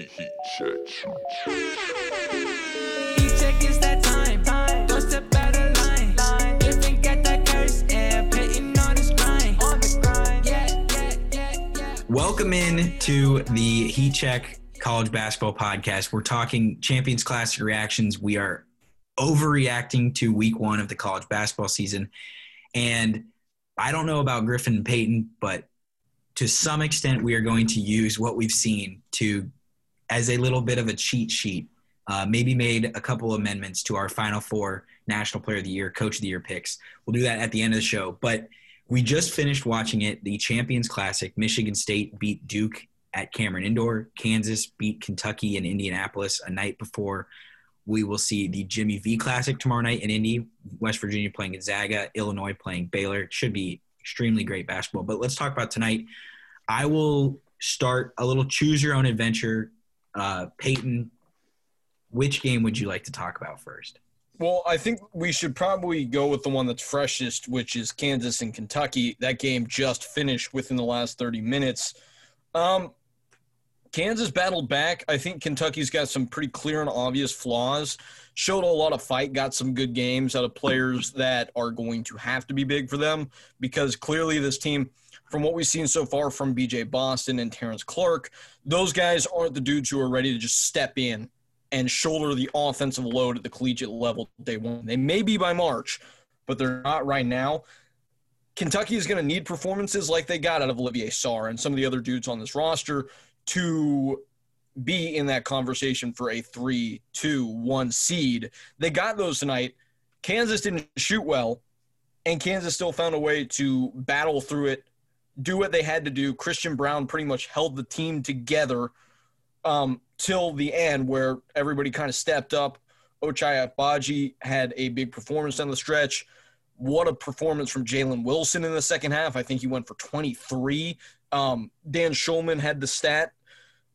Check. Welcome in to the Heat Check College Basketball Podcast. We're talking Champions Classic reactions. We are overreacting to week one of the college basketball season. And I don't know about Griffin and Peyton, but to some extent, we are going to use what we've seen to as a little bit of a cheat sheet. Uh, maybe made a couple amendments to our final four National Player of the Year, Coach of the Year picks. We'll do that at the end of the show. But we just finished watching it, the Champions Classic. Michigan State beat Duke at Cameron Indoor. Kansas beat Kentucky in Indianapolis a night before. We will see the Jimmy V Classic tomorrow night in Indy. West Virginia playing Gonzaga, Illinois playing Baylor. It should be extremely great basketball. But let's talk about tonight. I will start a little choose your own adventure. Uh, Peyton, which game would you like to talk about first? Well, I think we should probably go with the one that's freshest, which is Kansas and Kentucky. That game just finished within the last 30 minutes. Um, Kansas battled back. I think Kentucky's got some pretty clear and obvious flaws. Showed a lot of fight, got some good games out of players that are going to have to be big for them because clearly this team, from what we've seen so far from BJ Boston and Terrence Clarke, those guys aren't the dudes who are ready to just step in and shoulder the offensive load at the collegiate level day one. They may be by March, but they're not right now. Kentucky is going to need performances like they got out of Olivier Sarr and some of the other dudes on this roster to be in that conversation for a three, two, one seed. They got those tonight. Kansas didn't shoot well, and Kansas still found a way to battle through it, do what they had to do. Christian Braun pretty much held the team together um, till the end, where everybody kind of stepped up. Ochai Agbaji had a big performance down the stretch. What a performance from Jalen Wilson in the second half. I think he went for 23. Um, Dan Shulman had the stat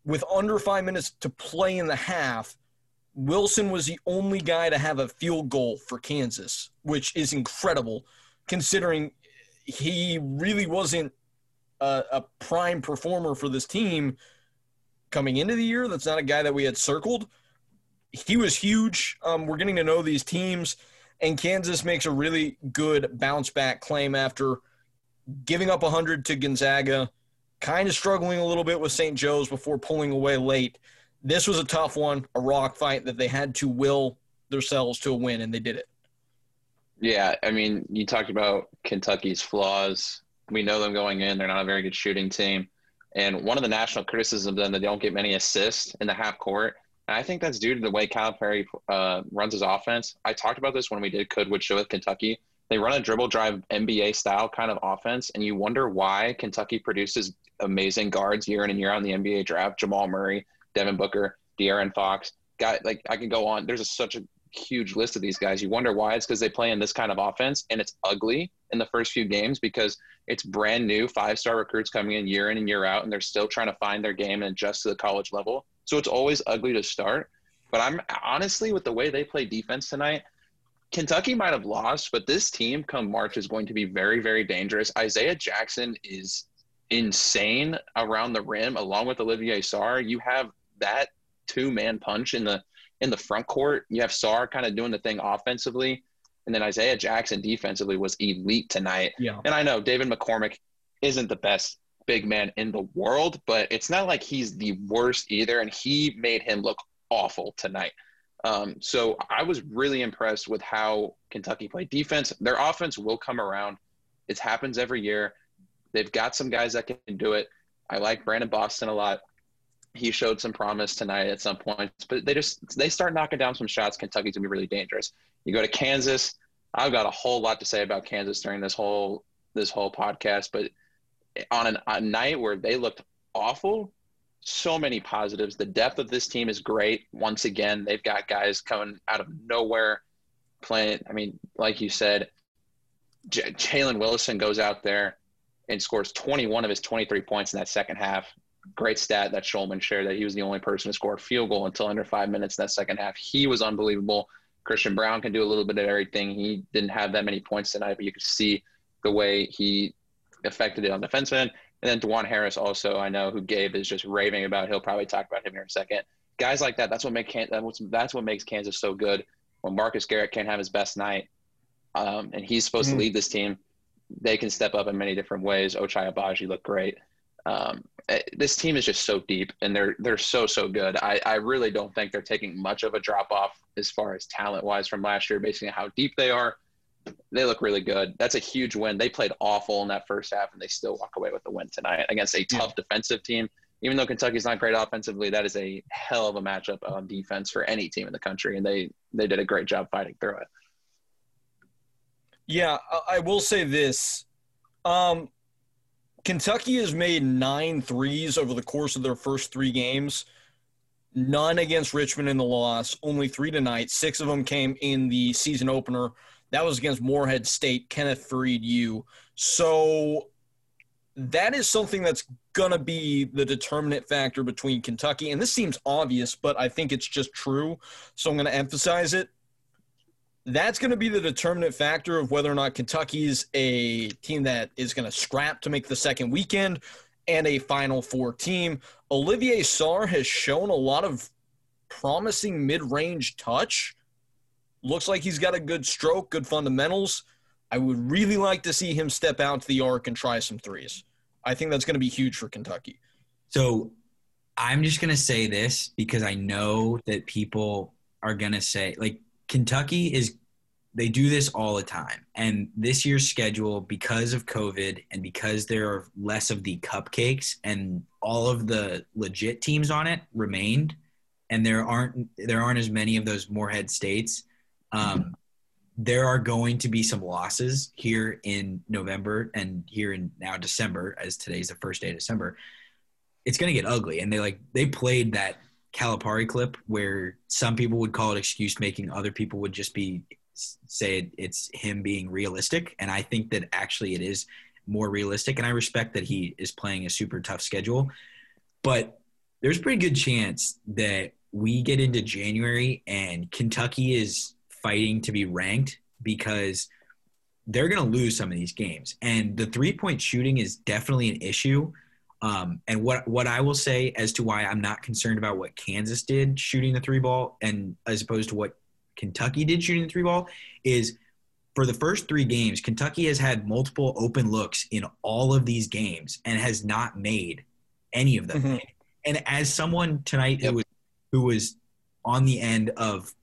with under five minutes to play in the half. Wilson was the only guy to have a field goal for Kansas, which is incredible considering he really wasn't a, a prime performer for this team coming into the year. That's not a guy that we had circled. He was huge. Um, we're getting to know these teams, and Kansas makes a really good bounce back claim after giving up 100 to Gonzaga, kind of struggling a little bit with St. Joe's before pulling away late. This was a tough one, a rock fight that they had to will themselves to a win, and they did it. Yeah, I mean, you talked about Kentucky's flaws. We know them going in; they're not a very good shooting team. And one of the national criticisms of them that they don't get many assists in the half court. And I think that's due to the way Calipari uh, runs his offense. I talked about this when we did Could Would Show with Kentucky. They run a dribble drive NBA style kind of offense, and you wonder why Kentucky produces amazing guards year in and year out in the NBA draft. Jamal Murray, Devin Booker, De'Aaron Fox. Guy, like I can go on. There's a, such a huge list of these guys. You wonder why? It's because they play in this kind of offense, and it's ugly in the first few games because it's brand new five star recruits coming in year in and year out, and they're still trying to find their game and adjust to the college level. So it's always ugly to start. But I'm honestly, with the way they play defense tonight, Kentucky might have lost, but this team come March is going to be very, very dangerous. Isaiah Jackson is insane around the rim, along with Olivier Sarr. You have that two man punch in the in the front court. You have Sarr kind of doing the thing offensively, and then Isaiah Jackson defensively was elite tonight. Yeah. And I know David McCormick isn't the best big man in the world, but it's not like he's the worst either, and he made him look awful tonight. Um, so I was really impressed with how Kentucky played defense. Their offense will come around. It happens every year. They've got some guys that can do it. I like Brandon Boston a lot. He showed some promise tonight at some points, but they just they start knocking down some shots. Kentucky's gonna be really dangerous. You go to Kansas. I've got a whole lot to say about Kansas during this whole this whole podcast, but on an, a night where they looked awful, so many positives. The depth of this team is great. Once again, they've got guys coming out of nowhere playing. I mean, like you said, J- Jalen Wilson goes out there and scores 21 of his 23 points in that second half. Great stat that Shulman shared that he was the only person to score a field goal until under five minutes in that second half. He was unbelievable. Christian Braun can do a little bit of everything. He didn't have that many points tonight, but you could see the way he affected it on defense end. And then Dajuan Harris also, I know who Gabe is just raving about. He'll probably talk about him here in a second. Guys like that, that's what make that's, what makes Kansas so good. When Marcus Garrett can't have his best night, um, and he's supposed Mhm. to lead this team, they can step up in many different ways. Ochai Agbaji looked great. Um, eh, this team is just so deep, and they're they're so so good. I, I really don't think they're taking much of a drop off as far as talent wise from last year, based on how deep they are. They look really good. That's a huge win. They played awful in that first half, and they still walk away with the win tonight against a tough defensive team. Even though Kentucky's not great offensively, that is a hell of a matchup on defense for any team in the country, and they they did a great job fighting through it. Yeah, I- I will say this. Um, Kentucky has made nine threes over the course of their first three games. None against Richmond in the loss, only three tonight. Six of them came in the season opener. That was against Morehead State, Kenneth Freed U. So that is something that's going to be the determinant factor between Kentucky. And this seems obvious, but I think it's just true. So I'm going to emphasize it that's going to be the determinant factor of whether or not Kentucky's a team that is going to scrap to make the second weekend and a Final Four team. Olivier Sarr has shown a lot of promising mid range touch. Looks like he's got a good stroke, good fundamentals. I would really like to see him step out to the arc and try some threes. I think that's going to be huge for Kentucky. So I'm just going to say this because I know that people are going to say, like, Kentucky is, they do this all the time. And this year's schedule, because of COVID and because there are less of the cupcakes and all of the legit teams on it remained, and there aren't there aren't as many of those Morehead states. Um, there are going to be some losses here in November and here in now December, as today's the first day of December. It's going to get ugly, and they like they played that Calipari clip where some people would call it excuse making, other people would just be say it's him being realistic, and I think that actually it is more realistic, and I respect that he is playing a super tough schedule, but there's a pretty good chance that we get into January and Kentucky is fighting to be ranked because they're going to lose some of these games. And the three point shooting is definitely an issue. Um, and what, what I will say as to why I'm not concerned about what Kansas did shooting the three ball and as opposed to what Kentucky did shooting the three ball is for the first three games, Kentucky has had multiple open looks in all of these games and has not made any of them. Mhm. And as someone tonight Yep. who was who was on the end of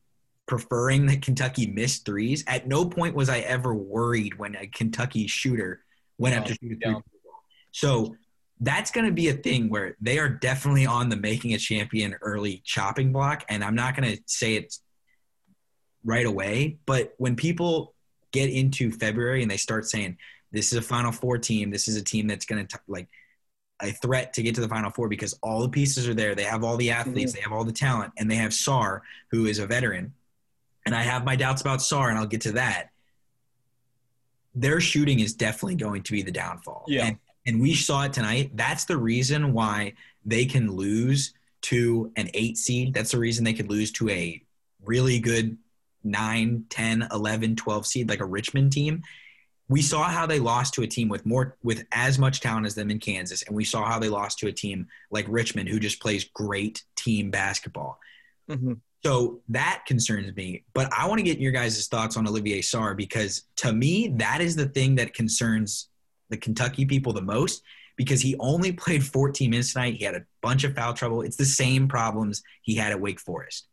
preferring that Kentucky missed threes, at no point was I ever worried when a Kentucky shooter went up to shoot a three. So that's going to be a thing where they are definitely on the making a champion early chopping block. And I'm not going to say it right away, but when people get into February and they start saying, this is a Final Four team, this is a team that's going to like a threat to get to the Final Four because all the pieces are there. They have all the athletes, mm-hmm. they have all the talent, and they have Sarr, who is a veteran. And I have my doubts about Sarr, and I'll get to that. Their shooting is definitely going to be the downfall. Yeah. And, and we saw it tonight. That's the reason why they can lose to an eight seed. That's the reason they could lose to a really good 9, 10, 11, 12 seed like a Richmond team. We saw how they lost to a team with more with as much talent as them in Kansas, and we saw how they lost to a team like Richmond who just plays great team basketball. Mhm. So that concerns me. But I want to get your guys' thoughts on Olivier Sarr because to me, that is the thing that concerns the Kentucky people the most because he only played 14 minutes tonight. He had a bunch of foul trouble. It's the same problems he had at Wake Forest.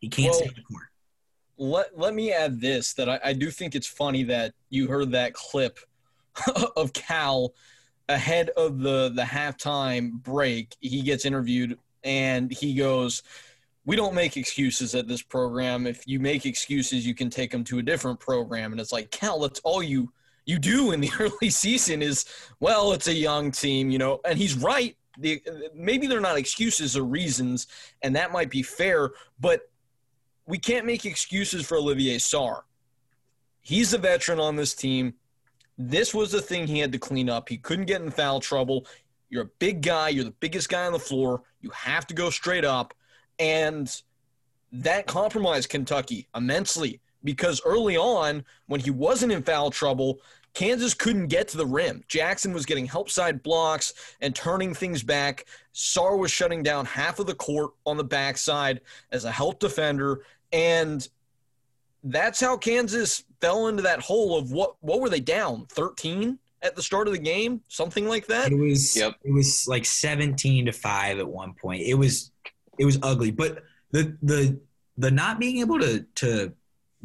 He can't Well- stay the corner. let let me add this that I, I do think it's funny that you heard that clip of Cal ahead of the the halftime break. He gets interviewed and he goes, "We don't make excuses at this program. If you make excuses, you can take them to a different program." And it's like, Cal, that's all you you do in the early season is, well, it's a young team, you know. And he's right. The, maybe they're not excuses or reasons, and that might be fair, but we can't make excuses for Olivier Sarr. He's a veteran on this team. This was the thing he had to clean up. He couldn't get in foul trouble. You're a big guy. You're the biggest guy on the floor. You have to go straight up. And that compromised Kentucky immensely because early on, when he wasn't in foul trouble, Kansas couldn't get to the rim. Jackson was getting help side blocks and turning things back. Sarr was shutting down half of the court on the backside as a help defender. And that's how Kansas fell into that hole of what what were they down? 13 at the start of the game? Something like that? It was Yep. it was like 17 to 5 at one point. It was it was ugly, but the the the not being able to to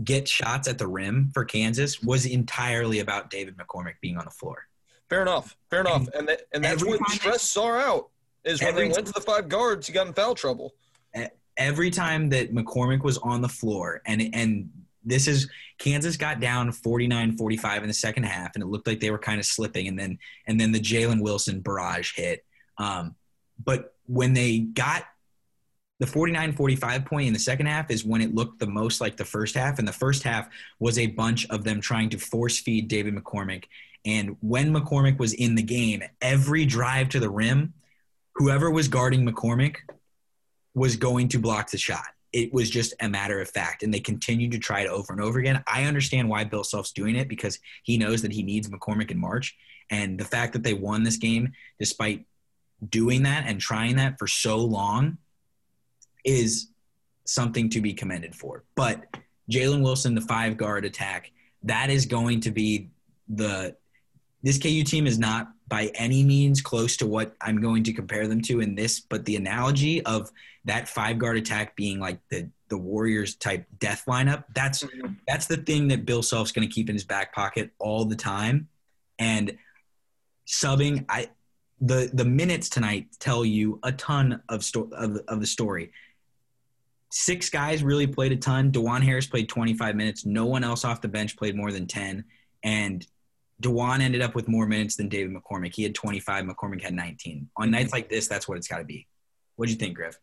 get shots at the rim for Kansas was entirely about David McCormick being on the floor. Fair enough. Fair enough. And that, and that's time- stressed Sarr out is when they went to the five guards, he got in foul trouble. Every time that McCormick was on the floor and and this is Kansas got down 49-45 in the second half and it looked like they were kind of slipping and then and then the Jalen Wilson barrage hit. Um, but when they got the 49-45 point in the second half is when it looked the most like the first half and the first half was a bunch of them trying to force feed David McCormick. And when McCormick was in the game every drive to the rim whoever was guarding McCormick was going to block the shot. It was just a matter of fact and they continued to try it over and over again. I understand why Bill Self's doing it because he knows that he needs McCormick in March and the fact that they won this game despite doing that and trying that for so long is something to be commended for. But Jalen Wilson, the five guard attack, that is going to be the. This KU team is not by any means close to what I'm going to compare them to in this, but the analogy of that five guard attack being like the the Warriors type death lineup, that's mm-hmm. that's the thing that Bill Self's going to keep in his back pocket all the time. And subbing, I the the minutes tonight tell you a ton of sto- of, of the story. Six guys really played a ton. Dajuan Harris played 25 minutes. No one else off the bench played more than 10. And Dajuan ended up with more minutes than David McCormick. He had 25. McCormick had 19. On nights like this, that's what it's got to be. What do you think, Griff?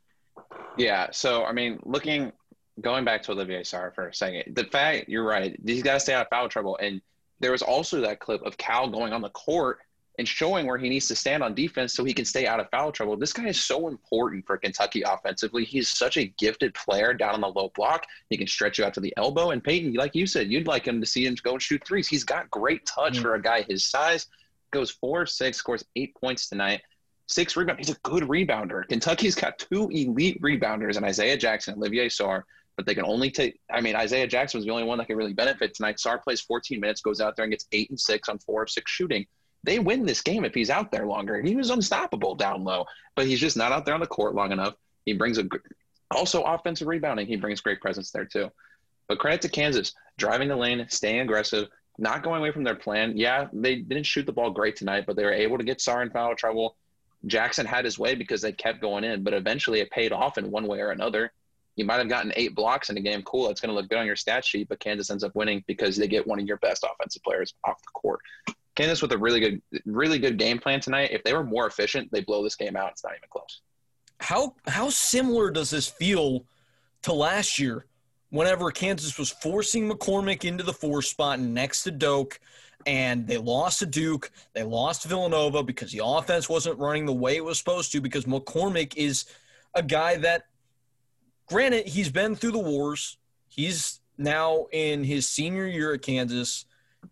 Yeah. So, I mean, looking, going back to Olivier Sarr for a second, the fact you're right, he's got to stay out of foul trouble. And there was also that clip of Cal going on the court and showing where he needs to stand on defense so he can stay out of foul trouble. This guy is so important for Kentucky offensively. He's such a gifted player down on the low block. He can stretch you out to the elbow. And Peyton, like you said, you'd like him to see him go and shoot threes. He's got great touch Mm. for a guy his size. Goes four, six, scores eight points tonight. Six rebound. He's a good rebounder. Kentucky's got two elite rebounders and Isaiah Jackson, and Olivier Sarr, but they can only take. I mean, Isaiah Jackson was the only one that could really benefit tonight. Sarr plays 14 minutes, goes out there and gets eight and six on four of six shooting. They win this game if he's out there longer. He was unstoppable down low, but he's just not out there on the court long enough. He brings a also offensive rebounding. He brings great presence there too. But credit to Kansas, driving the lane, staying aggressive, not going away from their plan. Yeah, they didn't shoot the ball great tonight, but they were able to get Sarr in foul trouble. Jackson had his way because they kept going in, but eventually it paid off in one way or another. You might have gotten eight blocks in a game. Cool, it's going to look good on your stat sheet, but Kansas ends up winning because they get one of your best offensive players off the court. Kansas with a really good, really good game plan tonight. If they were more efficient, they blow this game out. It's not even close. How how similar does this feel to last year whenever Kansas was forcing McCormick into the four spot next to Doke and they lost to Duke, they lost to Villanova because the offense wasn't running the way it was supposed to because McCormick is a guy that granted he's been through the wars. He's now in his senior year at Kansas.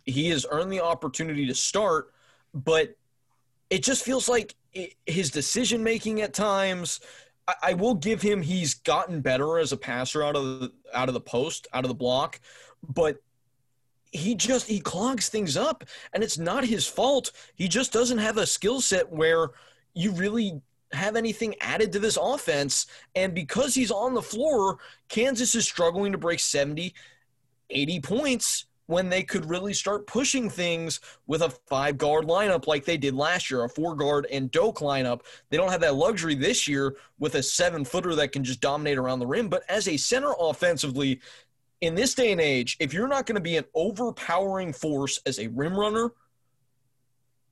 He has earned the opportunity to start, but it just feels like it, his decision making at times. I, I will give him he's gotten better as a passer out of the out of the post, out of the block, but he just he clogs things up, and it's not his fault. He just doesn't have a skill set where you really have anything added to this offense. And because he's on the floor, Kansas is struggling to break 70, 80 points when they could really start pushing things with a five guard lineup like they did last year, a four guard and Doke lineup. They don't have that luxury this year with a seven footer that can just dominate around the rim. But as a center offensively, in this day and age, if you're not going to be an overpowering force as a rim runner,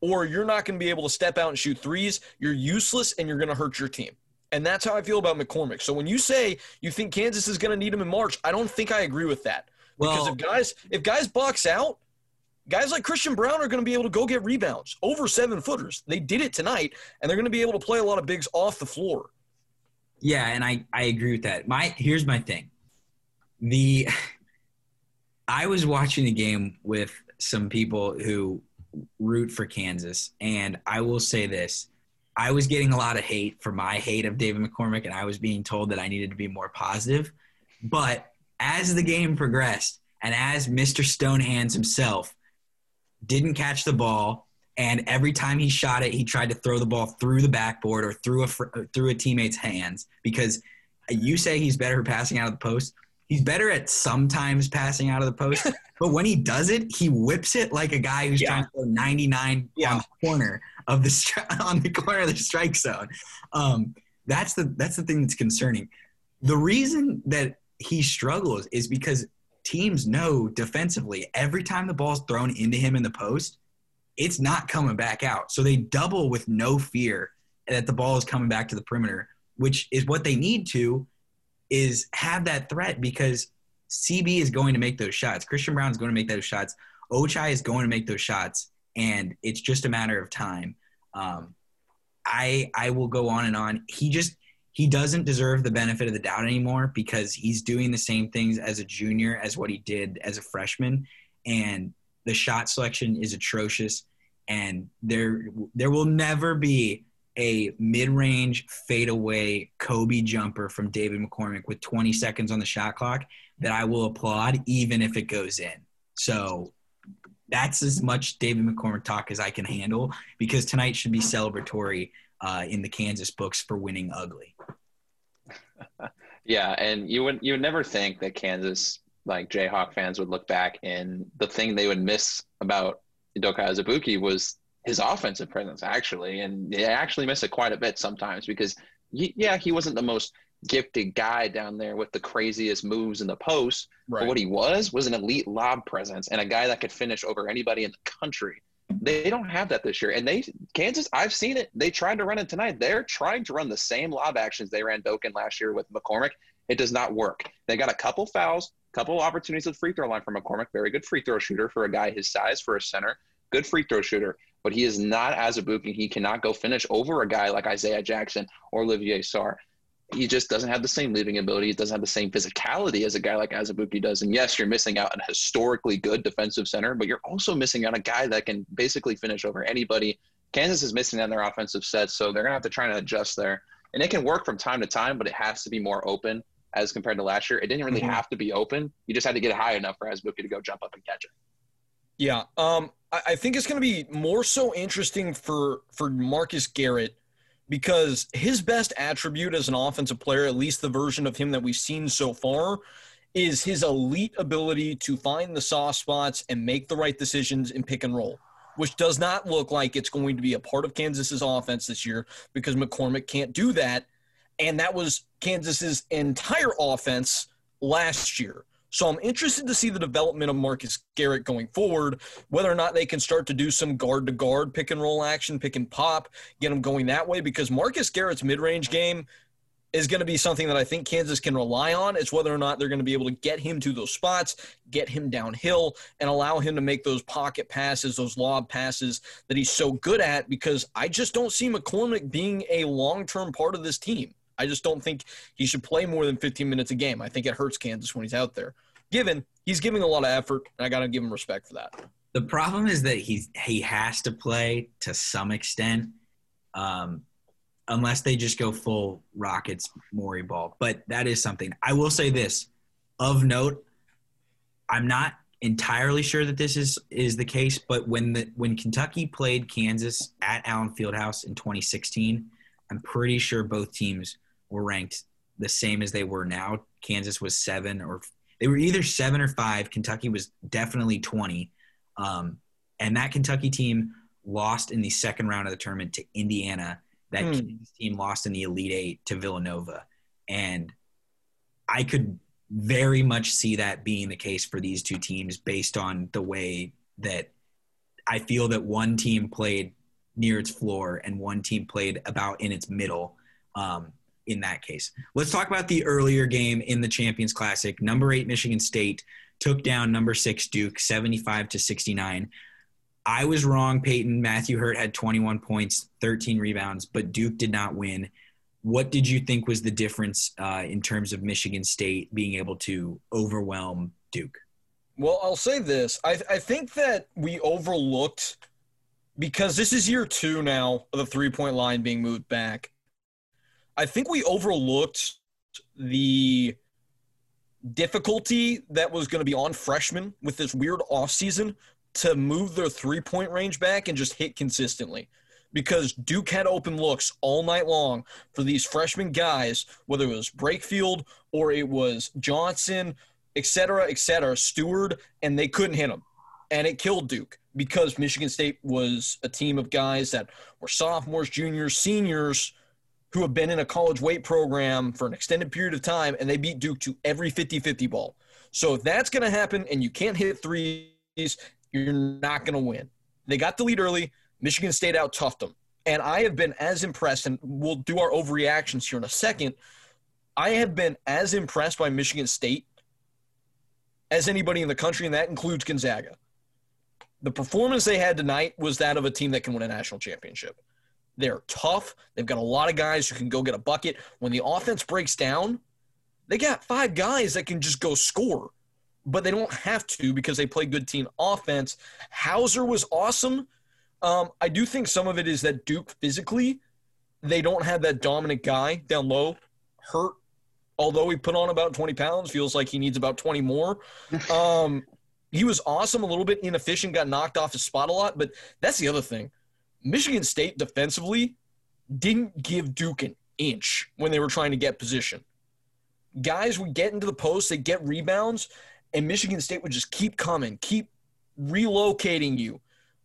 or you're not going to be able to step out and shoot threes, you're useless and you're going to hurt your team. And that's how I feel about McCormick. So when you say you think Kansas is going to need him in March, I don't think I agree with that. Because if guys if guys box out, guys like Christian Braun are going to be able to go get rebounds over seven footers. They did it tonight, and they're going to be able to play a lot of bigs off the floor. Yeah, and I I agree with that. My here's my thing. The I was watching the game with some people who root for Kansas, and I will say this. I was getting a lot of hate for my hate of David McCormick, and I was being told that I needed to be more positive. But as the game progressed, and as Mr. Stonehands himself didn't catch the ball, and every time he shot it, he tried to throw the ball through the backboard or through a through a teammate's hands because you say he's better at passing out of the post. He's better at sometimes passing out of the post, but when he does it, he whips it like a guy who's Yeah. trying to throw 99 Yeah. on the corner of the stri- on the corner of the strike zone. Um, that's the that's the thing that's concerning. The reason that he struggles is because teams know defensively every time the ball's thrown into him in the post, it's not coming back out. So they double with no fear that the ball is coming back to the perimeter, which is what they need to is have that threat because CB is going to make those shots. Christian Braun is going to make those shots. Ochai is going to make those shots, and it's just a matter of time. Um, I I will go on and on. He just he doesn't deserve the benefit of the doubt anymore because he's doing the same things as a junior as what he did as a freshman, and the shot selection is atrocious. And there there will never be a mid-range fadeaway Kobe jumper from David McCormick with 20 seconds on the shot clock that I will applaud even if it goes in. So that's as much David McCormick talk as I can handle because tonight should be celebratory uh, in the Kansas books for winning ugly. Yeah, and you would you would never think that Kansas like Jayhawk fans would look back and the thing they would miss about Doka Azubuike was his offensive presence actually, and they actually miss it quite a bit sometimes because yeah, he wasn't the most gifted guy down there with the craziest moves in the post, Right. but what he was was an elite lob presence and a guy that could finish over anybody in the country. They don't have that this year. And they Kansas, I've seen it. They tried to run it tonight. They're trying to run the same lob actions they ran Doken last year with McCormick. It does not work. They got a couple fouls, couple opportunities at free throw line for McCormick. Very good free throw shooter for a guy his size for a center. Good free throw shooter. But he is not Azubuike. He cannot go finish over a guy like Isaiah Jackson or Olivier Sarr he just doesn't have the same leading ability. He doesn't have the same physicality as a guy like Azubuike does. And yes, you're missing out on a historically good defensive center, but you're also missing out on a guy that can basically finish over anybody. Kansas is missing on their offensive set, so they're gonna have to try and adjust there. And it can work from time to time, but it has to be more open as compared to last year. It didn't really Mhm. have to be open. You just had to get high enough for Azubuike to go jump up and catch it. Yeah, um, I, I think it's going to be more so interesting for for Marcus Garrett because his best attribute as an offensive player, at least the version of him that we've seen so far, is his elite ability to find the soft spots and make the right decisions in pick and roll, which does not look like it's going to be a part of Kansas's offense this year because McCormick can't do that, and that was Kansas's entire offense last year. So I'm interested to see the development of Marcus Garrett going forward, whether or not they can start to do some guard to guard pick and roll action, pick and pop, get him going that way. Because Marcus Garrett's mid range game is going to be something that I think Kansas can rely on. It's whether or not they're going to be able to get him to those spots, get him downhill, and allow him to make those pocket passes, those lob passes that he's so good at. Because I just don't see McCormick being a long term part of this team. I just don't think he should play more than 15 minutes a game. I think it hurts Kansas when he's out there. Given he's giving a lot of effort, and I got to give him respect for that. The problem is that he's he has to play to some extent, um, unless they just go full Rockets Morey ball. But that is something. I will say this of note. I'm not entirely sure that this is is the case, but when the when Kentucky played Kansas at Allen Fieldhouse in 2016, I'm pretty sure both teams were ranked the same as they were now. Kansas was seven or they were either seven or five. Kentucky was definitely 20. Um, and that Kentucky team lost in the second round of the tournament to Indiana. That. Kansas team lost in the Elite Eight to Villanova. And I could very much see that being the case for these two teams based on the way that I feel that one team played near its floor and one team played about in its middle um, in that case. Let's talk about the earlier game in the Champions Classic. Number eight, Michigan State took down number six, Duke, 75 to 69. I was wrong, Peyton. Matthew Hurt had 21 points, 13 rebounds, but Duke did not win. What did you think was the difference uh, in terms of Michigan State being able to overwhelm Duke? Well, I'll say this. I, I think that we overlooked because this is year two now of the three point line being moved back. I think we overlooked the difficulty that was going to be on freshmen with this weird offseason to move their three point range back and just hit consistently. Because Duke had open looks all night long for these freshman guys, whether it was Brakefield or it was Johnson, et cetera, et cetera, Steward, and they couldn't hit them. And it killed Duke because Michigan State was a team of guys that were sophomores, juniors, seniors who have been in a college weight program for an extended period of time, and they beat Duke to every 50 50 ball. So if that's going to happen and you can't hit threes, you're not going to win. They got the lead early. Michigan State out toughed them. And I have been as impressed, and we'll do our overreactions here in a second. I have been as impressed by Michigan State as anybody in the country, and that includes Gonzaga. The performance they had tonight was that of a team that can win a national championship. They're tough. They've got a lot of guys who can go get a bucket. When the offense breaks down, they got five guys that can just go score, but they don't have to because they play good team offense. Hauser was awesome. Um, I do think some of it is that Duke physically, they don't have that dominant guy down low. Hurt, although he put on about 20 pounds, feels like he needs about 20 more. Um, he was awesome, a little bit inefficient, got knocked off his spot a lot, but that's the other thing. Michigan State defensively didn't give Duke an inch when they were trying to get position. Guys would get into the post, they get rebounds, and Michigan State would just keep coming, keep relocating you,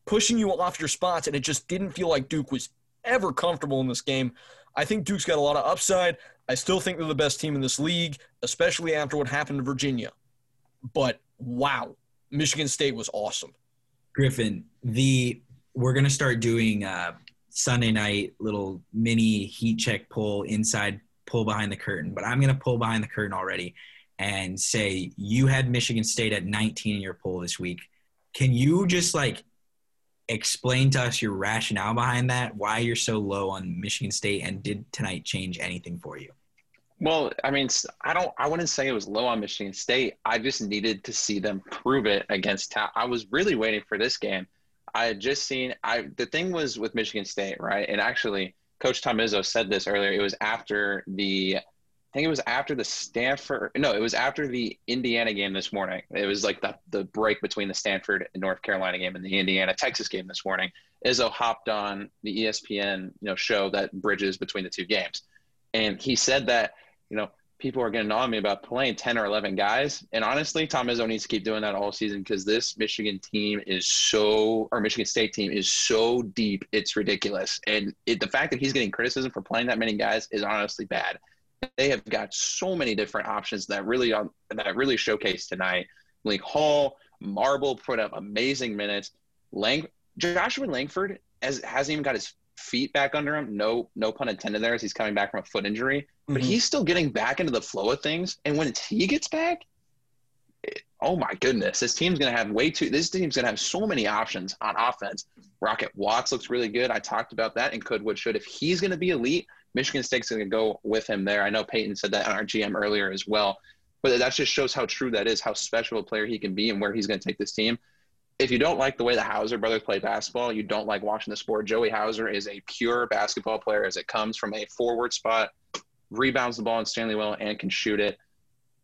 pushing you off your spots, and it just didn't feel like Duke was ever comfortable in this game. I think Duke's got a lot of upside. I still think they're the best team in this league, especially after what happened to Virginia. But wow, Michigan State was awesome. Griffin, the we're gonna start doing uh, Sunday night little mini heat check pull inside pull behind the curtain, but I'm gonna pull behind the curtain already and say you had Michigan State at 19 in your poll this week. Can you just like explain to us your rationale behind that? Why you're so low on Michigan State, and did tonight change anything for you? Well, I mean, I don't. I wouldn't say it was low on Michigan State. I just needed to see them prove it against. Ta- I was really waiting for this game. I had just seen. I the thing was with Michigan State, right? And actually, Coach Tom Izzo said this earlier. It was after the. I think it was after the Stanford. No, it was after the Indiana game this morning. It was like the the break between the Stanford and North Carolina game and the Indiana Texas game this morning. Izzo hopped on the ESPN you know show that bridges between the two games, and he said that you know, people are getting on me about playing 10 or 11 guys. And honestly, Tom Izzo needs to keep doing that all season because this Michigan team is so, or Michigan State team is so deep, it's ridiculous. And it, the fact that he's getting criticism for playing that many guys is honestly bad. They have got so many different options that really, um, that really showcase tonight. Link Hall, Marble put up amazing minutes. Lang, Joshua Langford has, hasn't even got his feet back under him. No, no pun intended there, as he's coming back from a foot injury. But Mhm. he's still getting back into the flow of things. And when he gets back, it- oh my goodness, this team's gonna have way too. This team's gonna have so many options on offense. Rocket Watts looks really good. I talked about that, and Coodwood should. If he's gonna be elite, Michigan State's gonna go with him there. I know Peyton said that on our GM earlier as well. But that just shows how true that is, how special a player he can be, and where he's going to take this team if you don't like the way the Hauser brothers play basketball, you don't like watching the sport. Joey Hauser is a pure basketball player as it comes from a forward spot, rebounds the ball in Stanley well, and can shoot it.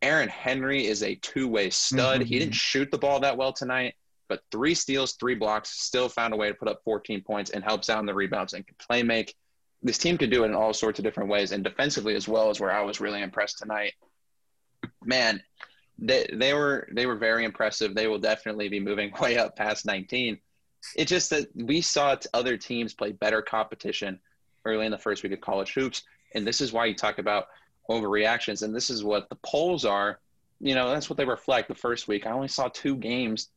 Aaron Henry is a two-way stud. He didn't mm-hmm. shoot the ball that well tonight, but three steals, three blocks, still found a way to put up 14 points and helps out in the rebounds and can play make. This team could do it in all sorts of different ways, and defensively as well is where I was really impressed tonight. Man, they they were they were very impressive. They will definitely be moving way up past 19. It's just that we saw other teams play better competition early in the first week of college hoops, and this is why you talk about overreactions. And this is what the polls are. You know, that's what they reflect. The first week, I only saw two games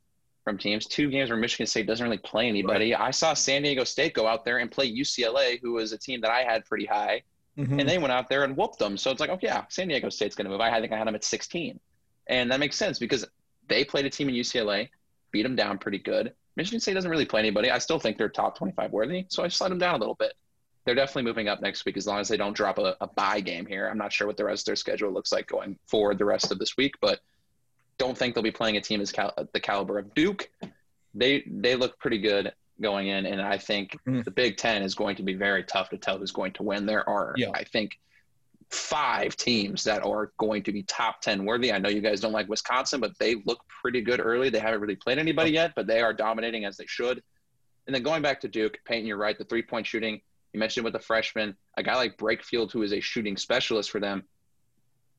from teams, two games where Michigan State doesn't really play anybody. I saw San Diego State go out there and play UCLA, who was a team that I had pretty high Mhm. and they went out there and whooped them. So it's like, oh yeah, San Diego State's going to move. I think I had them at 16, and that makes sense because they played a team in UCLA, beat them down pretty good. Michigan State doesn't really play anybody. I still think they're top 25 worthy, so I slide them down a little bit. They're definitely moving up next week as long as they don't drop a, a bye game here. I'm not sure what the rest of their schedule looks like going forward the rest of this week, but don't think they'll be playing a team as cal- the caliber of Duke. They they look pretty good going in, and I think Mhm. the Big Ten is going to be very tough to tell who's going to win. There are, Yeah. I think, five teams that are going to be top ten worthy. I know you guys don't like Wisconsin, but they look pretty good early. They haven't really played anybody yet, but they are dominating as they should. And then going back to Duke, Peyton, you're right. The three point shooting you mentioned with the freshman, a guy like Brakefield, who is a shooting specialist for them.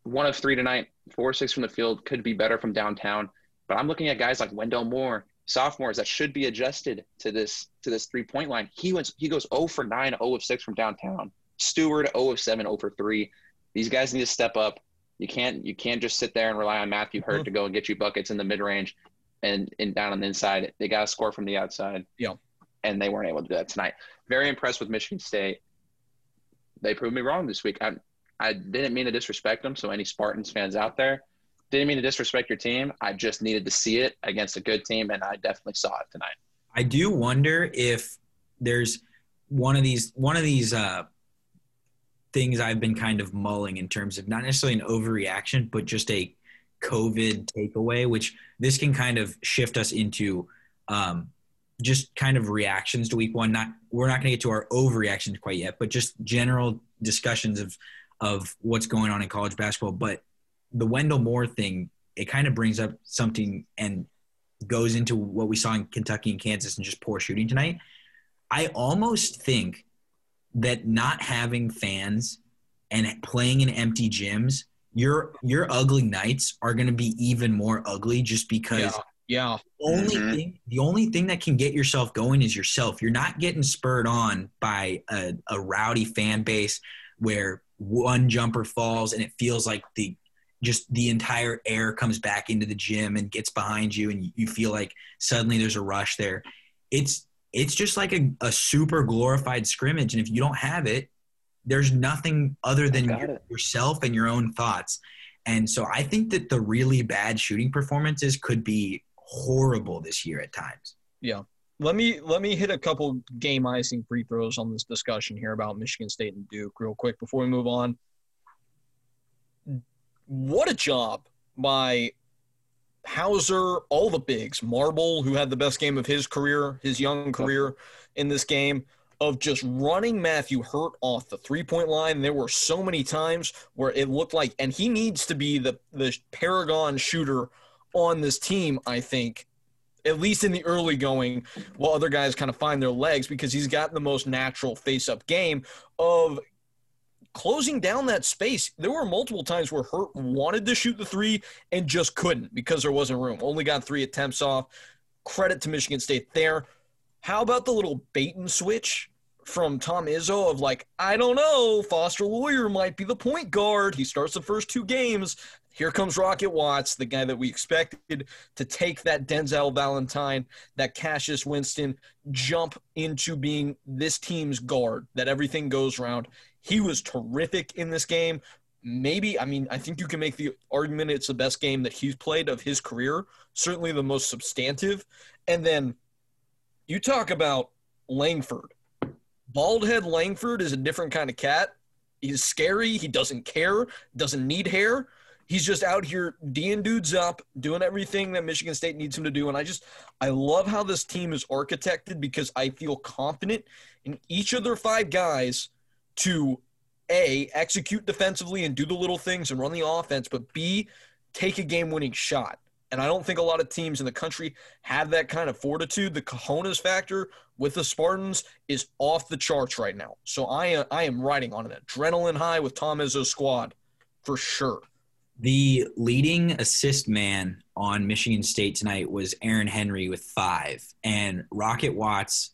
One of three tonight, four or six from the field, could be better from downtown. But I'm looking at guys like Wendell Moore, sophomores that should be adjusted to this to this three point line. He went he goes 0 for 9, 0 of 6 from downtown. Steward 0 of 7, 0 for 3. These guys need to step up. You can't you can't just sit there and rely on Matthew Hurt Mhm. to go and get you buckets in the mid range and, and down on the inside. They got to score from the outside. Yeah. And they weren't able to do that tonight. Very impressed with Michigan State. They proved me wrong this week. I I didn't mean to disrespect them. So any Spartans fans out there, didn't mean to disrespect your team. I just needed to see it against a good team, and I definitely saw it tonight. I do wonder if there's one of these one of these uh, things I've been kind of mulling in terms of not necessarily an overreaction, but just a COVID takeaway, which this can kind of shift us into um, just kind of reactions to week one. Not we're not going to get to our overreactions quite yet, but just general discussions of of what's going on in college basketball. But the Wendell Moore thing, it kind of brings up something and goes into what we saw in Kentucky and Kansas and just poor shooting tonight. I almost think that not having fans and playing in empty gyms, your your ugly nights are going to be even more ugly just because Yeah. Yeah. only Mhm. thing the only thing that can get yourself going is yourself. You're not getting spurred on by a, a rowdy fan base where one jumper falls and it feels like the just the entire air comes back into the gym and gets behind you and you feel like suddenly there's a rush there. It's it's just like a, a super glorified scrimmage and if you don't have it, there's nothing other than your- yourself and your own thoughts. And so I think that the really bad shooting performances could be horrible this year at times. Yeah. Let me let me hit a couple game icing free throws on this discussion here about Michigan State and Duke real quick before we move on. What a job by Hauser, all the bigs, Marble, who had the best game of his career, his young career in this game, of just running Matthew Hurt off the three point line. There were so many times where it looked like, and he needs to be the, the paragon shooter on this team, I think, at least in the early going, while other guys kind of find their legs because he's got the most natural face up game of closing down that space. There were multiple times where Hurt wanted to shoot the three and just couldn't because there wasn't room. Only got three attempts off. Credit to Michigan State there. How about the little bait and switch from Tom Izzo of like, I don't know, Foster Loyer might be the point guard. He starts the first two games. Here comes Rocket Watts, the guy that we expected to take that Denzel Valentine, that Cassius Winston jump into being this team's guard, that everything goes around. He was terrific in this game. Maybe, I mean, I think you can make the argument it's the best game that he's played of his career, certainly the most substantive. And then you talk about Langford. Baldhead Langford is a different kind of cat. He's scary. He doesn't care, doesn't need hair. He's just out here D'ing dudes up, doing everything that Michigan State needs him to do. And I just, I love how this team is architected because I feel confident in each of their five guys to A, execute defensively and do the little things and run the offense, but B, take a game winning shot. And I don't think a lot of teams in the country have that kind of fortitude. The cojones factor with the Spartans is off the charts right now. So I, I am riding on an adrenaline high with Tom Izzo's squad for sure. The leading assist man on Michigan State tonight was Aaron Henry with five, and Rocket Watts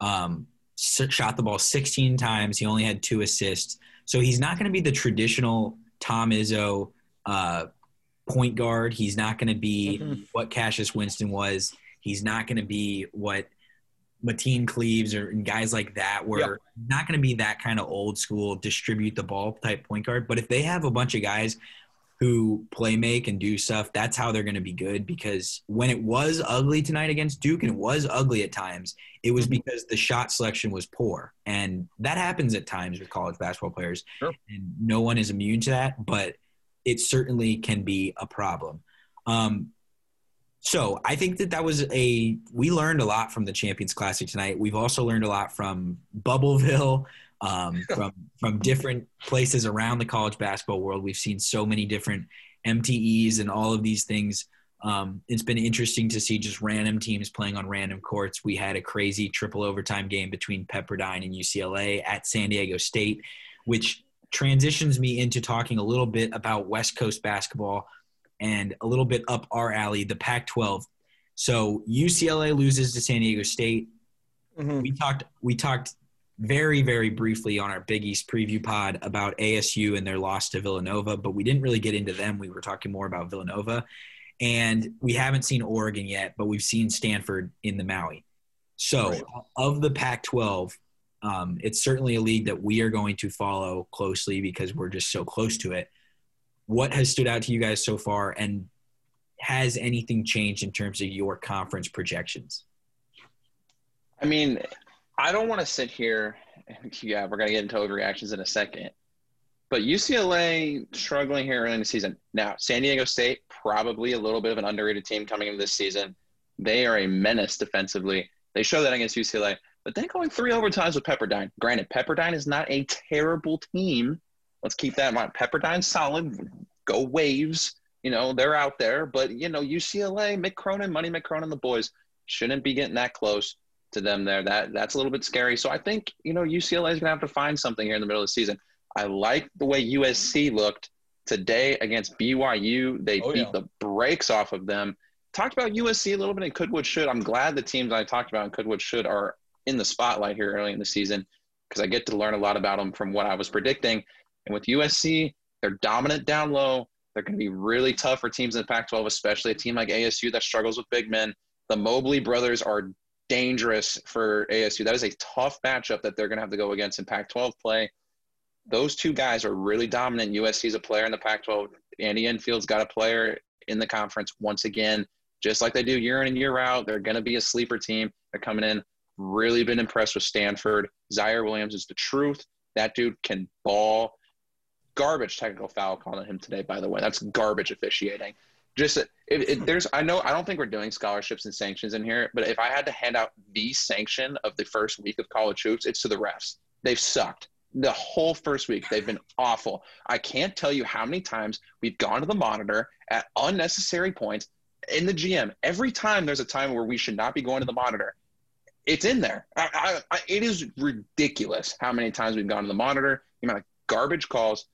um, shot the ball 16 times. He only had two assists, so he's not going to be the traditional Tom Izzo uh, point guard. He's not going to be Mhm. what Cassius Winston was. He's not going to be what Mateen Cleaves or guys like that were Yeah. not going to be that kind of old school distribute the ball type point guard. But if they have a bunch of guys who play make and do stuff, that's how they're going to be good. Because when it was ugly tonight against Duke, and it was ugly at times, it was Mhm. because the shot selection was poor, and that happens at times with college basketball players. Sure. And no one is immune to that, but it certainly can be a problem. Um, so I think that that was a we learned a lot from the Champions Classic tonight. We've also learned a lot from Bubbleville, um, from from different places around the college basketball world. We've seen so many different MTEs and all of these things. Um, it's been interesting to see just random teams playing on random courts. We had a crazy triple overtime game between Pepperdine and UCLA at San Diego State, which transitions me into talking a little bit about West Coast basketball and a little bit up our alley, the Pac 12. So UCLA loses to San Diego State. Mhm. We talked we talked very, very briefly on our Big East preview pod about ASU and their loss to Villanova, but we didn't really get into them. We were talking more about Villanova. And we haven't seen Oregon yet, but we've seen Stanford in the Maui. So, Right. of the Pac 12, um, it's certainly a league that we are going to follow closely because we're just so close to it. What has stood out to you guys so far, and has anything changed in terms of your conference projections? I mean, I don't want to sit here. Yeah, we're gonna get into overreactions in a second. But UCLA struggling here in the season. Now, San Diego State probably a little bit of an underrated team coming into this season. They are a menace defensively. They show that against UCLA. But then going three overtimes with Pepperdine. Granted, Pepperdine is not a terrible team. Let's keep that in mind. Pepperdine's solid. Go Waves. You know, they're out there. But, you know, UCLA, Mick Cronin, Money Mick Cronin, the boys shouldn't be getting that close to them there. That That's a little bit scary. So I think, you know, UCLA is going to have to find something here in the middle of the season. I like the way USC looked today against BYU. They Oh, beat yeah. the brakes off of them. Talked about USC a little bit in Coodwood Should. I'm glad the teams I talked about in Coodwood Should are in the spotlight here early in the season because I get to learn a lot about them from what I was predicting. And with USC, they're dominant down low. They're going to be really tough for teams in the Pac 12, especially a team like ASU that struggles with big men. The Mobley brothers are dangerous for ASU. That is a tough matchup that they're going to have to go against in Pac 12 play. Those two guys are really dominant. USC is a player in the Pac 12. Andy Enfield's got a player in the conference once again, just like they do year in and year out. They're going to be a sleeper team. They're coming in. Really been impressed with Stanford. Ziaire Williams is the truth. That dude can ball. Garbage technical foul calling him today, by the way. That's garbage officiating. Just uh, if, if hmm. there's, I know, I don't think we're doing scholarships and sanctions in here, but if I had to hand out the sanction of the first week of college hoops, it's to the refs. They've sucked the whole first week. They've been awful. I can't tell you how many times we've gone to the monitor at unnecessary points in the GM. Every time there's a time where we should not be going to the monitor, it's in there. I, I, I, it is ridiculous how many times we've gone to the monitor. The amount of garbage calls,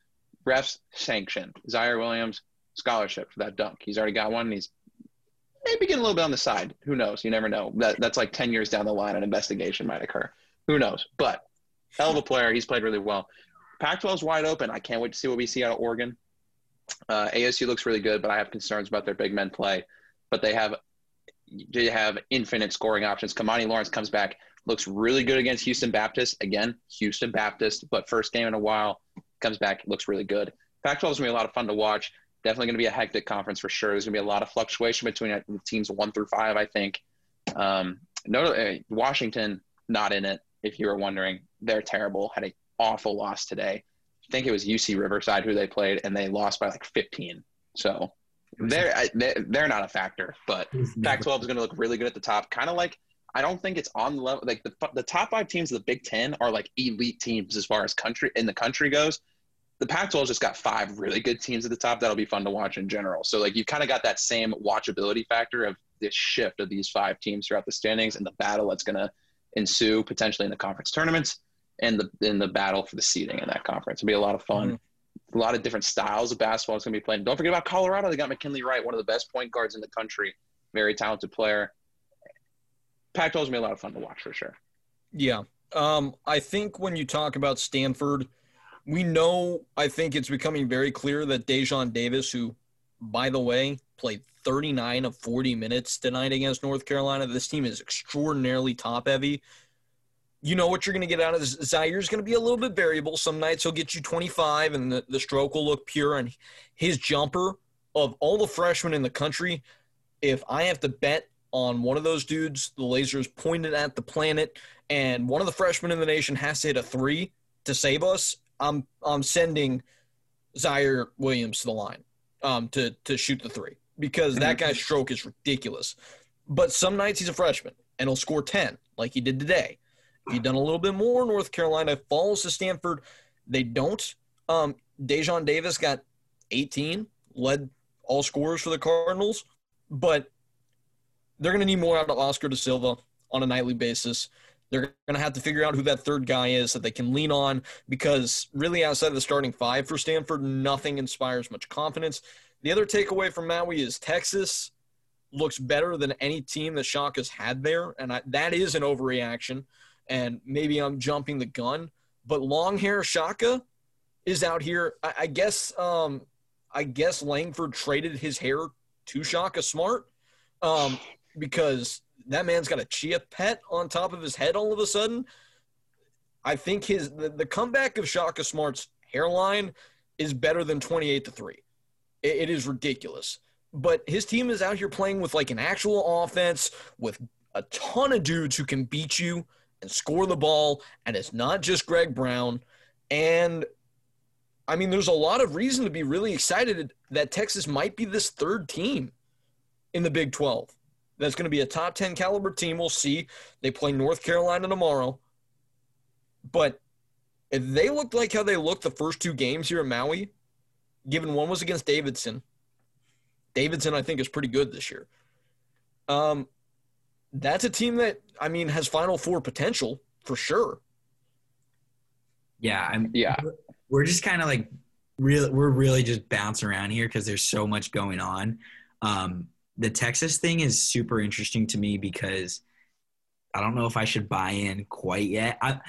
refs sanction. Ziaire Williams scholarship for that dunk. He's already got one. He's maybe getting a little bit on the side. Who knows? You never know. That that's like ten years down the line, an investigation might occur. Who knows? But hell of a player. He's played really well. Pac-12 is wide open. I can't wait to see what we see out of Oregon. Uh, ASU looks really good, but I have concerns about their big men play. But they have they have infinite scoring options. Kimani Lawrence comes back, looks really good against Houston Baptist. Again, Houston Baptist, but first game in a while, comes back, looks really good. Pac-12 is gonna be a lot of fun to watch. Definitely gonna be a hectic conference for sure. There's gonna be a lot of fluctuation between uh, teams one through five. I think. Um, no, uh, Washington not in it. If you were wondering, they're terrible. Had an awful loss today. I think it was UC Riverside who they played, and they lost by like 15. So they're I- they're they're not a factor. But Pac-12 is going to look really good at the top. Kind of like I don't think it's on the level. Like the the top five teams of the Big Ten are like elite teams as far as country in the country goes. The Pac-12 just got five really good teams at the top that'll be fun to watch in general. So like you've kind of got that same watchability factor of this shift of these five teams throughout the standings and the battle that's going to ensue potentially in the conference tournaments and the in the battle for the seeding in that conference. It'll be a lot of fun. A lot of different styles of basketball is going to be played. Don't forget about Colorado. They got McKinley Wright, one of the best point guards in the country. Very talented player. Pac-12 is going to be a lot of fun to watch for sure. Yeah. Um, I think when you talk about Stanford, we know, I think it's becoming very clear that Daejon Davis, who, by the way, played 39 of 40 minutes tonight against North Carolina, this team is extraordinarily top heavy. You know what you're going to get out of this. Ziaire's going to be a little bit variable. Some nights he'll get you 25 and the, the stroke will look pure. And his jumper, of all the freshmen in the country, if I have to bet on one of those dudes, the laser is pointed at the planet, and one of the freshmen in the nation has to hit a three to save us, I'm I'm sending Ziaire Williams to the line um, to to shoot the three because that guy's stroke is ridiculous. But some nights he's a freshman and he'll score 10 like he did today. If he'd done a little bit more, North Carolina falls to Stanford. They don't. Um, Daejon Davis got 18, led all scorers for the Cardinals, but they're going to need more out of Oscar da Silva on a nightly basis. They're going to have to figure out who that third guy is that they can lean on because really outside of the starting five for Stanford, nothing inspires much confidence. The other takeaway from Maui is Texas looks better than any team that Shaka's had there, and I, that is an overreaction. And maybe I'm jumping the gun, but long hair Shaka is out here. I, I guess um, I guess Langford traded his hair to Shaka Smart um, because that man's got a chia pet on top of his head all of a sudden. I think his the, the comeback of Shaka Smart's hairline is better than 28 to 3. It, it is ridiculous. But his team is out here playing with like an actual offense with a ton of dudes who can beat you and score the ball. And it's not just Greg Brown. And I mean, there's a lot of reason to be really excited that Texas might be this third team in the Big 12. That's going to be a top 10 caliber team. We'll see. They play North Carolina tomorrow. But if they looked like how they looked the first two games here in Maui, given one was against Davidson, Davidson, I think, is pretty good this year. Um, that's a team that, I mean, has Final Four potential for sure. Yeah, I'm. Yeah. We're just kind of like real. We're really just bouncing around here because there's so much going on. Um, the Texas thing is super interesting to me because I don't know if I should buy in quite yet. I,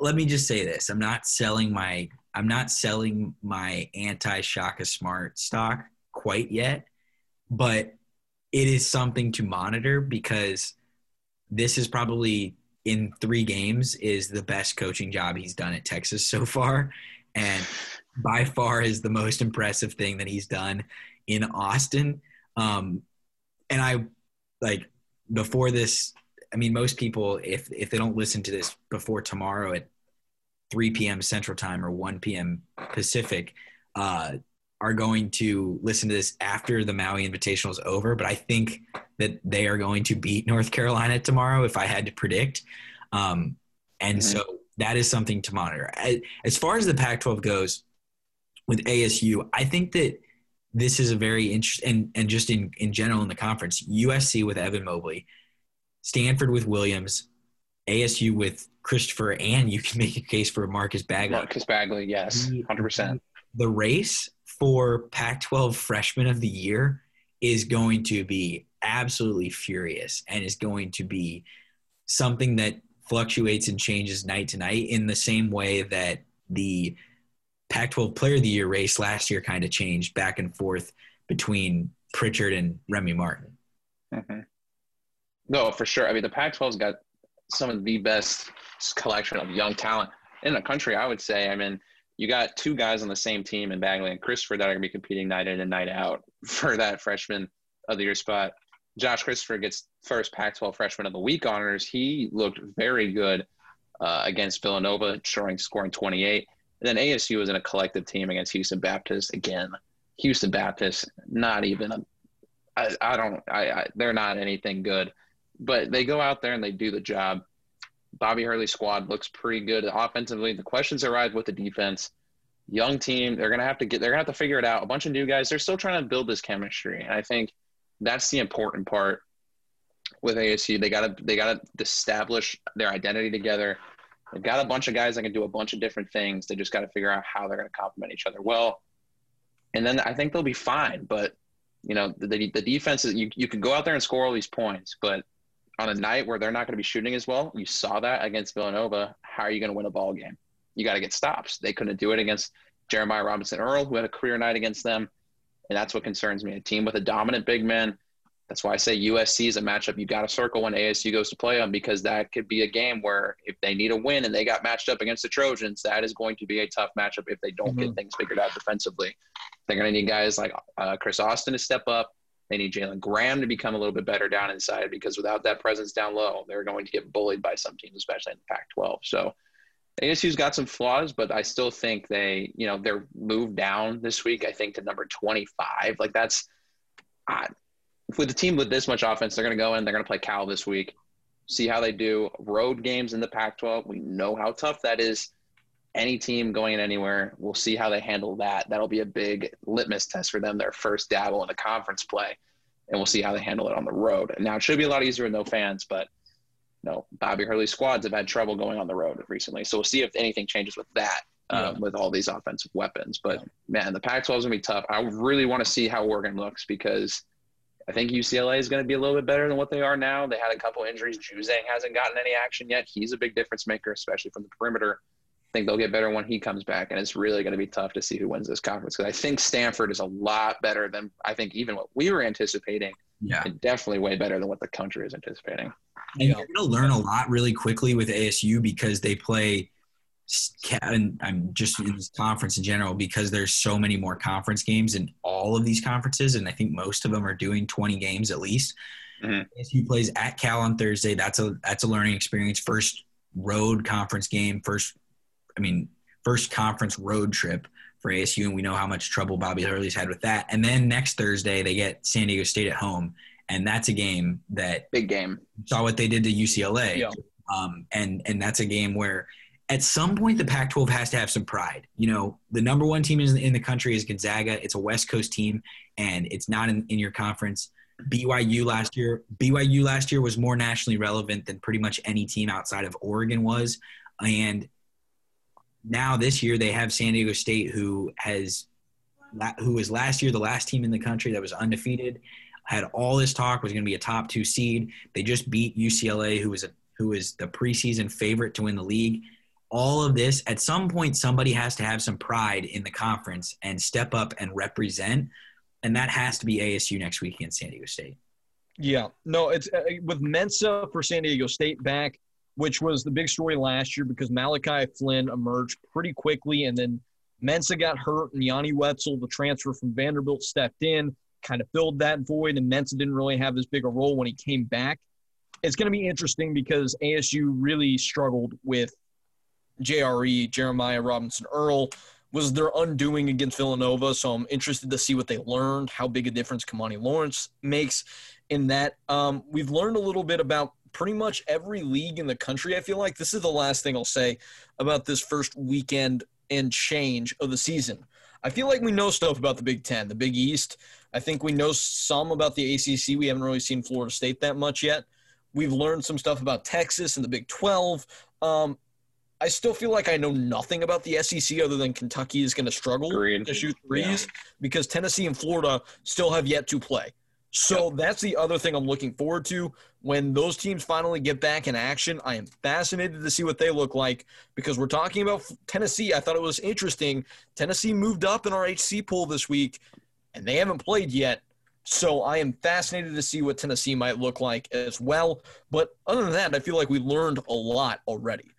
let me just say this: I'm not selling my I'm not selling my anti Shaka Smart stock quite yet, but it is something to monitor because this is probably in three games is the best coaching job he's done at Texas so far, and by far is the most impressive thing that he's done in Austin. Um, and I like before this. I mean, most people, if if they don't listen to this before tomorrow at 3 p.m. Central Time or 1 p.m. Pacific, uh, are going to listen to this after the Maui Invitational is over. But I think that they are going to beat North Carolina tomorrow, if I had to predict. Um, and Mhm. so that is something to monitor. As- As far as the Pac-12 goes, with ASU, I think that this is a very interesting, and, and just in, in general in the conference, USC with Evan Mobley, Stanford with Williams, ASU with Christopher, and you can make a case for Marcus Bagley. Marcus Bagley, yes, hundred percent. The race for Pac 12 Freshman of the Year is going to be absolutely furious and is going to be something that fluctuates and changes night to night in the same way that the Pac 12 Player of the Year race last year kind of changed back and forth between Pritchard and Remy Martin. hmm No, for sure. I mean, the Pac-12's got some of the best collection of young talent in the country. I would say. I mean, you got two guys on the same team in Bagley and Christopher that are going to be competing night in and night out for that freshman of the year spot. Josh Christopher gets first Pac-12 freshman of the week honors. He looked very good uh, against Villanova, scoring scoring 28. Then ASU was in a collective team against Houston Baptist again. Houston Baptist, not even a I, I don't I, I they're not anything good but they go out there and they do the job. Bobby hurley's squad looks pretty good offensively. The questions arise with the defense. Young team they're gonna have to get they're gonna have to figure it out. A bunch of new guys they're still trying to build this chemistry. And i think that's the important part with asu they gotta they gotta establish their identity together they've got a bunch of guys that can do a bunch of different things. They just got to figure out how they're going to complement each other well. And then i think they'll be fine but you know the, the defense is you, you can go out there and score all these points but on a night where they're not going to be shooting as well you saw that against villanova how are you going to win a ball game? You got to get stops. They couldn't do it against jeremiah robinson earl who had a career night against them and that's what concerns me. A team with a dominant big man that's why i say usc is a matchup you got to circle when asu goes to play them because that could be a game where if they need a win and they got matched up against the trojans that is going to be a tough matchup if they don't get things figured out defensively they're going to need guys like uh, Chris Austin to step up. They need Jalen Graham to become a little bit better down inside because without that presence down low, they're going to get bullied by some teams, especially in the Pac-12. So ASU's got some flaws, but I still think they, you know, they're moved down this week. I think to number 25. Like that's I, with a team with this much offense, they're going to go in. They're going to play Cal this week. See how they do. Road games in the Pac-12. We know how tough that is. Any team going in anywhere, we'll see how they handle that. That'll be a big litmus test for them. Their first dabble in the conference play, and we'll see how they handle it on the road. Now it should be a lot easier with no fans, but no, Bobby Hurley squads have had trouble going on the road recently. So we'll see if anything changes with that. Um, with all these offensive weapons, but man, the Pac-12 is gonna be tough. I really want to see how Oregon looks because I think UCLA is going to be a little bit better than what they are now. They had a couple injuries. Juzang hasn't gotten any action yet. He's a big difference maker, especially from the perimeter. I think they'll get better when he comes back, and it's really going to be tough to see who wins this conference because I think Stanford is a lot better than I think even what we were anticipating, Yeah. and definitely way better than what the country is anticipating. And Yeah. you're going to learn a lot really quickly with ASU because they play, and I'm just in this conference in general because there's so many more conference games in all of these conferences, and I think most of them are doing 20 games at least. Mhm. ASU plays at Cal on Thursday. That's a that's a learning experience. First road conference game. First, I mean, first conference road trip for ASU, and we know how much trouble Bobby Hurley's had with that. And then next Thursday they get San Diego State at home, and that's a game that Big game. saw what they did to UCLA. Yeah. Um, and and that's a game where at some point the Pac-12 has to have some pride. You know, the number one team in, in the country is Gonzaga. It's a West Coast team, and it's not in, in your conference. BYU last year, BYU last year was more nationally relevant than pretty much any team outside of Oregon was, and now this year they have San Diego State, who has who was last year the last team in the country that was undefeated had all this talk was going to be a top two seed. They just beat UCLA, who was a who is the preseason favorite to win the league. All of this, at some point, somebody has to have some pride in the conference and step up and represent, and that has to be ASU next week against San Diego State. Yeah, no, it's uh, with Mensah for San Diego State back, which was the big story last year because Malachi Flynn emerged pretty quickly, and then Mensah got hurt, and Yanni Wetzell, the transfer from Vanderbilt, stepped in, kind of filled that void, and Mensah didn't really have as big a role when he came back. It's going to be interesting because ASU really struggled with JRE, Jeremiah Robinson Earl, was their undoing against Villanova. So I'm interested to see what they learned, how big a difference Kimani Lawrence makes in that. Um, we've learned a little bit about pretty much every league in the country. I feel like this is the last thing I'll say about this first weekend and change of the season. I feel like we know stuff about the Big Ten, the Big East. I think we know some about the ACC. We haven't really seen Florida State that much yet. We've learned some stuff about Texas and the Big 12. Um, I still feel like I know nothing about the SEC other than Kentucky is going to struggle Agreed. to shoot threes because Tennessee and Florida still have yet to play. So that's the other thing I'm looking forward to. When those teams finally get back in action, I am fascinated to see what they look like because we're talking about Tennessee. I thought it was interesting. Tennessee moved up in our HC pool this week, and they haven't played yet. So I am fascinated to see what Tennessee might look like as well. But other than that, I feel like we learned a lot already.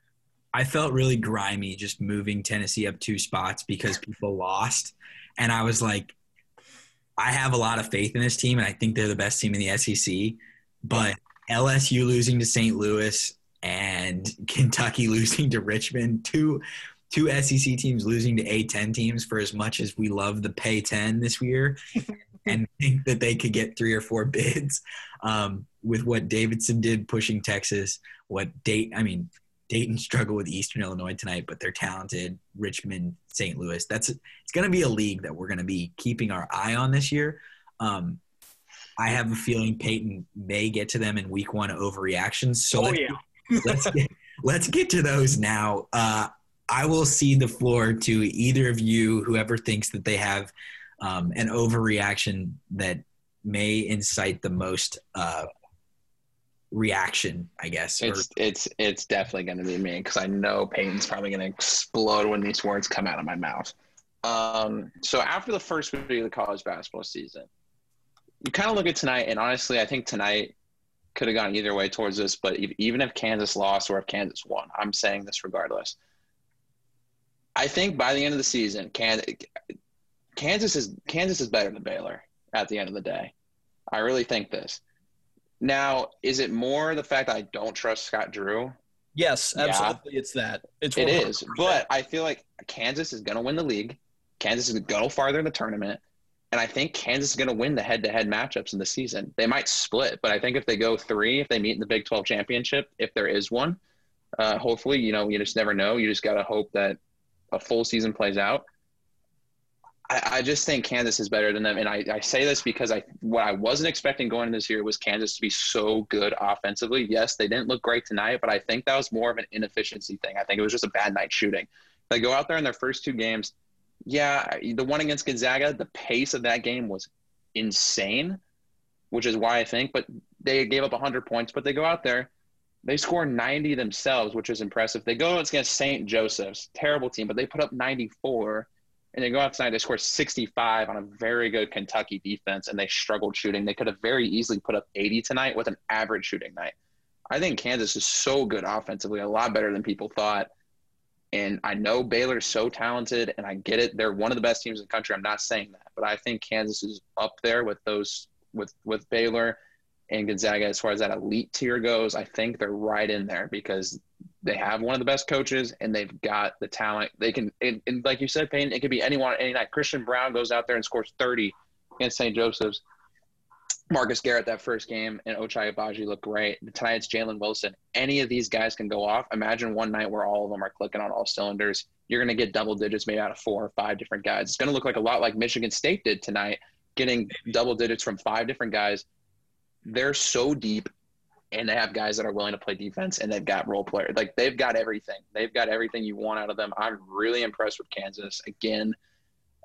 I felt really grimy just moving Tennessee up two spots because people lost. And I was like, I have a lot of faith in this team, and I think they're the best team in the SEC. But LSU losing to St. Louis and Kentucky losing to Richmond, two two SEC teams losing to A10 teams for as much as we love the pay 10 this year and think that they could get three or four bids um, with what Davidson did pushing Texas, what date, I mean, Dayton struggled with Eastern Illinois tonight, but they're talented. Richmond, St. Louis. That's it's going to be a league that we're going to be keeping our eye on this year. Um, I have a feeling Peyton may get to them in Week One overreactions. So let's, let's get, let's get to those now. Uh, I will cede the floor to either of you, whoever thinks that they have um, an overreaction that may incite the most uh, reaction, I guess. or- It's it's it's definitely going to be me because I know Peyton's probably going to explode when these words come out of my mouth. Um, so after the first week of the college basketball season, you kind of look at tonight, and honestly, I think tonight could have gone either way towards this. But even if Kansas lost or if Kansas won, I'm saying this regardless. I think by the end of the season, Kansas is Kansas is better than Baylor at the end of the day. I really think this. Now, is it more the fact that I don't trust Scott Drew? Yes, Yeah. absolutely. It's that. It's It 100%. is, but I feel like Kansas is going to win the league. Kansas is going to go farther in the tournament, And I think Kansas is going to win the head-to-head matchups in the season. They might split, but I think if they go three, if they meet in the Big 12 championship, if there is one, uh, hopefully, you know, you just never know. You just got to hope that a full season plays out. I, I, just think Kansas is better than them, and I, I say this because I what I wasn't expecting going into this year was Kansas to be so good offensively. Yes, they didn't look great tonight, but I think that was more of an inefficiency thing. I think it was just a bad night shooting. They go out there in their first two games. Yeah, the one against Gonzaga, the pace of that game was insane, which is why I think. But they gave up 100 points, but they go out there, they score 90 themselves, which is impressive. They go against St. Joseph's, terrible team, but they put up 94 and they go outside, they score 65 on a very good Kentucky defense, and they struggled shooting. They could have very easily put up 80 tonight with an average shooting night. I think Kansas is so good offensively, a lot better than people thought. And I know Baylor's so talented, and I get it. They're one of the best teams in the country. I'm not saying that, but I think Kansas is up there with those with with Baylor and Gonzaga as far as that elite tier goes. I think they're right in there because they have one of the best coaches and they've got the talent. They can, and, and like you said, Payne, it could be anyone any night. Christian Braun goes out there and scores 30 against St. Joseph's. Marcus Garrett that first game and Ochai Agbaji look great. Tonight it's Jalen Wilson. Any of these guys can go off. Imagine one night where all of them are clicking on all cylinders. You're going to get double digits maybe out of four or five different guys. It's going to look like a lot like Michigan State did tonight, getting double digits from five different guys. They're so deep and they have guys that are willing to play defense and they've got role players. Like they've got everything. They've got everything you want out of them. I'm really impressed with Kansas. Again,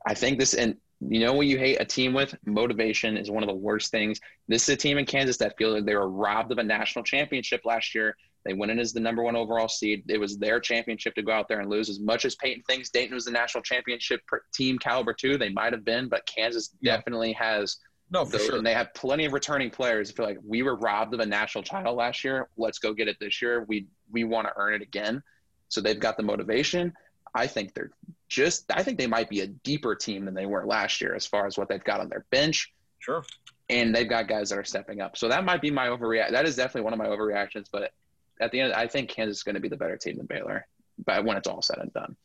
I think this and you know what you hate a team with? Motivation is one of the worst things. This is a team in Kansas that feel like they were robbed of a national championship last year. They went in as the number one overall seed. It was their championship to go out there and lose. As much as Peyton thinks Dayton was the national championship team caliber too, they might have been, but Kansas yeah. definitely has – no, for sure. And they have plenty of returning players. I feel like we were robbed of a national title last year. Let's go get it this year. We we want to earn it again. So they've got the motivation. I think they're just. I think they might be a deeper team than they were last year as far as what they've got on their bench. Sure. And they've got guys that are stepping up. So that might be my overreact. That is definitely one of my overreactions. But at the end, I think Kansas is going to be the better team than Baylor. But when it's all said and done.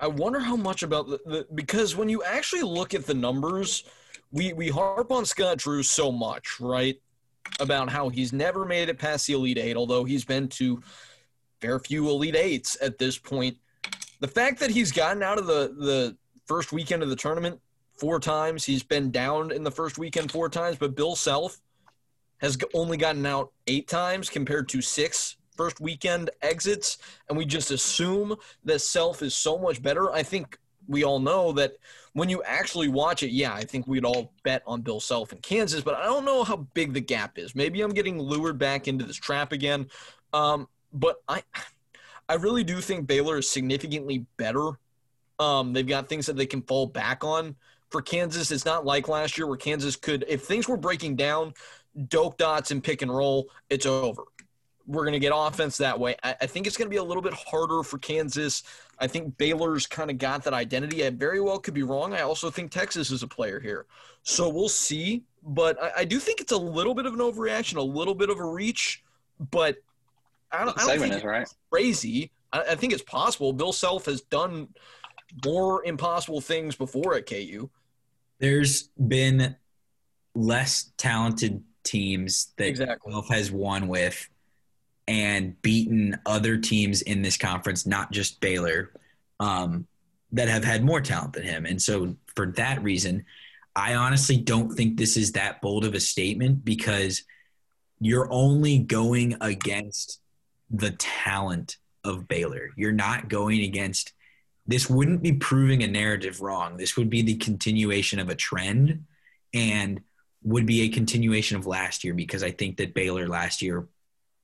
I wonder how much about the, the because when you actually look at the numbers we we harp on Scott Drew so much, right? About how he's never made it past the Elite Eight, although he's been to fair few Elite Eights at this point. The fact that he's gotten out of the the first weekend of the tournament four times, he's been down in the first weekend four times, but Bill Self has only gotten out eight times compared to six first weekend exits, and we just assume that Self is so much better. I think we all know that when you actually watch it, yeah, I think we'd all bet on Bill Self in Kansas, but I don't know how big the gap is. Maybe I'm getting lured back into this trap again. Um, but I, I really do think Baylor is significantly better. Um, they've got things that they can fall back on. For Kansas, it's not like last year where Kansas could, if things were breaking down, dope dots and pick and roll, it's over we're going to get offense that way. I, I think it's going to be a little bit harder for Kansas. I think Baylor's kind of got that identity. I very well could be wrong. I also think Texas is a player here. So we'll see. But I, I do think it's a little bit of an overreaction, a little bit of a reach. But I don't, I don't think it's right. crazy. I, I think it's possible. Bill Self has done more impossible things before at KU. There's been less talented teams that exactly. Self has won with and beaten other teams in this conference, not just Baylor, um, that have had more talent than him. And so, for that reason, I honestly don't think this is that bold of a statement because you're only going against the talent of Baylor. You're not going against this wouldn't be proving a narrative wrong. This would be the continuation of a trend and would be a continuation of last year because I think that Baylor last year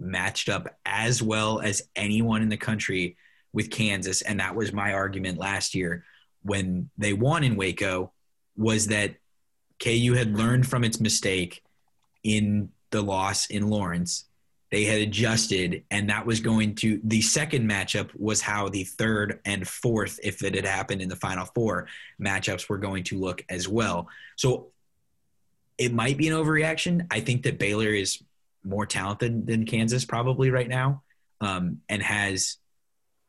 matched up as well as anyone in the country with Kansas. And that was my argument last year when they won in Waco was that KU had learned from its mistake in the loss in Lawrence. They had adjusted, and that was going to the second matchup was how the third and fourth, if it had happened in the final four matchups, were going to look as well. So it might be an overreaction. I think that Baylor is more talented than Kansas probably right now, um, and has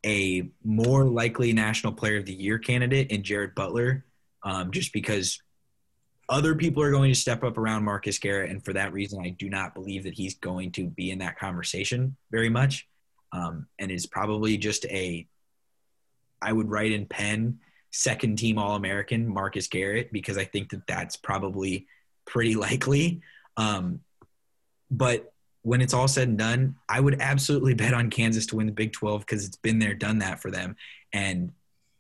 a more likely National Player of the Year candidate in Jared Butler, um, just because other people are going to step up around Marcus Garrett, and for that reason, I do not believe that he's going to be in that conversation very much, um, and is probably just a. I would write in pen second team All American Marcus Garrett because I think that that's probably pretty likely. Um, but when it's all said and done, I would absolutely bet on Kansas to win the Big 12 because it's been there, done that for them. And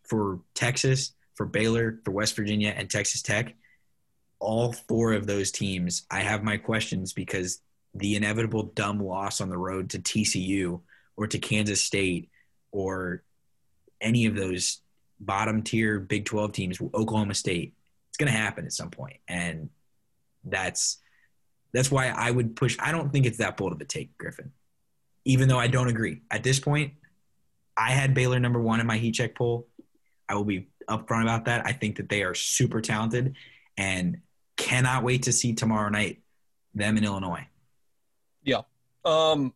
for Texas, for Baylor, for West Virginia, and Texas Tech, all four of those teams, I have my questions because the inevitable dumb loss on the road to TCU or to Kansas State or any of those bottom tier Big 12 teams, Oklahoma State, it's going to happen at some point. And that's that's why I would push. I don't think it's that bold of a take, Griffin. Even though I don't agree at this point, I had Baylor number one in my heat check poll. I will be upfront about that. I think that they are super talented, and cannot wait to see tomorrow night them in Illinois. Yeah. Um,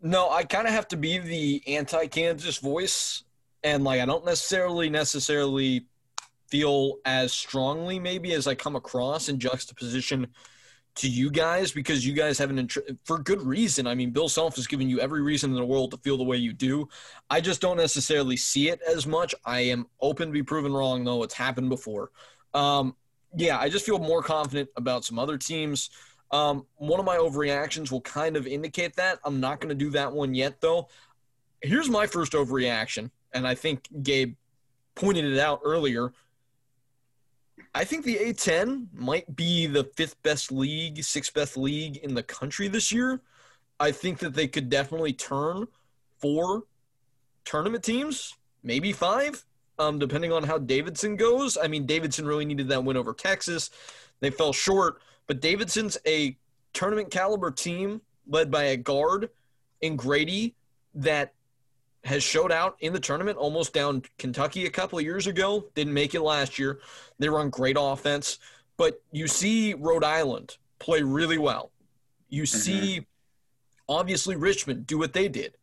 no, I kind of have to be the anti-Kansas voice, and like I don't necessarily necessarily feel as strongly maybe as I come across in juxtaposition to you guys because you guys have an int- for good reason. I mean, Bill Self has given you every reason in the world to feel the way you do. I just don't necessarily see it as much. I am open to be proven wrong though. It's happened before. Um, yeah, I just feel more confident about some other teams. Um, one of my overreactions will kind of indicate that. I'm not going to do that one yet, though. Here's my first overreaction, and I think Gabe pointed it out earlier. I think the A10 might be the fifth best league, sixth best league in the country this year. I think that they could definitely turn four tournament teams, maybe five, um, depending on how Davidson goes. I mean, Davidson really needed that win over Texas. They fell short, but Davidson's a tournament caliber team led by a guard in Grady that has showed out in the tournament, almost down Kentucky a couple of years ago. Didn't make it last year. They run great offense, but you see Rhode Island play really well. You see, obviously, Richmond do what they did,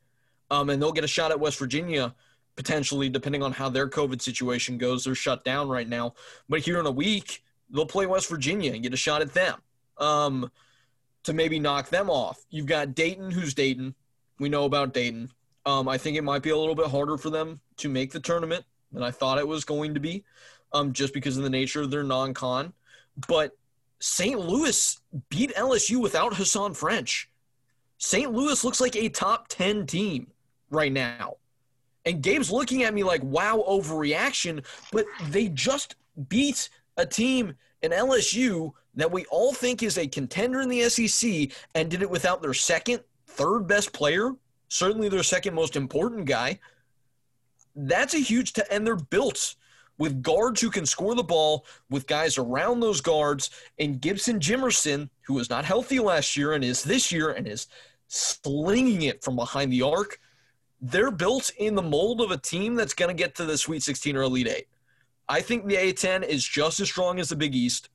um, and they'll get a shot at West Virginia potentially, depending on how their COVID situation goes. They're shut down right now, but here in a week they'll play West Virginia and get a shot at them um, to maybe knock them off. You've got Dayton, who's Dayton. We know about Dayton. Um, I think it might be a little bit harder for them to make the tournament than I thought it was going to be, um, just because of the nature of their non-con. But St. Louis beat LSU without Hasahn French. St. Louis looks like a top 10 team right now. And Gabe's looking at me like, wow, overreaction. But they just beat a team in LSU that we all think is a contender in the SEC and did it without their second, third best player, certainly their second most important guy. That's a huge, t- and they're built with guards who can score the ball, with guys around those guards, and Gibson Jimerson, who was not healthy last year and is this year and is slinging it from behind the arc. They're built in the mold of a team that's going to get to the Sweet 16 or Elite 8. I think the A10 is just as strong as the Big East.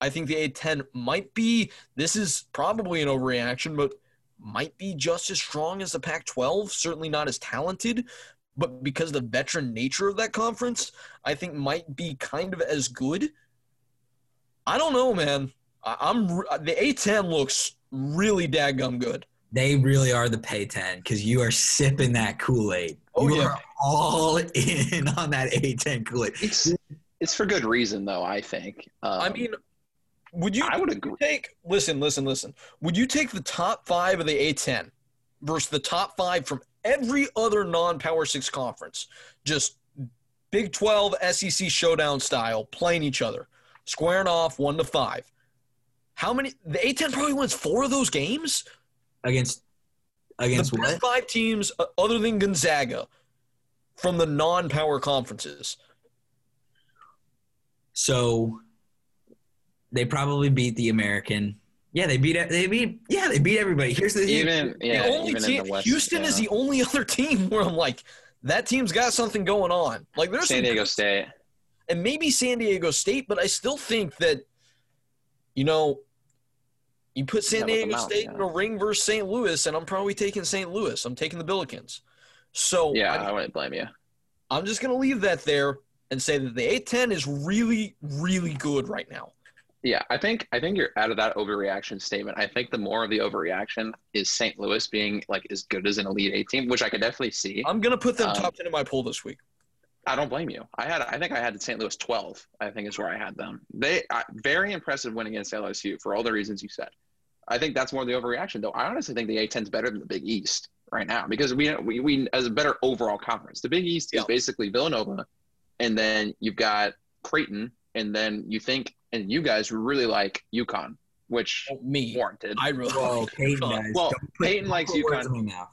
I think the A10 might be, this is probably an overreaction, but might be just as strong as the Pac 12. Certainly not as talented, but because of the veteran nature of that conference, I think might be kind of as good. I don't know, man. I- I'm the A10 looks really daggum good. They really are the pay 10 because you are sipping that Kool Aid. Oh, you yeah. are all in on that A10 Kool Aid. It's it's for good reason though. I think. Um, I mean, would you I would would agree. take listen, listen, listen. Would you take the top five of the A10 versus the top five from every other non-power six conference? Just Big 12 SEC showdown style, playing each other, squaring off one to five. How many the A10 probably wins four of those games? Against against the best what? five teams uh, other than Gonzaga from the non-power conferences. So they probably beat the American. Yeah, they beat they beat yeah, they beat everybody. Here's the even yeah, the only team, in the West. Houston is the only other team where I'm like, that team's got something going on. Like there's San Diego State. and maybe San Diego State, but I still think that, you know, you put San Yeah, Diego Mountain, State yeah. in a ring versus St. Louis, and I'm probably taking St. Louis. I'm taking the Billikens. So Yeah, I I wouldn't blame you. I'm just going to leave that there and say that the A10 is really, really good right now. Yeah, I think I think you're out of that overreaction statement. I think the more of the overreaction is St. Louis being like as good as an Elite Eight team, which I could definitely see. I'm gonna put them Um, top ten in my poll this week. I don't blame you. I had I think I had the St. Louis 12. I think is where I had them. They I, very impressive win against LSU for all the reasons you said. I think that's more of the overreaction, though. I honestly think the A10 is better than the Big East right now because we we, we as a better overall conference. The Big East Yeah. is basically Villanova, and then you've got Creighton, and then you think and you guys really like UConn, which Oh, me, warranted. I really. Whoa, Peyton UConn. guys. Well, don't put- Peyton likes don't put words UConn. in my mouth.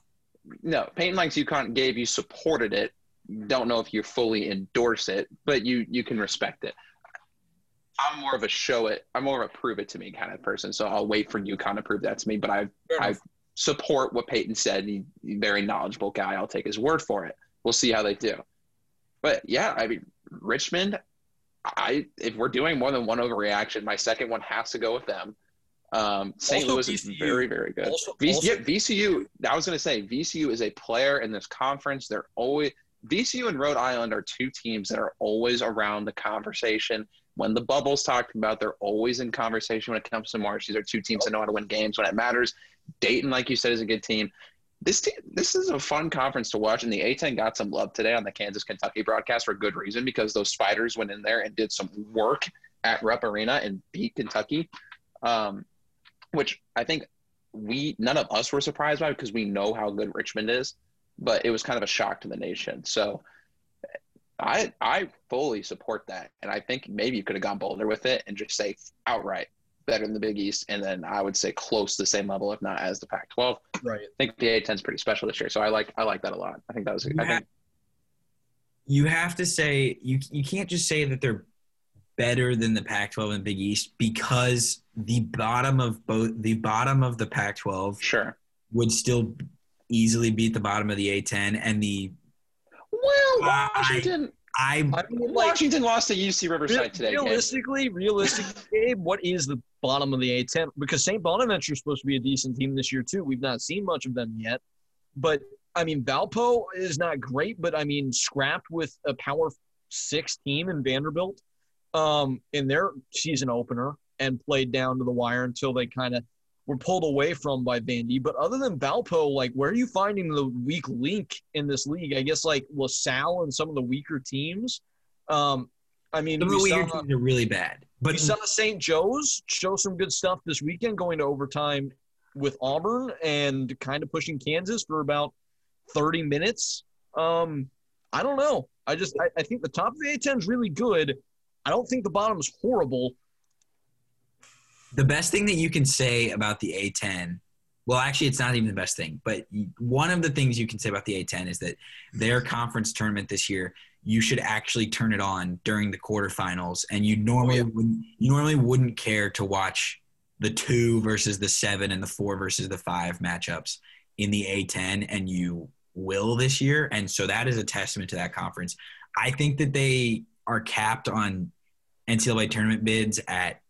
no, Peyton likes UConn gave you supported it. Don't know if you fully endorse it, but you you can respect it. I'm more of a show it. I'm more of a prove it to me kind of person. So I'll wait for UConn to prove that to me. But I Fair I support what Peyton said. He, he's a very knowledgeable guy. I'll take his word for it. We'll see how they do. But yeah, I mean Richmond. I if we're doing more than one overreaction, my second one has to go with them. Um, St. Louis is very very good. Also, V- also- yeah, VCU. I was going to say VCU is a player in this conference. They're always VCU and Rhode Island are two teams that are always around the conversation. When the bubble's talked about, they're always in conversation when it comes to March. These are two teams that know how to win games when it matters. Dayton, like you said, is a good team. This team, this is a fun conference to watch, and the A10 got some love today on the Kansas Kentucky broadcast for good reason because those Spiders went in there and did some work at Rupp Arena and beat Kentucky, um, which I think we none of us were surprised by because we know how good Richmond is, but it was kind of a shock to the nation. So I I fully support that, and I think maybe you could have gone bolder with it and just say outright better than the Big East, and then I would say close to the same level, if not as the Pac-12. right. I think the A10 is pretty special this year, so I like I like that a lot. I think that was I Yeah. think you have to say you you can't just say that they're better than the Pac-12 and Big East because the bottom of both the bottom of the Pac-12 sure. would still easily beat the bottom of the A10 and the Well, Washington I I mean, like Washington lost to UC Riverside today. Gabe. realistically, realistically, Gabe, what is the bottom of the A10? Because St. Bonaventure is supposed to be a decent team this year too. We've not seen much of them yet, but I mean, Valpo is not great, but I mean, scrapped with a Power Six team in Vanderbilt um, in their season opener and played down to the wire until they kind of were pulled away from by Vandy. But other than Valpo, like, where are you finding the weak link in this league? I guess like LaSalle and some of the weaker teams. Um, I mean, some of the we weaker saw- teams are really bad. But we saw St. Joe's show some good stuff this weekend, going to overtime with Auburn and kind of pushing Kansas for about 30 minutes. Um, I don't know. I just I, I think the top of the A10 is really good. I don't think the bottom is horrible. the best thing that you can say about the A10, well, actually, it's not even the best thing, but one of the things you can say about the A10 is that their conference tournament this year, you should actually turn it on during the quarterfinals, and you oh, normally Oh, yeah. wouldn't, you normally wouldn't care to watch the two versus the seven and the four versus the five matchups in the A10, and you will this year, and so that is a testament to that conference. I think that they are capped on NCAA tournament bids at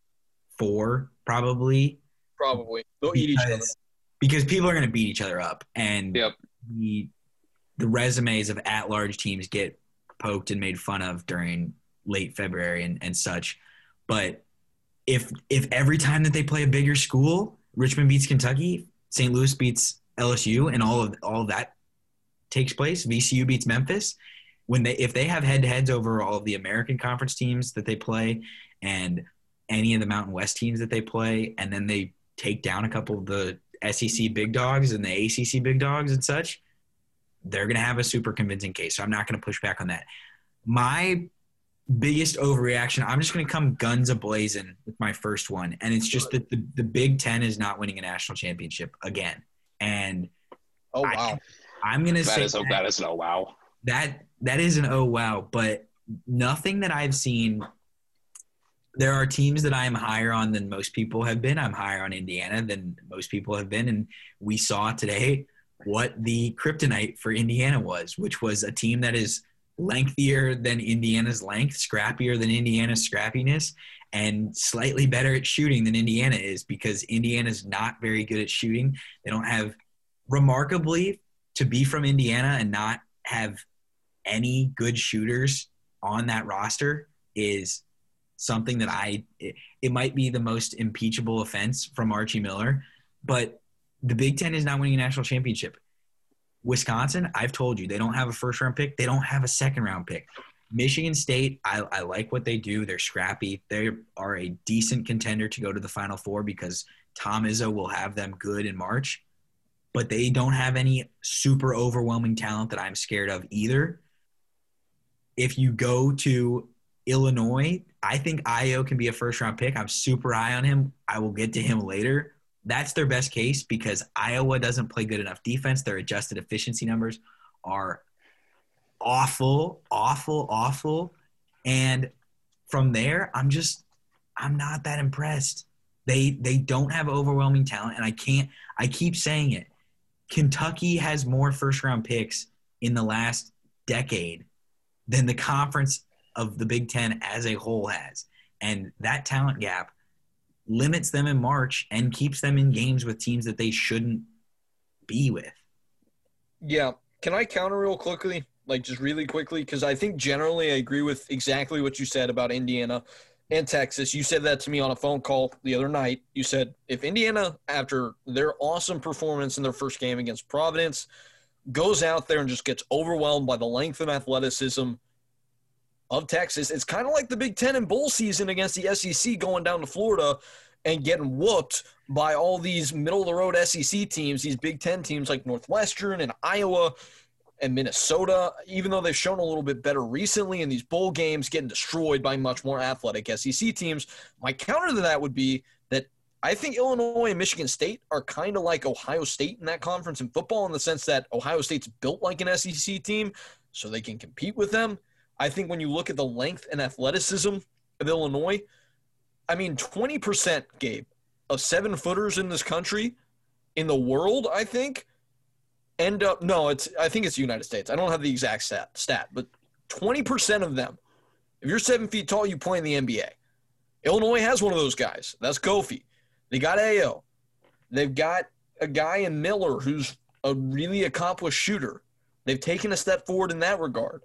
four probably Probably they'll eat each other. because, because people are going to beat each other up and Yep. the the resumes of at large teams get poked and made fun of during late February and, and such but if if every time that they play a bigger school Richmond beats Kentucky St. Louis beats LSU and all of all of that takes place VCU beats Memphis when they if they have head to heads over all of the American conference teams that they play and any of the Mountain West teams that they play, and then they take down a couple of the SEC big dogs and the ACC big dogs and such, they're going to have a super convincing case. So I'm not going to push back on that. My biggest overreaction, I'm just going to come guns a blazing with my first one, and it's just that the, the Big Ten is not winning a national championship again, and Oh wow! I'm going to say is a, that is an oh wow. that that is an oh wow, but nothing that I've seen. There are teams that I am higher on than most people have been. I'm higher on Indiana than most people have been, and we saw today what the kryptonite for Indiana was, which was a team that is lengthier than Indiana's length, scrappier than Indiana's scrappiness, and slightly better at shooting than Indiana is because Indiana's not very good at shooting. They don't have remarkably to be from Indiana and not have any good shooters on that roster is something that I it, it might be the most impeachable offense from Archie Miller, but the Big Ten is not winning a national championship. Wisconsin, I've told you, they don't have a first round pick. They don't have a second round pick. Michigan State, I, I like what they do. They're scrappy. They are a decent contender to go to the Final Four because Tom Izzo will have them good in March. But they don't have any super overwhelming talent that I'm scared of either. If you go to Illinois, I think Ayo can be a first round pick. I'm super high on him. I will get to him later. That's their best case because Iowa doesn't play good enough defense. Their adjusted efficiency numbers are awful, awful, awful. And from there, I'm just I'm not that impressed. They they don't have overwhelming talent, and I can't. I keep saying it. Kentucky has more first round picks in the last decade than the conference of the Big Ten as a whole has, and that talent gap limits them in March and keeps them in games with teams that they shouldn't be with. Yeah. Can I counter real quickly? Like just really quickly, because I think generally I agree with exactly what you said about Indiana and Texas. You said that to me on a phone call the other night. You said if Indiana, after their awesome performance in their first game against Providence, goes out there and just gets overwhelmed by the length and athleticism of Texas, it's kind of like the Big Ten and bowl season against the SEC going down to Florida and getting whooped by all these middle of the road SEC teams, these Big Ten teams like Northwestern and Iowa and Minnesota, even though they've shown a little bit better recently in these bowl games, getting destroyed by much more athletic SEC teams. My counter to that would be that I think Illinois and Michigan State are kind of like Ohio State in that conference in football in the sense that Ohio State's built like an SEC team, so they can compete with them. I think when you look at the length and athleticism of Illinois, I mean, 20%, Gabe, of seven footers in this country, in the world, I think, end up, no, it's, I think it's the United States. I don't have the exact stat, stat but 20% of them, if you're seven feet tall, you play in the NBA. Illinois has one of those guys. That's Kofi. They got Ayo. They've got a guy in Miller who's a really accomplished shooter. They've taken a step forward in that regard.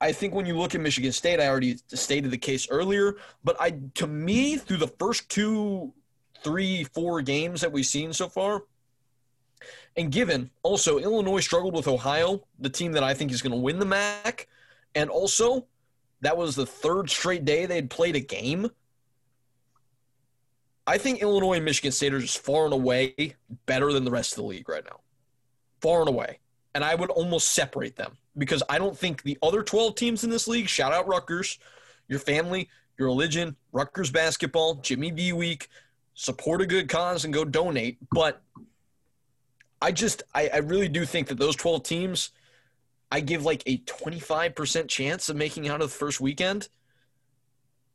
I think when you look at Michigan State, I already stated the case earlier, but I to me through the first two, three, four games that we've seen so far, and given also Illinois struggled with Ohio, the team that I think is going to win the MAC, and also that was the third straight day they'd played a game. I think Illinois and Michigan State are just far and away better than the rest of the league right now. Far and away. And I would almost separate them because I don't think the other 12 teams in this league, shout out Rutgers, your family, your religion, Rutgers basketball, Jimmy V week, support a good cause and go donate. But I just, I, I really do think that those 12 teams, I give like a 25% chance of making out of the first weekend.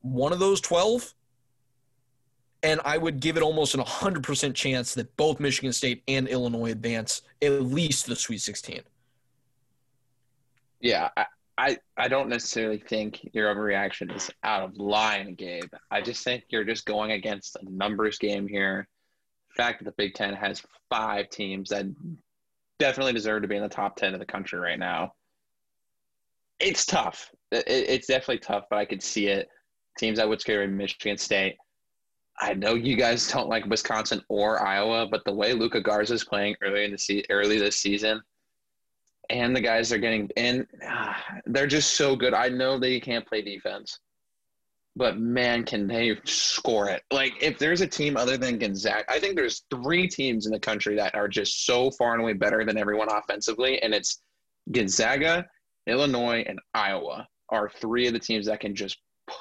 One of those 12. And I would give it almost an 100% chance that both Michigan State and Illinois advance at least the Sweet 16. Yeah, I, I, I don't necessarily think your overreaction is out of line, Gabe. I just think you're just going against a numbers game here. The fact that the Big Ten has five teams that definitely deserve to be in the top 10 of the country right now. It's tough. It, it's definitely tough, but I could see it. Teams I would scare Michigan State. I know you guys don't like Wisconsin or Iowa, but the way Luka Garza is playing early in the se- early this season – and the guys they're getting in. Ah, they're just so good. I know they can't play defense, but man, can they score it? Like if there's a team other than Gonzaga, I think there's three teams in the country that are just so far and away better than everyone offensively, and it's Gonzaga, Illinois, and Iowa are three of the teams that can just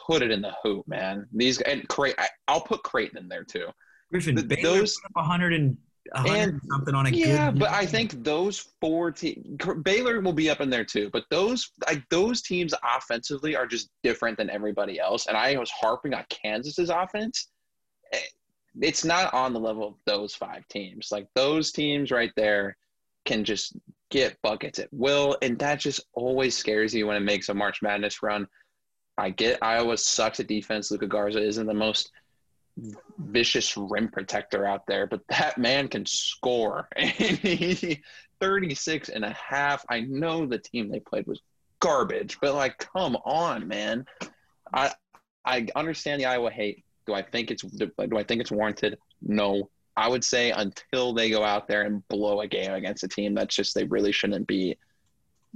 put it in the hoop, man. These and Creighton, I'll put Creighton in there too. Griffin, The- Baylor those- put up 100 and, 100 And- something on a Yeah, but I think those four teams, Baylor will be up in there too. But those, like those teams offensively are just different than everybody else. And I was harping on Kansas's offense. Eh, It's not on the level of those five teams. Like those teams right there can just get buckets at will, and that just always scares you when it makes a March Madness run. I get Iowa sucks at defense. Luka Garza isn't the most vicious rim protector out there, but that man can score. And he 36 and a half. I know the team they played was garbage, but like, come on, man. I I understand the Iowa hate. Do I think it's do I think it's warranted? No. I would say until they go out there and blow a game against a team that's just they really shouldn't be.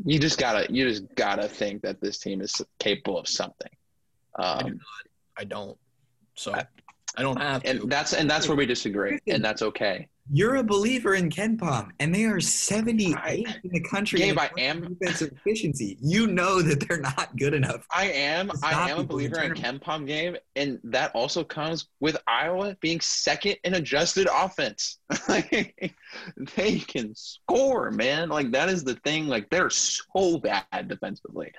You just gotta you just gotta think that this team is capable of something. Um, I don't. So I don't have to. and that's and that's where we disagree, and that's okay. You're a believer in KenPom, and they are 78th in the country. Gabe, I am. defensive efficiency. You know that they're not good enough. I am. I am a believer in determined. KenPom game, and that also comes with Iowa being second in adjusted offense. Like, they can score, man. Like that is the thing. Like they're so bad defensively,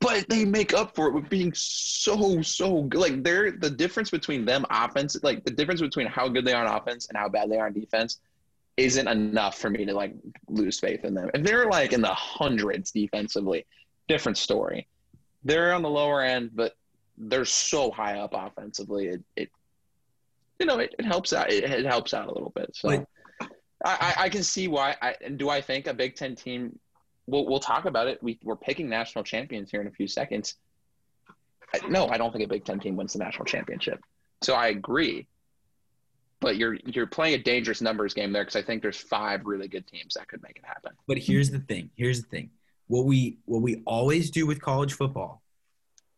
but they make up for it with being so so good. Like they're the difference between them offense, like the difference between how good they are on offense and how bad they are on defense. Isn't enough for me to like lose faith in them. If they're like in the hundreds defensively, different story they're on the lower end, but they're so high up offensively. It, it you know, it, it helps out. It, it helps out a little bit. So I, I, I can see why. I, and do I think a Big Ten team? We'll, we'll talk about it. We, we're picking national champions here in a few seconds. I, no, I don't think a Big Ten team wins the national championship. So I agree. But you're you're playing a dangerous numbers game there because I think there's five really good teams that could make it happen. But here's the thing. Here's the thing. What we what we always do with college football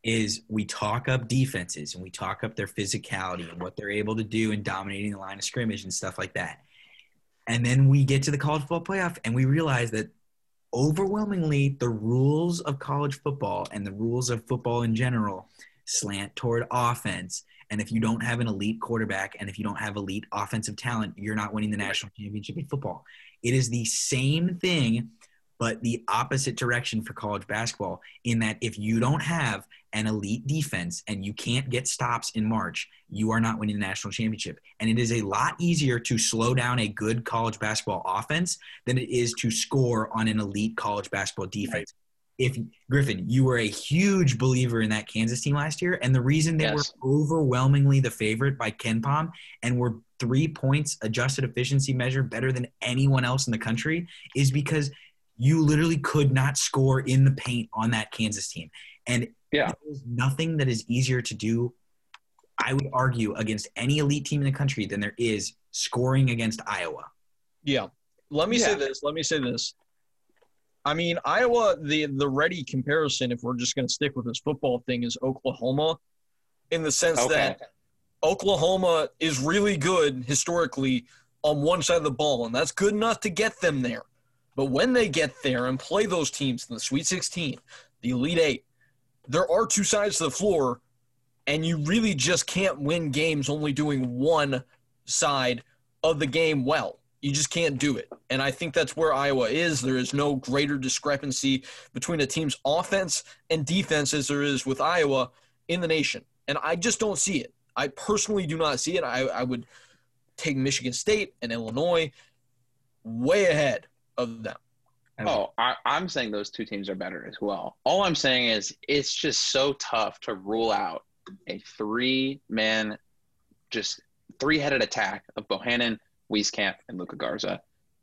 is we talk up defenses and we talk up their physicality and what they're able to do in dominating the line of scrimmage and stuff like that. And then we get to the college football playoff and we realize that overwhelmingly the rules of college football and the rules of football in general slant toward offense. And if you don't have an elite quarterback and if you don't have elite offensive talent, you're not winning the national championship in football. It is the same thing, but the opposite direction for college basketball. In that, if you don't have an elite defense and you can't get stops in March, you are not winning the national championship. And it is a lot easier to slow down a good college basketball offense than it is to score on an elite college basketball defense. If Griffin, you were a huge believer in that Kansas team last year, and the reason they Yes. were overwhelmingly the favorite by KenPom and were three points adjusted efficiency measure better than anyone else in the country is because you literally could not score in the paint on that Kansas team. And Yeah. there's nothing that is easier to do, I would argue, against any elite team in the country than there is scoring against Iowa. Yeah. Let me say this. Let me say this. I mean, Iowa, the the ready comparison, if we're just going to stick with this football thing, is Oklahoma, in the sense Okay. that Oklahoma is really good historically on one side of the ball, and that's good enough to get them there. But when they get there and play those teams in the Sweet 16, the Elite Eight, there are two sides to the floor, and you really just can't win games only doing one side of the game well. You just can't do it. And I think that's where Iowa is. There is no greater discrepancy between a team's offense and defense as there is with Iowa in the nation. And I just don't see it. I personally do not see it. I, I would take Michigan State and Illinois way ahead of them. Oh, I, I'm saying those two teams are better as well. All I'm saying is it's just so tough to rule out a three man, just three headed attack of Bohannon, Wieskamp, and Luka Garza.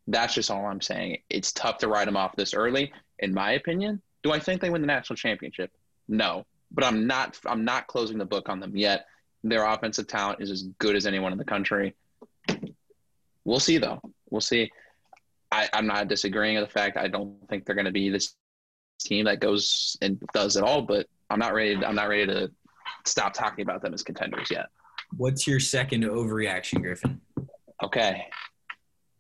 That's just all I'm saying. It's tough to write them off this early, in my opinion. Do I think they win the national championship? No, but I'm not. I'm not closing the book on them yet. Their offensive talent is as good as anyone in the country. We'll see, though. We'll see. I, I'm not disagreeing with the fact I don't think they're going to be this team that goes and does it all, but I'm not ready. I'm not ready to stop talking about them as contenders yet. What's your second overreaction, Griffin? Okay,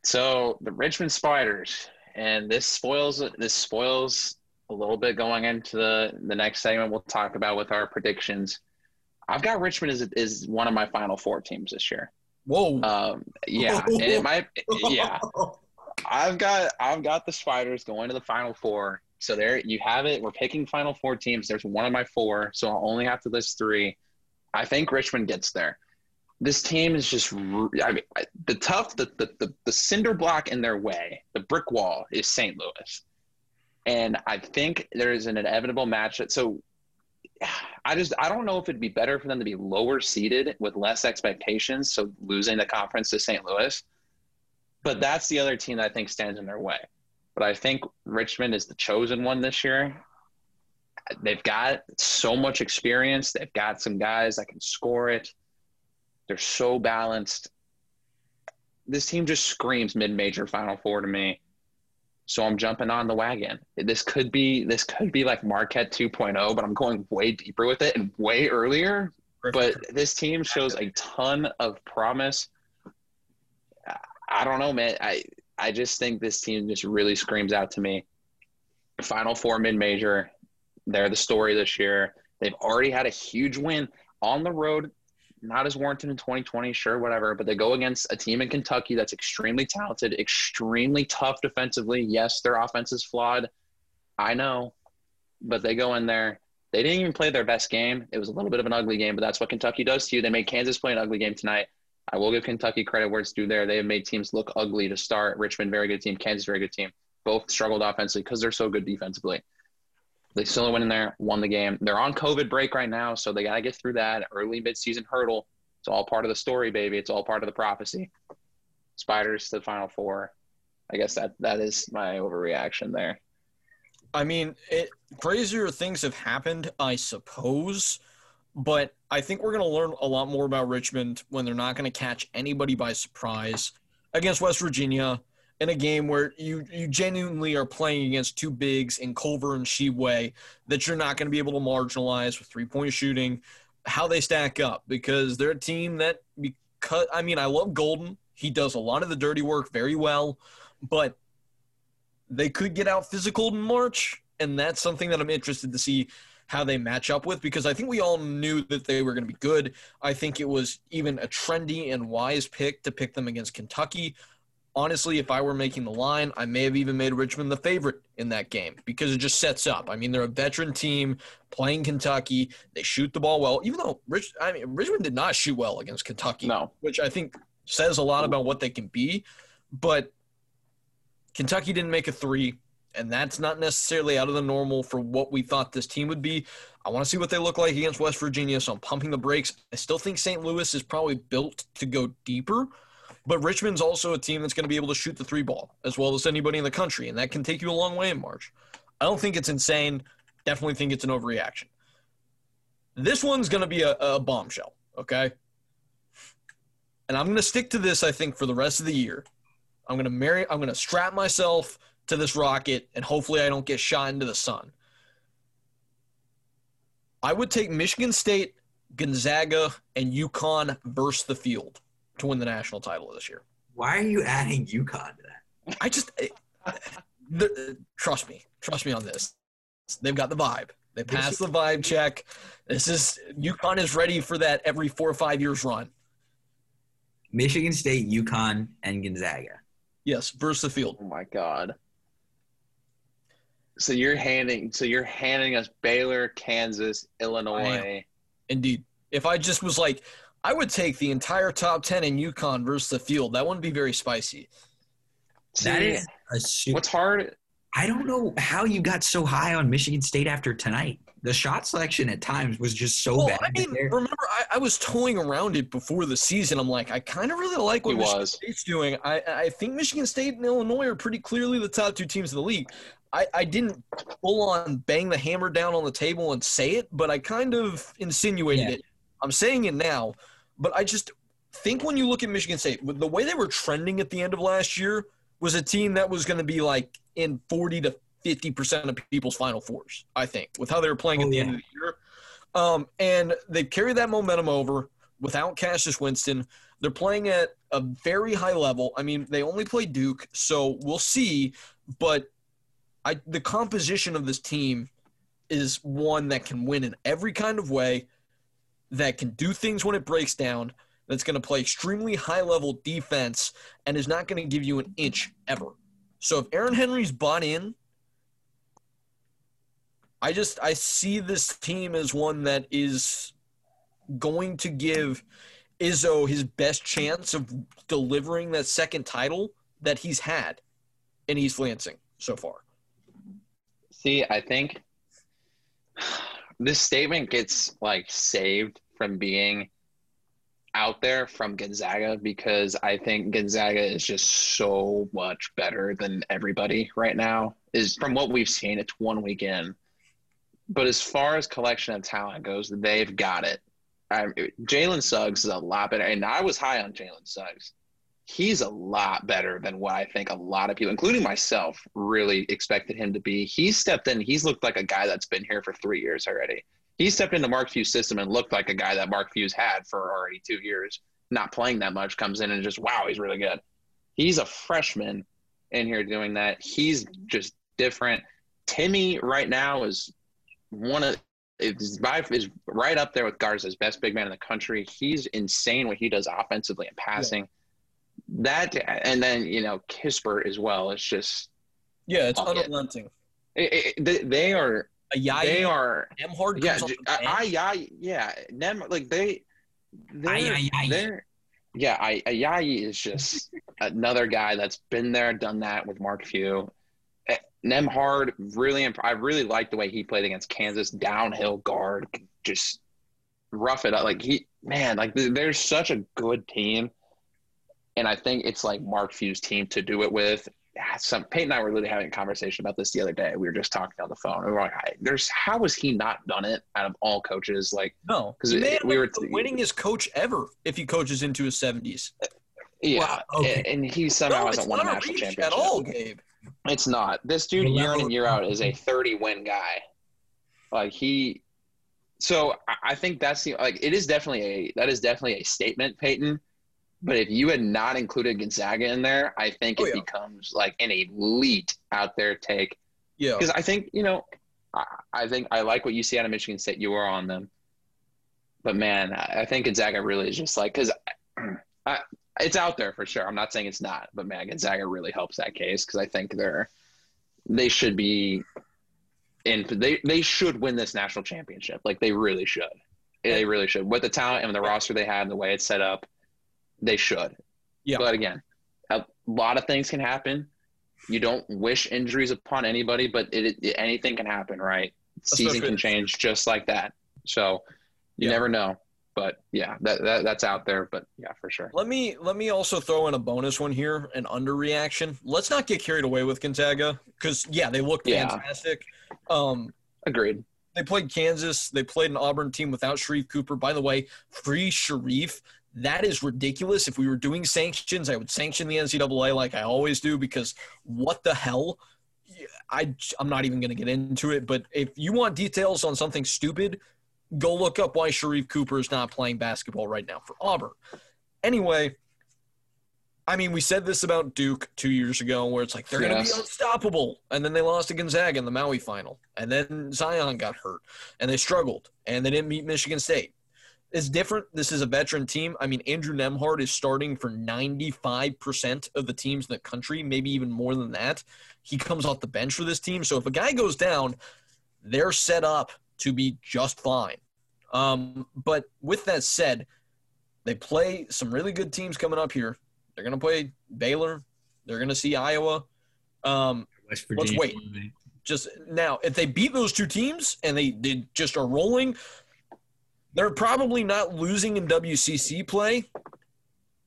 so the Richmond Spiders, and this spoils this spoils a little bit going into the the next segment. We'll talk about with our predictions. I've got Richmond as is one of my final four teams this year. Whoa. Um, yeah, and it might. Yeah, I've got I've got the Spiders going to the Final Four. So there you have it. We're picking Final Four teams. There's one of my four, so I'll only have to list three. I think Richmond gets there. This team is just I mean, the tough the, the the the cinder block in their way, the brick wall is St. Louis, and I think there is an inevitable match. That, so I just I don't know if it'd be better for them to be lower seeded with less expectations, so losing the conference to St. Louis but that's the other team that I think stands in their way. But I think Richmond is the chosen one this year. they've got so much experience. They've got some guys that can score it. They're so balanced. This team just screams mid-major Final Four to me. So I'm jumping on the wagon. This could be this could be like Marquette 2.0, but I'm going way deeper with it and way earlier. But this team shows a ton of promise. I don't know, man. I I just think this team just really screams out to me. Final Four mid-major. They're the story this year. They've already had a huge win on the road not as warranted in 2020, sure, whatever. But they go against a team in Kentucky that's extremely talented, extremely tough defensively. Yes, their offense is flawed. I know. But they go in there. They didn't even play their best game. It was a little bit of an ugly game, but that's what Kentucky does to you. They made Kansas play an ugly game tonight. I will give Kentucky credit where it's due there. They have made teams look ugly to start. Richmond, very good team. Kansas, very good team. Both struggled offensively because they're so good defensively. They still went in there, won the game. They're on COVID break right now, so they got to get through that early midseason hurdle. It's all part of the story, baby. It's all part of the prophecy. Spiders to the Final Four. I guess that that is my overreaction there. I mean, it, crazier things have happened, I suppose, but I think we're going to learn a lot more about Richmond when they're not going to catch anybody by surprise against West Virginia in a game where you you genuinely are playing against two bigs in Culver and Tshiebwe that you're not going to be able to marginalize with three point shooting. How they stack up because they're a team that because I mean I love Golden. He does a lot of the dirty work very well, but they could get out physical in March, and that's something that I'm interested to see how they match up with because I think we all knew that they were going to be good. I think it was even a trendy and wise pick to pick them against Kentucky honestly, if I were making the line, I may have even made Richmond the favorite in that game because it just sets up. I mean, they're a veteran team playing Kentucky. They shoot the ball well, even though Rich, I mean, Richmond did not shoot well against Kentucky, no. which I think says a lot about what they can be. But Kentucky didn't make a three, and that's not necessarily out of the normal for what we thought this team would be. I want to see what they look like against West Virginia, so I'm pumping the brakes. I still think St. Louis is probably built to go deeper but Richmond's also a team that's going to be able to shoot the three ball as well as anybody in the country, and that can take you a long way in March. I don't think it's insane. Definitely think it's an overreaction. This one's going to be a, a bombshell, okay? And I'm going to stick to this, I think, for the rest of the year. I'm going to marry, I'm going to strap myself to this rocket, and hopefully I don't get shot into the sun. I would take Michigan State, Gonzaga, and UConn versus the field to win the national title this year. Why are you adding UConn to that? I just the, trust me, trust me on this. They've got the vibe. They passed the vibe check. This is UConn is ready for that every four or five years run. Michigan State, UConn, and Gonzaga. Yes, versus the field. Oh my god. So you're handing so you're handing us Baylor, Kansas, Illinois. Indeed. If I just was like, I would take the entire top 10 in UConn versus the field. That wouldn't be very spicy. That is a su- What's hard? I don't know how you got so high on Michigan State after tonight. The shot selection at times was just so Well, bad. I mean, remember, I, I was toying around it before the season. I'm like, I kind of really like what He Michigan was. State's doing. I, I think Michigan State and Illinois are pretty clearly the top two teams in the league. I, I didn't full on bang the hammer down on the table and say it, but I kind of insinuated Yeah. it. I'm saying it now, but I just think when you look at Michigan State, the way they were trending at the end of last year was a team that was going to be like in 40 to 50% of people's final fours, I think, with how they were playing Oh, at the yeah. end of the year. Um, and they carry that momentum over without Cassius Winston. They're playing at a very high level. I mean, they only play Duke, so we'll see. But I, the composition of this team is one that can win in every kind of way, that can do things when it breaks down, that's going to play extremely high level defense, and is not going to give you an inch ever. So if Aaron Henry's bought in, I just I see this team as one that is going to give Izzo his best chance of delivering that second title that he's had in East Lansing so far. I think this statement gets like saved from being out there from Gonzaga because I think Gonzaga is just so much better than everybody right now. Is from what we've seen, it's one weekend. But as far as collection of talent goes, they've got it. Jalen Suggs is a lot better, and I was high on Jalen Suggs. He's a lot better than what I think a lot of people, including myself, really expected him to be. He stepped in. He's looked like a guy that's been here for three years already. He stepped into Mark Few's system and looked like a guy that Mark Few's had for already two years, not playing that much. Comes in and just wow, he's really good. He's a freshman in here doing that. He's just different. Timme right now is one of is, by is right up there with Garza's best big man in the country. He's insane what he does offensively and passing. Yeah. That and then you know Kispert as well. It's just yeah, it's unrelenting. It, it, they, they, are Ayayi, they are Nembhard. Yeah, I, I, yeah, Nem like they they're, they're yeah, I, Ayayi is just another guy that's been there, done that with Mark Few. Eh, Nembhard really, imp- I really like the way he played against Kansas. Downhill guard, just rough it up. Like he, man, like they're such a good team, and I think it's like Mark Few's team to do it with. Some Peyton and I were really having a conversation about this the other day. We were just talking on the phone. We were like, "There's how has he not done it out of all coaches?" Like, no, because we were t- winningest coach ever if he coaches into his seventies. Yeah, wow. okay. and, and, he somehow no, hasn't won a national championship at all, Gabe. It's not. This dude year in and year out is a 30 win guy. Like he so I think that's the like it is definitely a that is definitely a statement, Peyton. But if you had not included Gonzaga in there, I think oh, it yeah. becomes like an elite out there take. Yeah. Because I think, you know, I, I, think I like what you see out of Michigan State. You are on them. But man, I think Gonzaga really is just like because I, it's out there for sure. I'm not saying it's not, but man, Gonzaga really helps that case because I think they're they should be in they they should win this national championship. Like they really should. They really should. With the talent and the roster they have and the way it's set up, they should. Yeah. But again, a lot of things can happen. You don't wish injuries upon anybody, but it, it anything can happen, right? Season can change just like that. So you yeah. never know but yeah, that, that that's out there. But yeah, for sure. Let me let me also throw in a bonus one here, an underreaction. Let's not get carried away with Gonzaga because yeah, they look yeah. fantastic. Um, Agreed. They played Kansas. They played an Auburn team without Sharife Cooper. By the way, free Sharife. That is ridiculous. If we were doing sanctions, I would sanction the NCAA like I always do because what the hell? I, I'm not even going to get into it, but if you want details on something stupid, go look up why Sharife Cooper is not playing basketball right now for Auburn. Anyway, I mean, we said this about Duke two years ago, where it's like they're yes. going to be unstoppable, and then they lost to Gonzaga in the Maui final, and then Zion got hurt, and they struggled, and they didn't meet Michigan State. It's different. This is a veteran team. I mean, Andrew Nembhard is starting for 95% of the teams in the country, maybe even more than that. He comes off the bench for this team. So if a guy goes down, they're set up to be just fine. Um, but with that said, they play some really good teams coming up here. They're going to play Baylor. They're going to see Iowa. Um, let's wait. Just now, if they beat those two teams and they, they just are rolling, they're probably not losing in WCC play.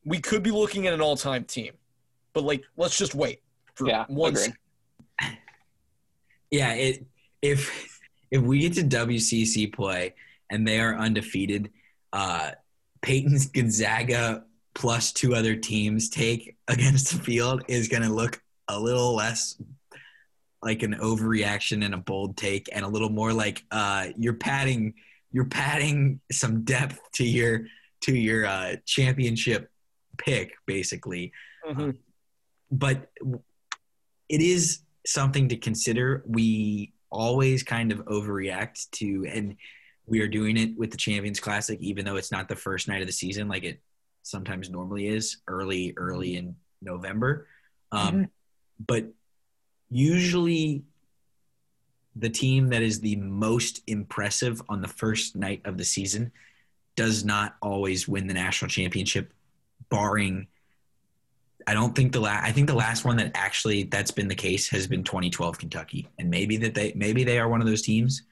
We could be looking at an all-time team, but like, let's just wait for yeah, one. Yeah, it if if we get to WCC play and they are undefeated, uh, Peyton's Gonzaga plus two other teams take against the field is going to look a little less like an overreaction and a bold take, and a little more like uh, you're padding you're padding some depth to your to your uh, championship pick, basically. Mm-hmm. Um, but it is something to consider. We always kind of overreact to, and we are doing it with the Champions Classic, even though it's not the first night of the season like it sometimes normally is early, early in November. Um, mm-hmm. But usually, the team that is the most impressive on the first night of the season does not always win the national championship, barring I don't think the last. I think the last one that actually that's been the case has been 2012 Kentucky, and maybe that they maybe they are one of those teams.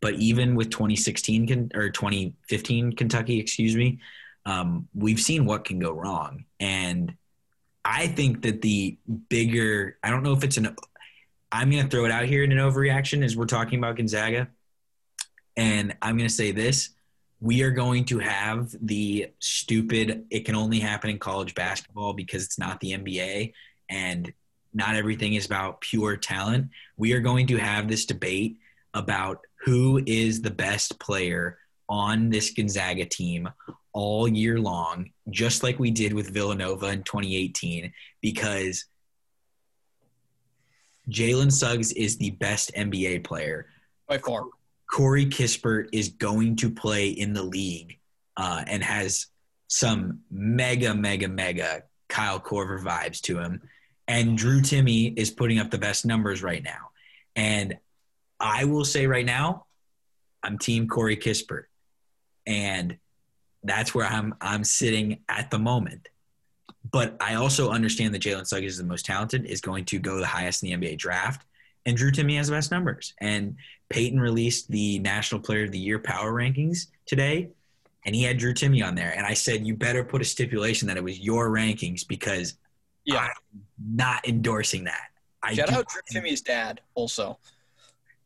But even with 2016 or 2015 Kentucky, excuse me, um, we've seen what can go wrong, and I think that the bigger. I don't know if it's an. I'm going to throw it out here in an overreaction as we're talking about Gonzaga. And I'm going to say this we are going to have the stupid, it can only happen in college basketball because it's not the NBA and not everything is about pure talent. We are going to have this debate about who is the best player on this Gonzaga team all year long, just like we did with Villanova in 2018, because Jalen Suggs is the best NBA player. by far. Corey Kispert is going to play in the league uh, and has some mega, mega, mega Kyle Korver vibes to him. And Drew Timme is putting up the best numbers right now. And I will say right now, I'm team Corey Kispert. And that's where I'm I'm sitting at the moment. But I also understand that Jalen Suggs is the most talented, is going to go the highest in the NBA draft. And Drew Timme has the best numbers. And Peyton released the National Player of the Year power rankings today, and he had Drew Timme on there. And I said, you better put a stipulation that it was your rankings because Yeah. I'm not endorsing that. I Shout out Drew Timme's dad also.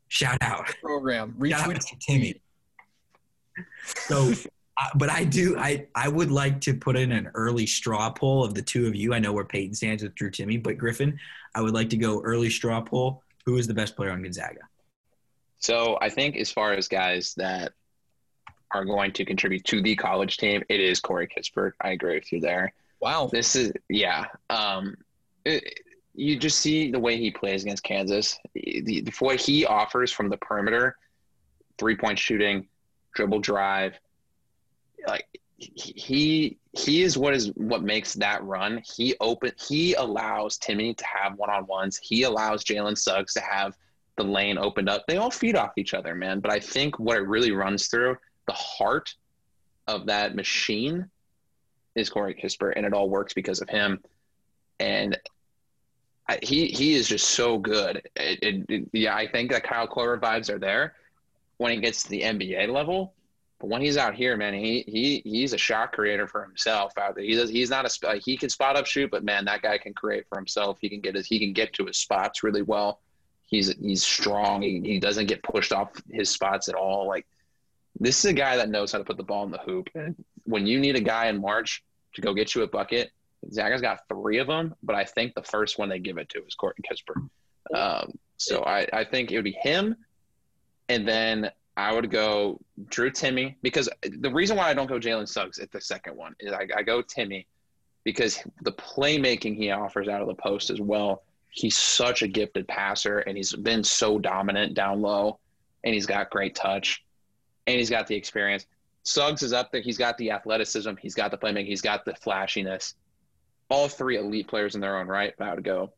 Shout out. Program. Shout out Retweet to Timme. So, uh, but I do. I I would like to put in an early straw poll of the two of you. I know where Peyton stands with Drew Timme, but Griffin, I would like to go early straw poll. Who is the best player on Gonzaga? So I think as far as guys that are going to contribute to the college team, it is Corey Kispert. I agree with you there. Wow. This is yeah. Um, it, you just see the way he plays against Kansas. The, the what he offers from the perimeter, three point shooting, dribble drive, like he he is what is what makes that run. He open he allows Timme to have one on ones. He allows Jalen Suggs to have the lane opened up. They all feed off each other, man. But I think what it really runs through the heart of that machine is Corey Kispert, and it all works because of him. And I, he he is just so good. It, it, it- yeah, I think that Kyle Korver vibes are there when he gets to the NBA level. But when he's out here, man, he he he's a shot creator for himself out there. He does. He's not a he can spot up shoot, but man, that guy can create for himself. He can get his he can get to his spots really well. He's he's strong. He, he doesn't get pushed off his spots at all. Like this is a guy that knows how to put the ball in the hoop. And when you need a guy in March to go get you a bucket, Zaga's got three of them, but I think the first one they give it to is Courtney Kispert. Um, so I, I think it would be him, and then I would go Drew Timme because the reason why I don't go Jalen Suggs at the second one is I, I go Timme because the playmaking he offers out of the post as well. He's such a gifted passer, and he's been so dominant down low, and he's got great touch, and he's got the experience. Suggs is up there. He's got the athleticism. He's got the playmaking. He's got the flashiness. All three elite players in their own right. But I would go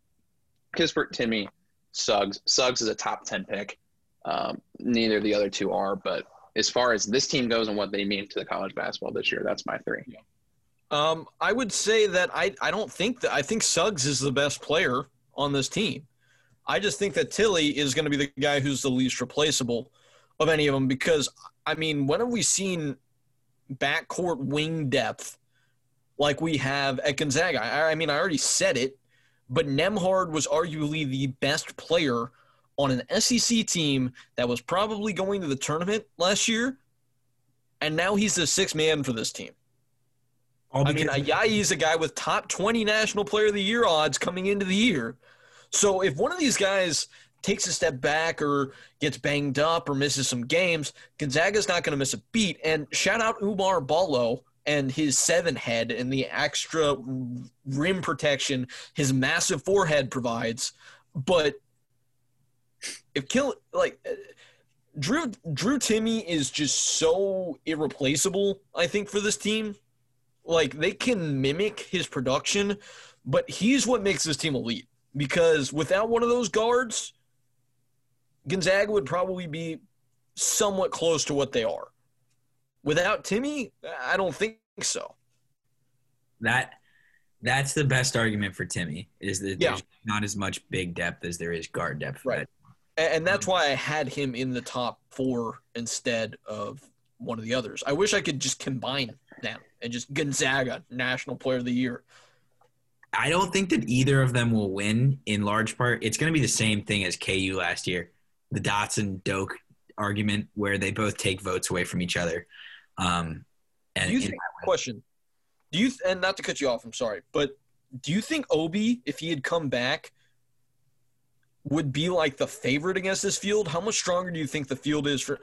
Kispert, Timme, Suggs. Suggs is a top 10 pick. Um, neither of the other two are. But as far as this team goes and what they mean to the college basketball this year, that's my three. Um, I would say that I, I don't think that I think Suggs is the best player on this team. I just think that Tilly is going to be the guy who's the least replaceable of any of them because I mean, when have we seen backcourt wing depth like we have at Gonzaga? I, I mean, I already said it, but Nembhard was arguably the best player on an SEC team that was probably going to the tournament last year, and now he's the sixth man for this team. I mean, because- Ayayi is a guy with top 20 National Player of the Year odds coming into the year. So if one of these guys takes a step back or gets banged up or misses some games, Gonzaga's not going to miss a beat. And shout out Oumar Ballo and his seven head and the extra rim protection his massive forehead provides. But if kill like Drew Drew Timme is just so irreplaceable, I think, for this team. Like they can mimic his production, but he's what makes this team elite. Because without one of those guards, Gonzaga would probably be somewhat close to what they are. Without Timme, I don't think so. that that's the best argument for Timme is that Yeah. there's not as much big depth as there is guard depth. for Right. that. And that's why I had him in the top four instead of one of the others. I wish I could just combine them and just Gonzaga National Player of the Year. I don't think that either of them will win in large part. It's going to be the same thing as KU last year. The Dotson Doke argument where they both take votes away from each other. Um, and Do you think, question. Do you and not to cut you off, I'm sorry, but do you think Obi, if he had come back, would be like the favorite against this field? How much stronger do you think the field is for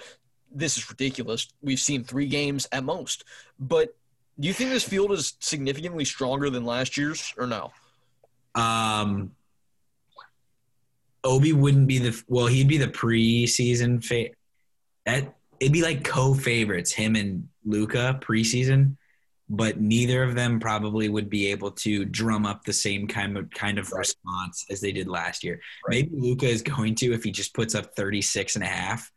this is ridiculous. We've seen three games at most. But do you think this field is significantly stronger than last year's or no? Um, Obi wouldn't be the well. He'd be the preseason that It'd be like co-favorites, him and Luka preseason, but neither of them probably would be able to drum up the same kind of kind of Right. response as they did last year. Right. Maybe Luka is going to if he just puts up 36 and a half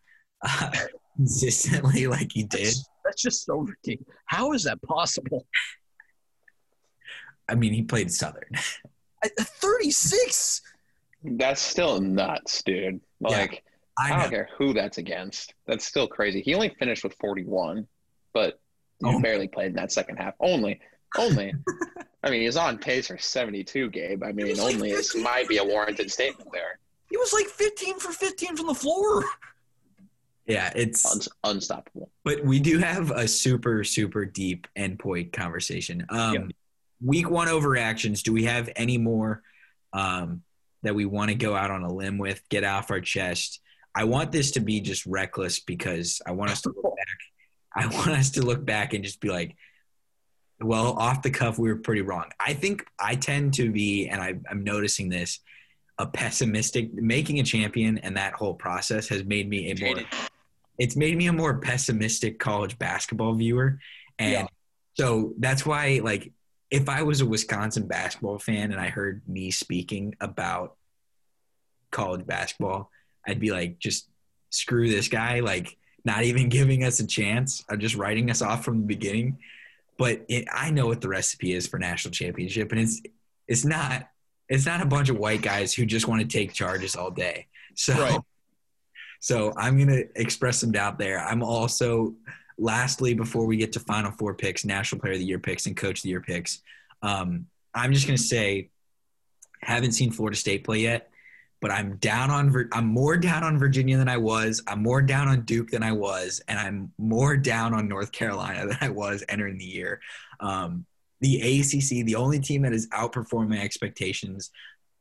uh, consistently like he did. That's, that's just so ridiculous. How is that possible? I mean, he played Southern. At at 36? That's still nuts, dude. Yeah. Like I, I don't care who that's against. That's still crazy. He only finished with 41, but he Oh. barely played in that second half. Only, only. I mean, he's on pace for 72, Gabe. I mean, was like only is 15. might be a warranted statement there. He was like 15 for 15 from the floor. Yeah, it's Un- unstoppable. But we do have a super, super deep NPOY conversation. Um, Yeah. Week one overreactions. Do we have any more um, that we want to go out on a limb with, get off our chest? I want this to be just reckless because I want us to look back. I want us to look back and just be like, well, off the cuff, we were pretty wrong. I think I tend to be, and I, I'm noticing this, a pessimistic. Making a champion and that whole process has made me a more it's made me a more pessimistic college basketball viewer and Yeah. so that's why like if i was a wisconsin basketball fan and i heard me speaking about college basketball i'd be like just screw this guy like not even giving us a chance i'm just writing us off from the beginning but it, i know what the recipe is for national championship and it's it's not it's not a bunch of white guys who just want to take charges all day so Right. so I'm going to express some doubt there. I'm also, lastly, before we get to Final Four picks, National Player of the Year picks, and Coach of the Year picks, um, I'm just going to say, haven't seen Florida State play yet, but I'm down on. I'm more down on Virginia than I was. I'm more down on Duke than I was, and I'm more down on North Carolina than I was entering the year. Um, the ACC, the only team that has outperformed my expectations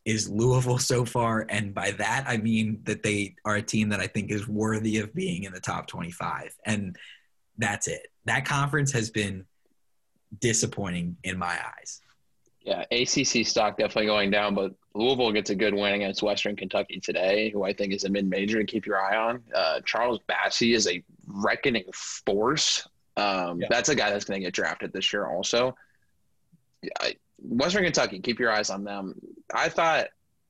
is Louisville so far, and by that I mean that they are a team that I think is worthy of being in the top 25, and that's it. That conference has been disappointing in my eyes. Yeah, ACC stock definitely going down, but Louisville gets a good win against Western Kentucky today, who I think is a mid-major to keep your eye on. Uh, Charles Bassey is a reckoning force. Um, Yeah. That's a guy that's going to get drafted this year, also. I, Western Kentucky, keep your eyes on them. I thought,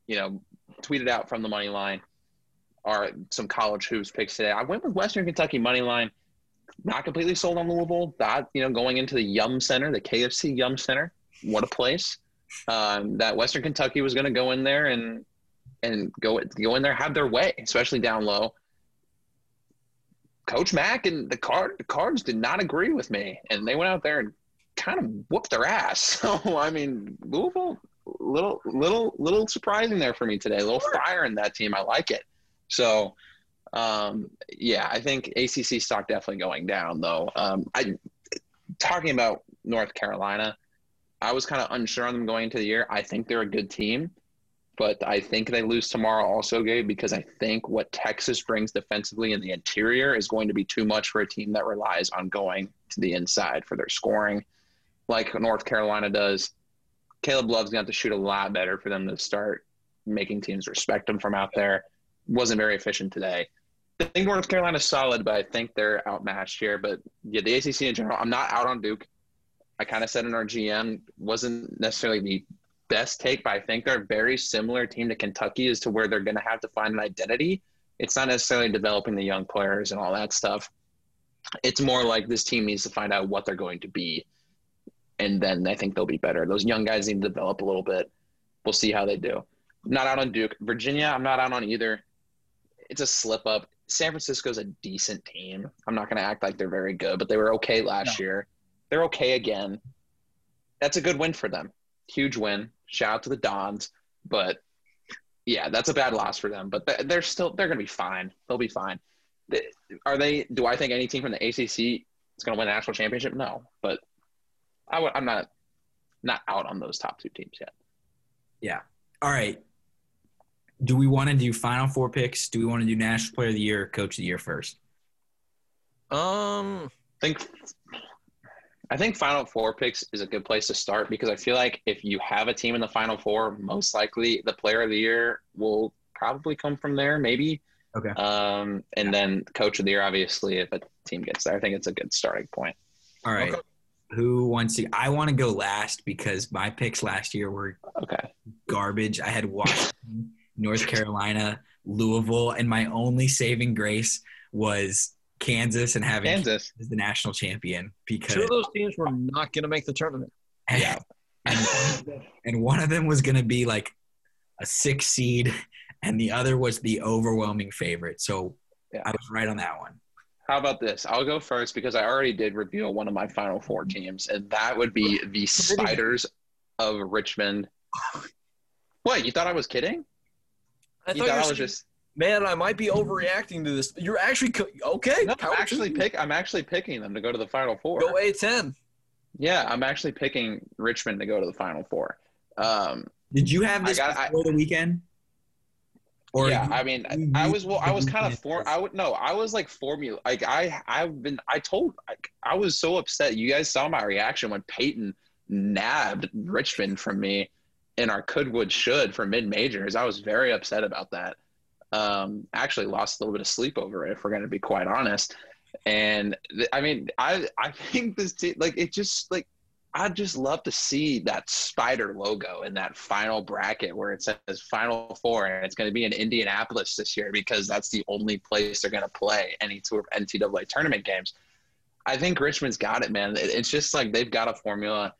you know, tweeted out from the money line are some college hoops picks today. I went with Western Kentucky money line. Not completely sold on Louisville. That you know, going into the Yum Center, the KFC Yum Center, what a place. Um, that Western Kentucky was going to go in there and and go go in there, have their way, especially down low. Coach Mack and the card the cards did not agree with me, and they went out there and kind of whooped their ass. So I mean, Louisville, little little little surprising there for me today. A little fire in that team. I like it. So um, yeah, I think ACC stock definitely going down though. Um, I talking about North Carolina. I was kind of unsure on them going into the year. I think they're a good team, but I think they lose tomorrow also, Gabe, because I think what Texas brings defensively in the interior is going to be too much for a team that relies on going to the inside for their scoring, like North Carolina does. Caleb Love's going to have to shoot a lot better for them to start making teams respect him from out there. Wasn't very efficient today. I think North Carolina's solid, but I think they're outmatched here. But yeah, the ACC in general, I'm not out on Duke. I kind of said in our GM wasn't necessarily the best take, but I think they're a very similar team to Kentucky as to where they're going to have to find an identity. It's not necessarily developing the young players and all that stuff. It's more like this team needs to find out what they're going to be, and then I think they'll be better. Those young guys need to develop a little bit. We'll see how they do. Not out on Duke. Virginia, I'm not out on either. It's a slip up. San Francisco's a decent team. I'm not going to act like they're very good, but they were okay last year. They're okay again. That's a good win for them. Huge win. Shout out to the Dons. But yeah, that's a bad loss for them. But they- they're still they're going to be fine. They'll be fine. Are they? Do I think any team from the ACC is going to win a national championship? No, but I would, I'm not not out on those top two teams yet. Yeah. All right. Do we want to do Final Four picks? Do we want to do National Player of the Year, Coach of the Year first? Um, I think I think Final Four picks is a good place to start because I feel like if you have a team in the Final Four, most likely the Player of the Year will probably come from there, maybe. Okay. Um, and then Coach of the Year, obviously, if a team gets there, I think it's a good starting point. All right. Okay. Who wants to? I want to go last because my picks last year were Okay. garbage. I had Washington, North Carolina, Louisville, and my only saving grace was Kansas and having Kansas. as the national champion because two of those teams were not going to make the tournament. Yeah. and, and one of them was going to be like a six seed, and the other was the overwhelming favorite. So Yeah. I was right on that one. How about this? I'll go first because I already did reveal one of my Final Four teams, and that would be the Spiders of Richmond. What? You thought I was kidding? I you thought thought I was just man, I might be overreacting to this. You're actually co- okay. no, I'm actually you. pick. I'm actually picking them to go to the Final Four. Go A10. Yeah, I'm actually picking Richmond to go to the Final Four. Um, Did you have I this got- I- the weekend? yeah, you- I mean, you- I was well, I was kind of you- for. I would no, I was like formula. Like I, I've been. I told. Like, I was so upset. You guys saw my reaction when Peyton nabbed Richmond from me in our Coodwood should for mid majors. I was very upset about that. Um, actually lost a little bit of sleep over it, if we're going to be quite honest. And th- I mean, I I think this team like it just like I'd just love to see that spider logo in that final bracket where it says Final Four, and it's going to be in Indianapolis this year because that's the only place they're going to play any of NCAA tournament games. I think Richmond's got it, man. It's just like they've got a formula.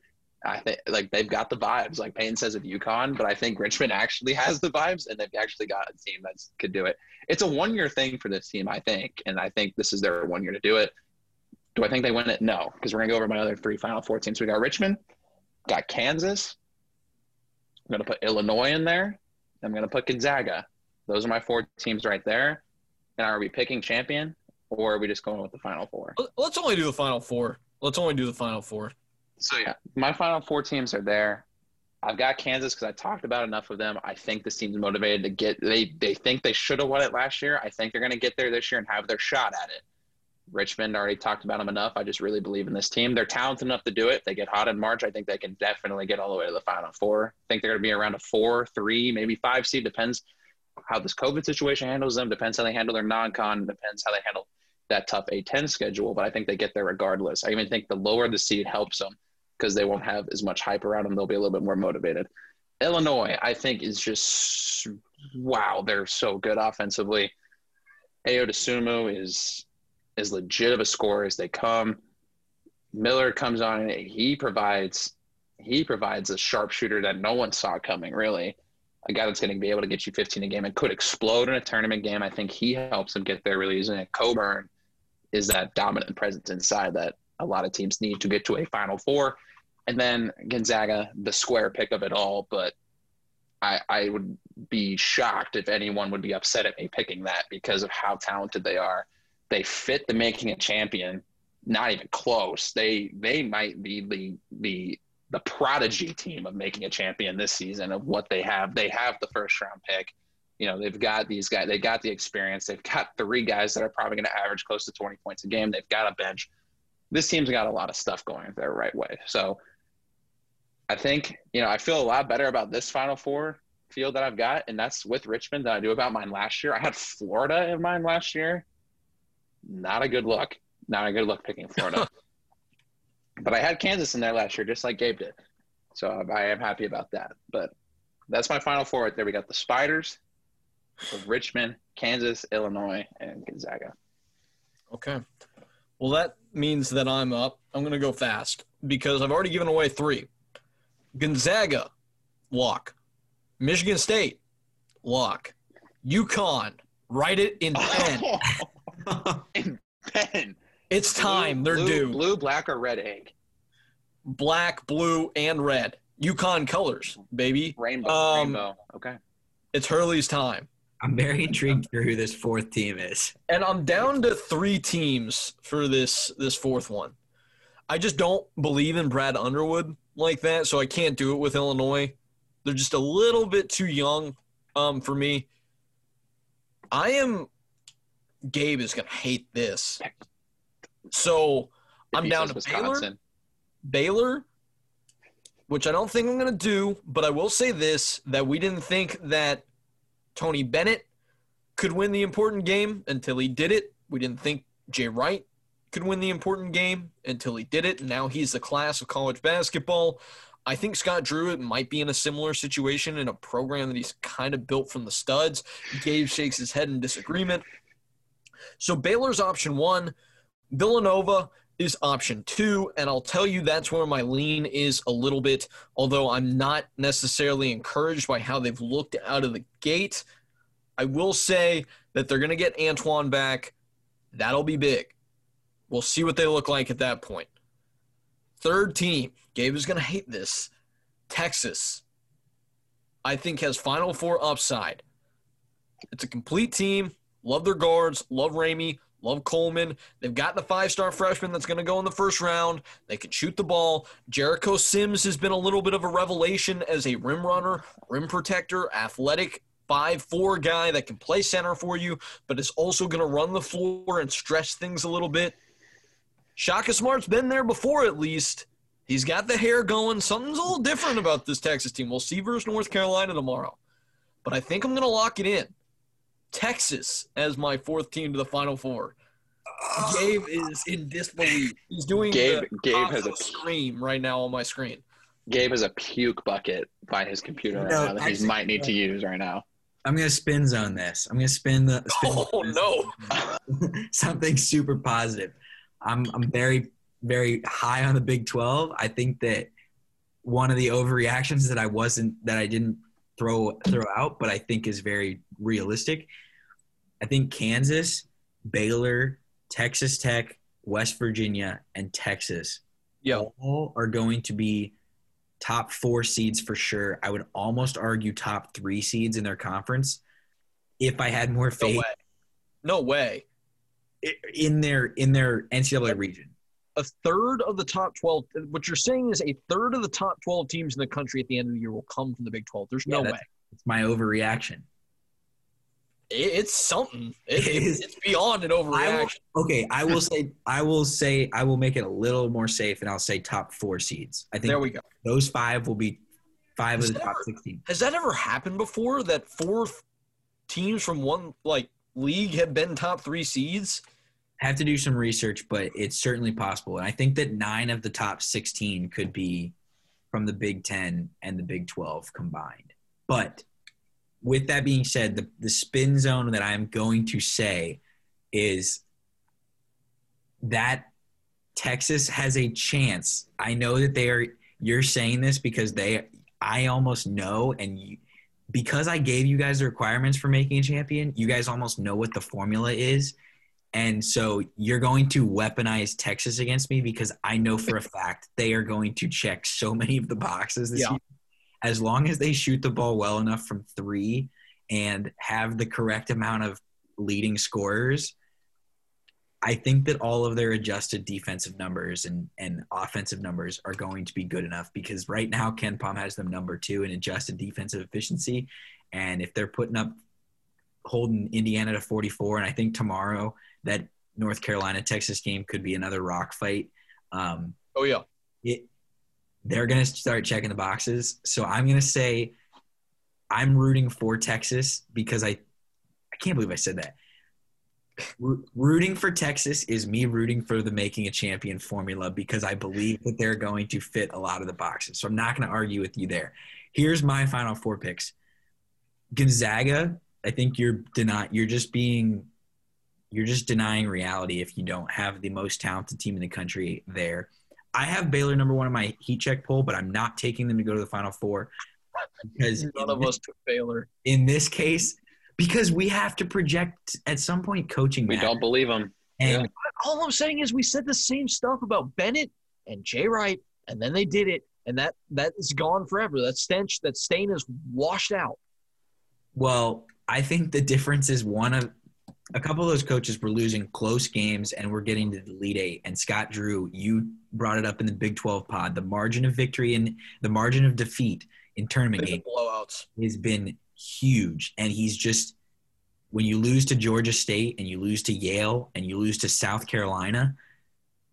I think like they've got the vibes, like Payne says of UConn, but I think Richmond actually has the vibes, and they've actually got a team that could do it. It's a one-year thing for this team, I think, and I think this is their one year to do it. Do I think they win it? No, because we're gonna go over my other three Final Four teams. We got Richmond, got Kansas. I'm gonna put Illinois in there. I'm gonna put Gonzaga. Those are my four teams right there. And are we picking champion, or are we just going with the Final Four? Let- Let's only do the final four. Let's only do the final four. So yeah, my Final Four teams are there. I've got Kansas because I talked about enough of them. I think this team's motivated to get. They they think they should have won it last year. I think they're going to get there this year and have their shot at it. Richmond already talked about them enough. I just really believe in this team. They're talented enough to do it. They get hot in March, I think they can definitely get all the way to the Final Four. I think they're going to be around a four, three, maybe five seed. Depends how this COVID situation handles them. Depends how they handle their non-con. Depends how they handle that tough A10 schedule. But I think they get there regardless. I even think the lower the seed helps them because they won't have as much hype around them. They'll be a little bit more motivated. Illinois, I think, is just wow. They're so good offensively. Ayo Dosunmu is as legit of a scorer as they come. Miller comes on and he provides he provides a sharpshooter that no one saw coming, really. A guy that's going to be able to get you 15 a game and could explode in a tournament game. I think he helps them get there really easily. And Cockburn is that dominant presence inside that a lot of teams need to get to a Final Four. And then Gonzaga, the square pick of it all. But I, I would be shocked if anyone would be upset at me picking that because of how talented they are. They fit the making a champion, not even close. They they might be the the the prodigy team of making a champion this season of what they have. They have the first round pick. You know, they've got these guys, they got the experience. They've got three guys that are probably going to average close to 20 points a game. They've got a bench. This team's got a lot of stuff going their right way. So I think, you know, I feel a lot better about this Final Four field that I've got, and that's with Richmond than I do about mine last year. I had Florida in mine last year. Not a good look. Not a good look picking Florida. but I had Kansas in there last year, just like Gabe did. So I am happy about that. But that's my Final Four right there. We got the Spiders of Richmond, Kansas, Illinois, and Gonzaga. Okay. Well, that means that I'm up. I'm going to go fast because I've already given away three. Gonzaga, lock. Michigan State, lock. UConn, write it in pen. and Ben. It's time. They're blue, due. Blue, black, or red egg? Black, blue, and red. UConn colors, baby. Rainbow. Um, rainbow. Okay. It's Hurley's time. I'm very intrigued for who this fourth team is. And I'm down to three teams for this this fourth one. I just don't believe in Brad Underwood like that, so I can't do it with Illinois. They're just a little bit too young um, for me. I am. Gabe is gonna hate this. So I'm down says to Baylor. Wisconsin. Baylor, which I don't think I'm going to do, but I will say this that we didn't think that Tony Bennett could win the important game until he did it. We didn't think Jay Wright could win the important game until he did it. Now he's the class of college basketball. I think Scott Drew might be in a similar situation in a program that he's kind of built from the studs. Gabe shakes his head in disagreement. So Baylor's option one, Villanova is option two, and I'll tell you that's where my lean is a little bit, although I'm not necessarily encouraged by how they've looked out of the gate. I will say that they're going to get Antoine back. That'll be big. We'll see what they look like at that point. Third team, Gabe is going to hate this. Texas, I think, has Final Four upside. It's a complete team. Love their guards. Love Ramey. Love Coleman. They've got the five star freshman that's going to go in the first round. They can shoot the ball. Jericho Sims has been a little bit of a revelation as a rim runner, rim protector, athletic, 5'4 guy that can play center for you, but is also going to run the floor and stretch things a little bit. Shaka Smart's been there before, at least. He's got the hair going. Something's a little different about this Texas team. We'll see versus North Carolina tomorrow. But I think I'm going to lock it in. Texas as my fourth team to the Final Four. Gabe is in disbelief. He's doing Gabe- the Gabe has a- scream right now on my screen. Gabe has a puke bucket by his computer right No, now that he might need to use right now. I'm gonna spin zone this. I'm gonna spin the. Spin Oh no! something super positive. I'm I'm very very high on the Big 12. I think that one of the overreactions that I wasn't that I didn't throw throw out, but I think is very realistic. I think Kansas, Baylor, Texas Tech, West Virginia, and Texas Yeah, all are going to be top four seeds for sure. I would almost argue top three seeds in their conference if I had more no faith way. No way. in their in their NCAA region. A third of the top 12, what you're saying is a third of the top 12 teams in the country at the end of the year will come from the Big 12. There's no Yeah, way. It's my overreaction. It, it's something. It, It is. it's beyond an I will, overreaction. okay, I will say I will say I will make it a little more safe, and I'll say top four seeds. I think There we go. those five will be five of the top there- sixteen. Has that ever happened before that four teams from one like league have been top three seeds? Have to do some research, but it's certainly possible. And I think that nine of the top 16 could be from the Big 10 and the Big 12 combined. But with that being said, the, the spin zone that I'm going to say is that Texas has a chance. I know that they are, you're saying this because they, I almost know, and you, because I gave you guys the requirements for making a champion, you guys almost know what the formula is. And so you're going to weaponize Texas against me because I know for a fact they are going to check so many of the boxes this Yeah. year. As long as they shoot the ball well enough from three and have the correct amount of leading scorers, I think that all of their adjusted defensive numbers and, and offensive numbers are going to be good enough because right now KenPom has them number two in adjusted defensive efficiency. And if they're putting up holding Indiana to 44, and I think tomorrow that North Carolina Texas game could be another rock fight. Um, Oh yeah. it they're going to start checking the boxes. So I'm going to say I'm rooting for Texas because I I can't believe I said that. Ro- Rooting for Texas is me rooting for the making a champion formula because I believe that they're going to fit a lot of the boxes. So I'm not going to argue with you there. Here's my final four picks. Gonzaga, I think you're deny you're just being you're just denying reality if you don't have the most talented team in the country there. I have Baylor number one in my heat check poll, but I'm not taking them to go to the final four because None of us took Baylor. in this case, because we have to project at some point coaching. We matters. don't believe them. and All I'm saying is we said the same stuff about Bennett and Jay Wright, and then they did it, and that that is gone forever. That stench, that stain is washed out. well, I think the difference is one of a couple of those coaches were losing close games and we're getting to the Elite Eight. And Scott Drew, you brought it up in the Big 12 pod. The margin of victory and the margin of defeat in tournament games blowouts. has been huge. And he's just when you lose to Georgia State and you lose to Yale and you lose to South Carolina,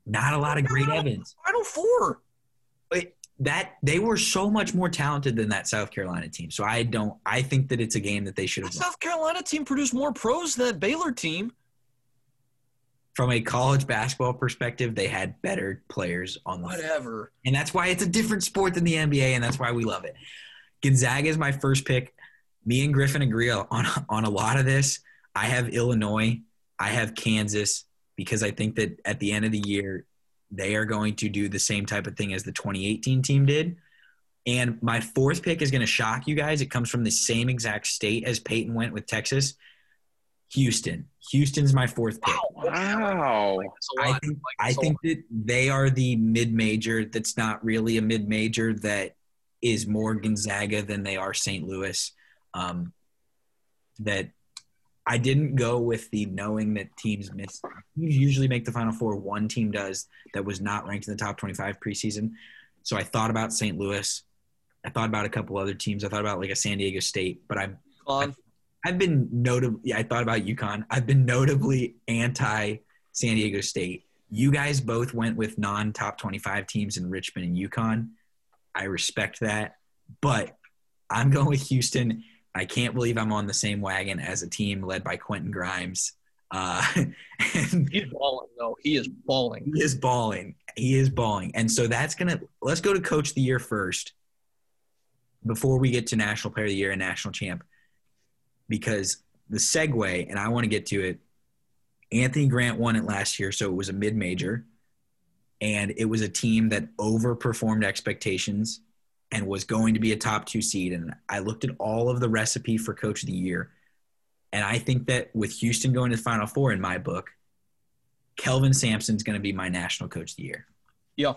not a lot of great evidence. Final four. But that they were so much more talented than that South Carolina team. So I don't I think that it's a game that they should have. South Carolina team produced more pros than that Baylor team. From a college basketball perspective, they had better players on the. Whatever. And that's why it's a different sport than the NBA, and that's why we love it. Gonzaga is my first pick. Me and Griffin agree on on a lot of this. I have Illinois. I have Kansas because I think that at the end of the year, they are going to do the same type of thing as the 2018 team did. And my fourth pick is going to shock you guys. It comes from the same exact state as Peyton went with Texas. Houston. Houston's my fourth pick. Wow. That's a I lot. think I think that they are the mid major that's not really a mid major that is more Gonzaga than they are St. Louis. Um, that I didn't go with the knowing that teams miss. Usually make the Final Four. One team does that was not ranked in the top 25 preseason. So I thought about St. Louis. I thought about a couple other teams. I thought about like a San Diego State, but I'm. I've been notably. Yeah, I thought about UConn. I've been notably anti San Diego State. You guys both went with non top twenty five teams in Richmond and UConn. I respect that, but I'm going with Houston. I can't believe I'm on the same wagon as a team led by Quentin Grimes. Uh, and He's balling though. He is balling. he is balling. He is balling. And so that's going to let's go to coach of the year first before we get to national player of the year and national champ. Because the segue, and I want to get to it, Anthony Grant won it last year, so it was a mid major. And it was a team that overperformed expectations and was going to be a top two seed. And I looked at all of the recipe for coach of the year. And I think that with Houston going to the Final Four in my book, Kelvin Sampson's going to be my national coach of the year. Yeah.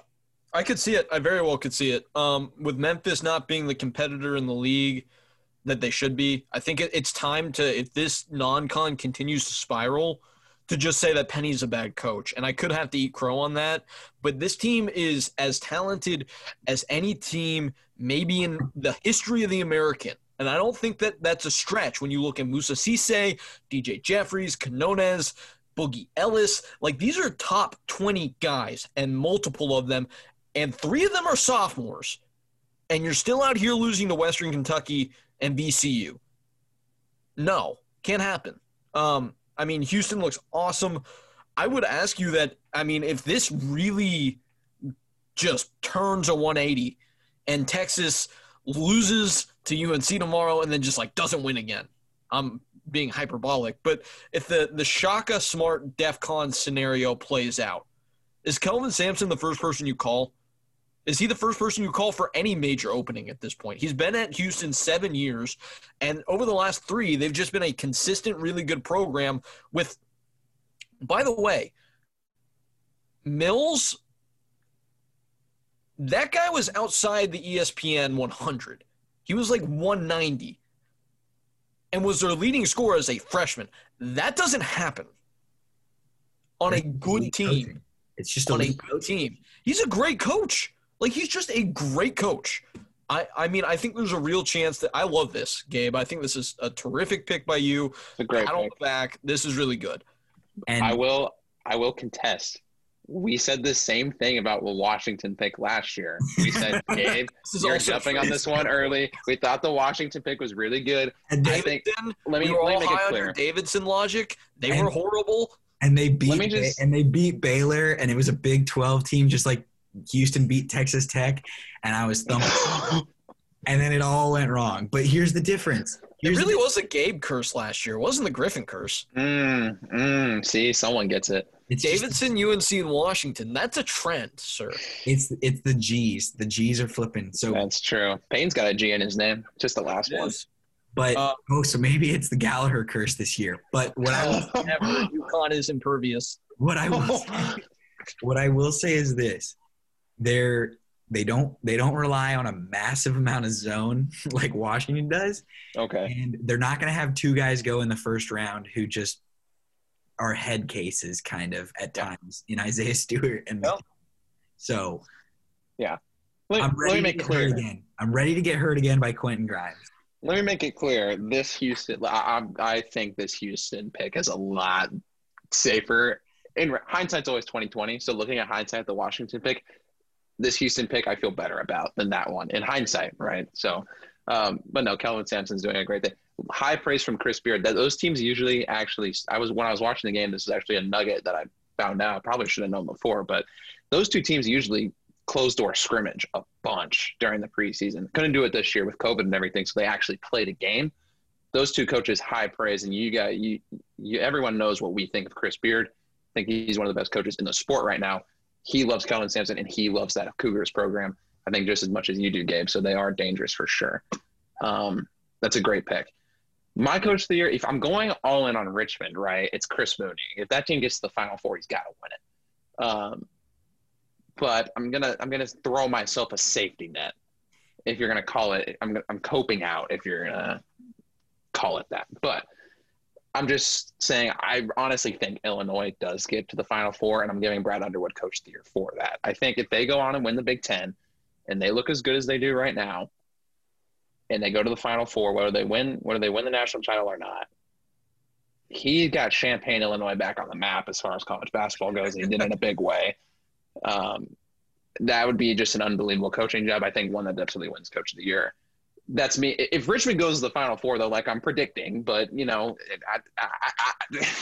I could see it. I very well could see it. Um, with Memphis not being the competitor in the league that they should be, I think it, it's time to, if this non con continues to spiral, to just say that Penny's a bad coach. And I could have to eat crow on that. But this team is as talented as any team, maybe in the history of the American. And I don't think that that's a stretch when you look at Moussa Cisse, DJ Jeffries, Quinones, Boogie Ellis. Like these are top 20 guys and multiple of them. And three of them are sophomores. And you're still out here losing to Western Kentucky and VCU. No, can't happen. Um, I mean, Houston looks awesome. I would ask you that, I mean, if this really just turns a 180 and Texas loses to UNC tomorrow and then just like doesn't win again. I'm being hyperbolic, but if the the Shaka Smart DEF CON scenario plays out, is Kelvin Sampson the first person you call? Is he the first person you call for any major opening at this point? He's been at Houston seven years, and over the last three, they've just been a consistent, really good program. With, by the way, Mills, that guy was outside the ESPN 100. He was like 190 and was their leading scorer as a freshman. That doesn't happen on a good team. It's just On a good team. He's a great coach. Like he's just a great coach. I, I mean, I think there's a real chance that I love this, Gabe. I think this is a terrific pick by you. It's a great Pat on pick. the back. This is really good. And I will I will contest. We said the same thing about the Washington pick last year. We said, Gabe, This is you're also jumping on this one early. We thought the Washington pick was really good. and I they, think Davidson, let me we were let me all make high it on clear. Davidson logic. They And- were horrible. and they beat just- and they beat Baylor, and it was a Big Twelve team, just like Houston beat Texas Tech, and I was thumping. and then it all went wrong. But here's the difference. It really the, was a Gabe curse last year. It wasn't the Griffin curse. Mm, mm, see, someone gets it. it's just- Davidson, UNC, and Washington. That's a trend, sir. it's it's the G's. The G's are flipping. So, That's true. Payne's got a G in his name. Just the last one. but Uh, oh, so maybe it's the Gallaher curse this year. But what I will, Never. UConn is impervious. what I will say, what I will say is this: there they don't they don't rely on a massive amount of zone like Washington does, Okay. and they're not going to have two guys go in the first round who just are head cases kind of at times in Isaiah Stewart and Yep. so Let, I'm let ready me to make get clear. hurt again. I'm ready to get hurt again by Quentin Grimes. Let me make it clear. This Houston, I, I I think this Houston pick is a lot safer. In hindsight's always twenty twenty. So looking at hindsight, the Washington pick, this Houston pick, I feel better about than that one in hindsight, right? So, um, but no, Kelvin Sampson's doing a great thing. High praise from Chris Beard. That those teams usually actually. I was when I was watching the game. This is actually a nugget that I found out. Probably should have known before, but those two teams usually closed door scrimmage a bunch during the preseason. Couldn't do it this year with COVID and everything, so they actually played a game. Those two coaches, high praise, and you got you. You everyone knows what we think of Chris Beard. I think he's one of the best coaches in the sport right now. He loves Kelvin Sampson, and he loves that Cougars program. I think just as much as you do, Gabe. So they are dangerous for sure. Um, that's a great pick. My coach of the year, if I'm going all in on Richmond, right, it's Chris Mooney. If that team gets to the Final Four, he's got to win it. Um, but I'm gonna I'm gonna throw myself a safety net. If you're gonna call it, I'm I'm coping out. If you're gonna call it that, but I'm just saying I honestly think Illinois does get to the Final Four, and I'm giving Brad Underwood Coach of the Year for that. I think if they go on and win the Big Ten, and they look as good as they do right now, and they go to the Final Four, whether they win whether they win the national title or not, he got Champaign, Illinois back on the map as far as college basketball goes. And he did it in a big way. Um, that would be just an unbelievable coaching job. I think one that definitely wins Coach of the Year. That's me. If Richmond goes to the Final Four, though, like I'm predicting, but you know, I, I,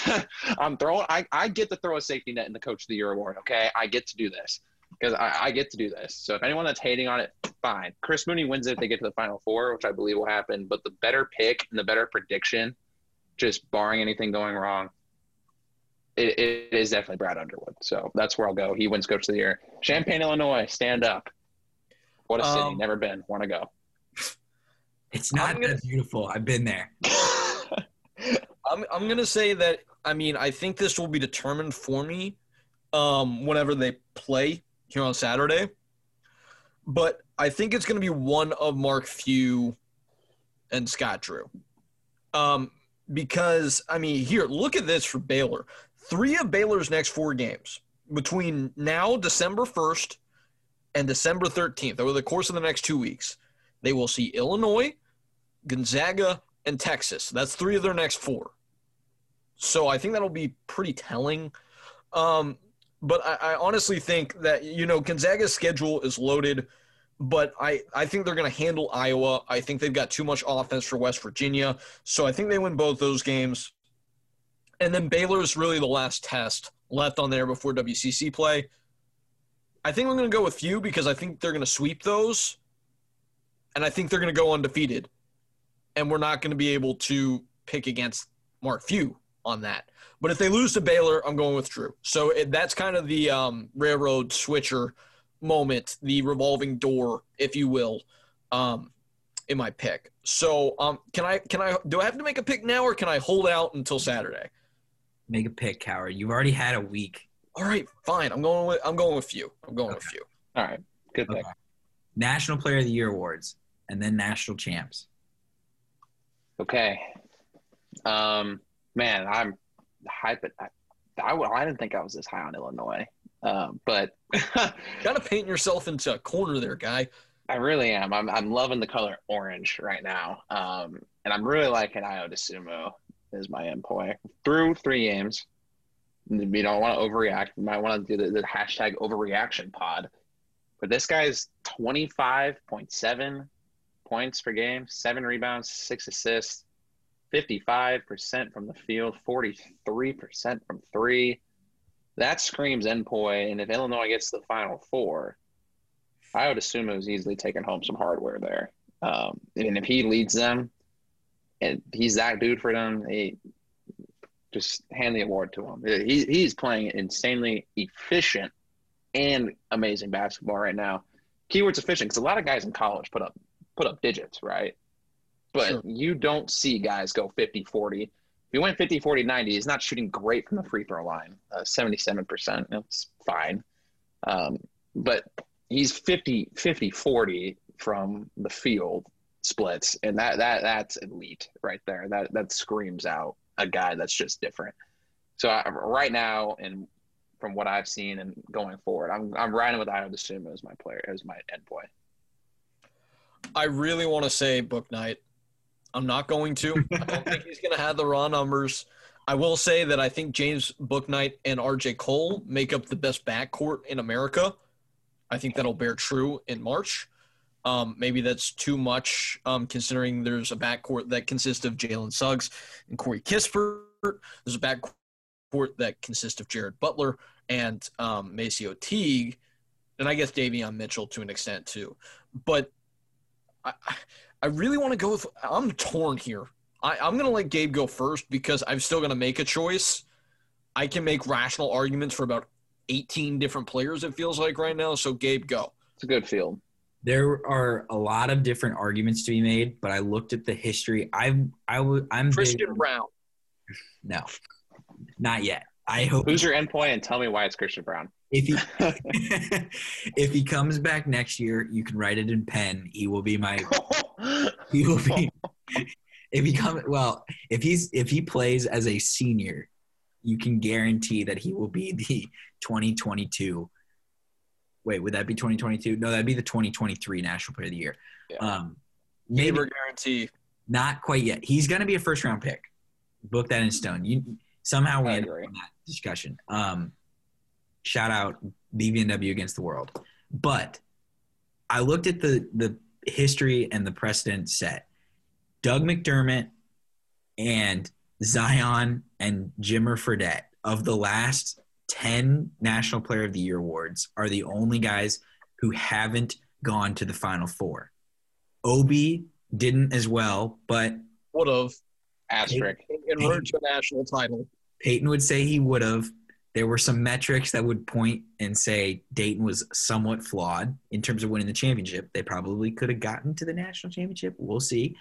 I, I'm throwing. I, I get to throw a safety net in the Coach of the Year award. Okay, I get to do this because I, I get to do this. So if anyone that's hating on it, fine. Chris Mooney wins it if they get to the Final Four, which I believe will happen. But the better pick and the better prediction, just barring anything going wrong, it, it is definitely Brad Underwood. So that's where I'll go. He wins Coach of the Year. Champaign, Illinois, stand up. What a city. Um, Never been. Want to go. It's not gonna- that beautiful. I've been there. I'm I'm gonna say that I mean I think this will be determined for me um, whenever they play here on Saturday. But I think it's gonna be one of Mark Few and Scott Drew. Um, because I mean here, look at this for Baylor. Three of Baylor's next four games between now, December first, and December thirteenth, over the course of the next two weeks, they will see Illinois, Gonzaga, and Texas. That's three of their next four. So I think that'll be pretty telling. Um, but I, I honestly think that you know Gonzaga's schedule is loaded, but I I think they're going to handle Iowa. I think they've got too much offense for West Virginia, so I think they win both those games. And then Baylor's really the last test left on there before WCC play. I think I'm going to go with few because I think they're going to sweep those, and I think they're going to go undefeated and we're not going to be able to pick against Mark Few on that. But if they lose to Baylor, I'm going with Drew. So it, that's kind of the um, railroad switcher moment, the revolving door, if you will, um, in my pick. So um, can I can I do I have to make a pick now or can I hold out until Saturday? Make a pick, Howard. You've already had a week. All right, fine. I'm going with I'm going with Few. I'm going with Few. All right. Good pick. Okay. National Player of the Year awards, and then national champs. Okay. Um, man, I'm hype. I, I, I didn't think I was this high on Illinois, um, but Got to paint yourself into a corner there, guy. I really am. I'm I'm loving the color orange right now, um, and I'm really liking Ayo Dosunmu as my NPOY through three games. We don't want to overreact. We might want to do the, the hashtag overreaction pod, but this guy's 25.7 points per game, seven rebounds, six assists, 55% from the field, 43% from three. That screams NPOY. And if Illinois gets to the final four, I would assume it was easily taking home some hardware there. Um, and if he leads them and he's that dude for them, he just hand the award to him. He, he's playing insanely efficient and amazing basketball right now. Keyword's efficient because a lot of guys in college put up put up digits, right? But Sure. you don't see guys go 50 40. If you went 50 40 90, he's not shooting great from the free throw line, uh, 77%. That's fine. Um, but he's 50, 50 40 from the field splits, and that that that's elite right there. That that screams out a guy that's just different. So I, right now, and from what I've seen and going forward, I'm I'm riding with Ayo Dosunmu as my player as my end NPOY. I really want to say Bouknight. I'm not going to. I don't think he's going to have the raw numbers. I will say that I think James Book Bouknight and RJ Cole make up the best backcourt in America. I think that'll bear true in March. Um, maybe that's too much um, considering there's a backcourt that consists of Jalen Suggs and Corey Kispert. There's a backcourt that consists of Jared Butler and um, MaCio Teague, and I guess Davion Mitchell to an extent too. But I, I really want to go with. I'm torn here. I, I'm going to let Gabe go first because I'm still going to make a choice. I can make rational arguments for about 18 different players. It feels like right now. So Gabe, go. It's a good field. There are a lot of different arguments to be made, but I looked at the history. I'm I w- I'm big- Christian Braun. no, not yet. I hope Who's your NPOY, and tell me why it's Christian Braun. If he if he comes back next year, you can write it in pen. He will be my he will be if he comes well if he's if he plays as a senior you can guarantee that he will be the 2022 wait would that be 2022 no that'd be the 2023 national player of the year. Yeah. um maybe Neighbor guarantee. not quite yet. He's going to be a first round pick. Book that in stone. You somehow we end that discussion. Um shout out BVNW against the world but I looked at the the history and the precedent set. Doug McDermott and Zion and Jimmer Fredette of the last 10 National Player of the Year awards are the only guys who haven't gone to the Final Four. Obi didn't as well, but Would have. Asterisk. In road to a national title. Peyton would say he would have. There were some metrics that would point and say Dayton was somewhat flawed in terms of winning the championship. They probably could have gotten to the national championship. We'll see.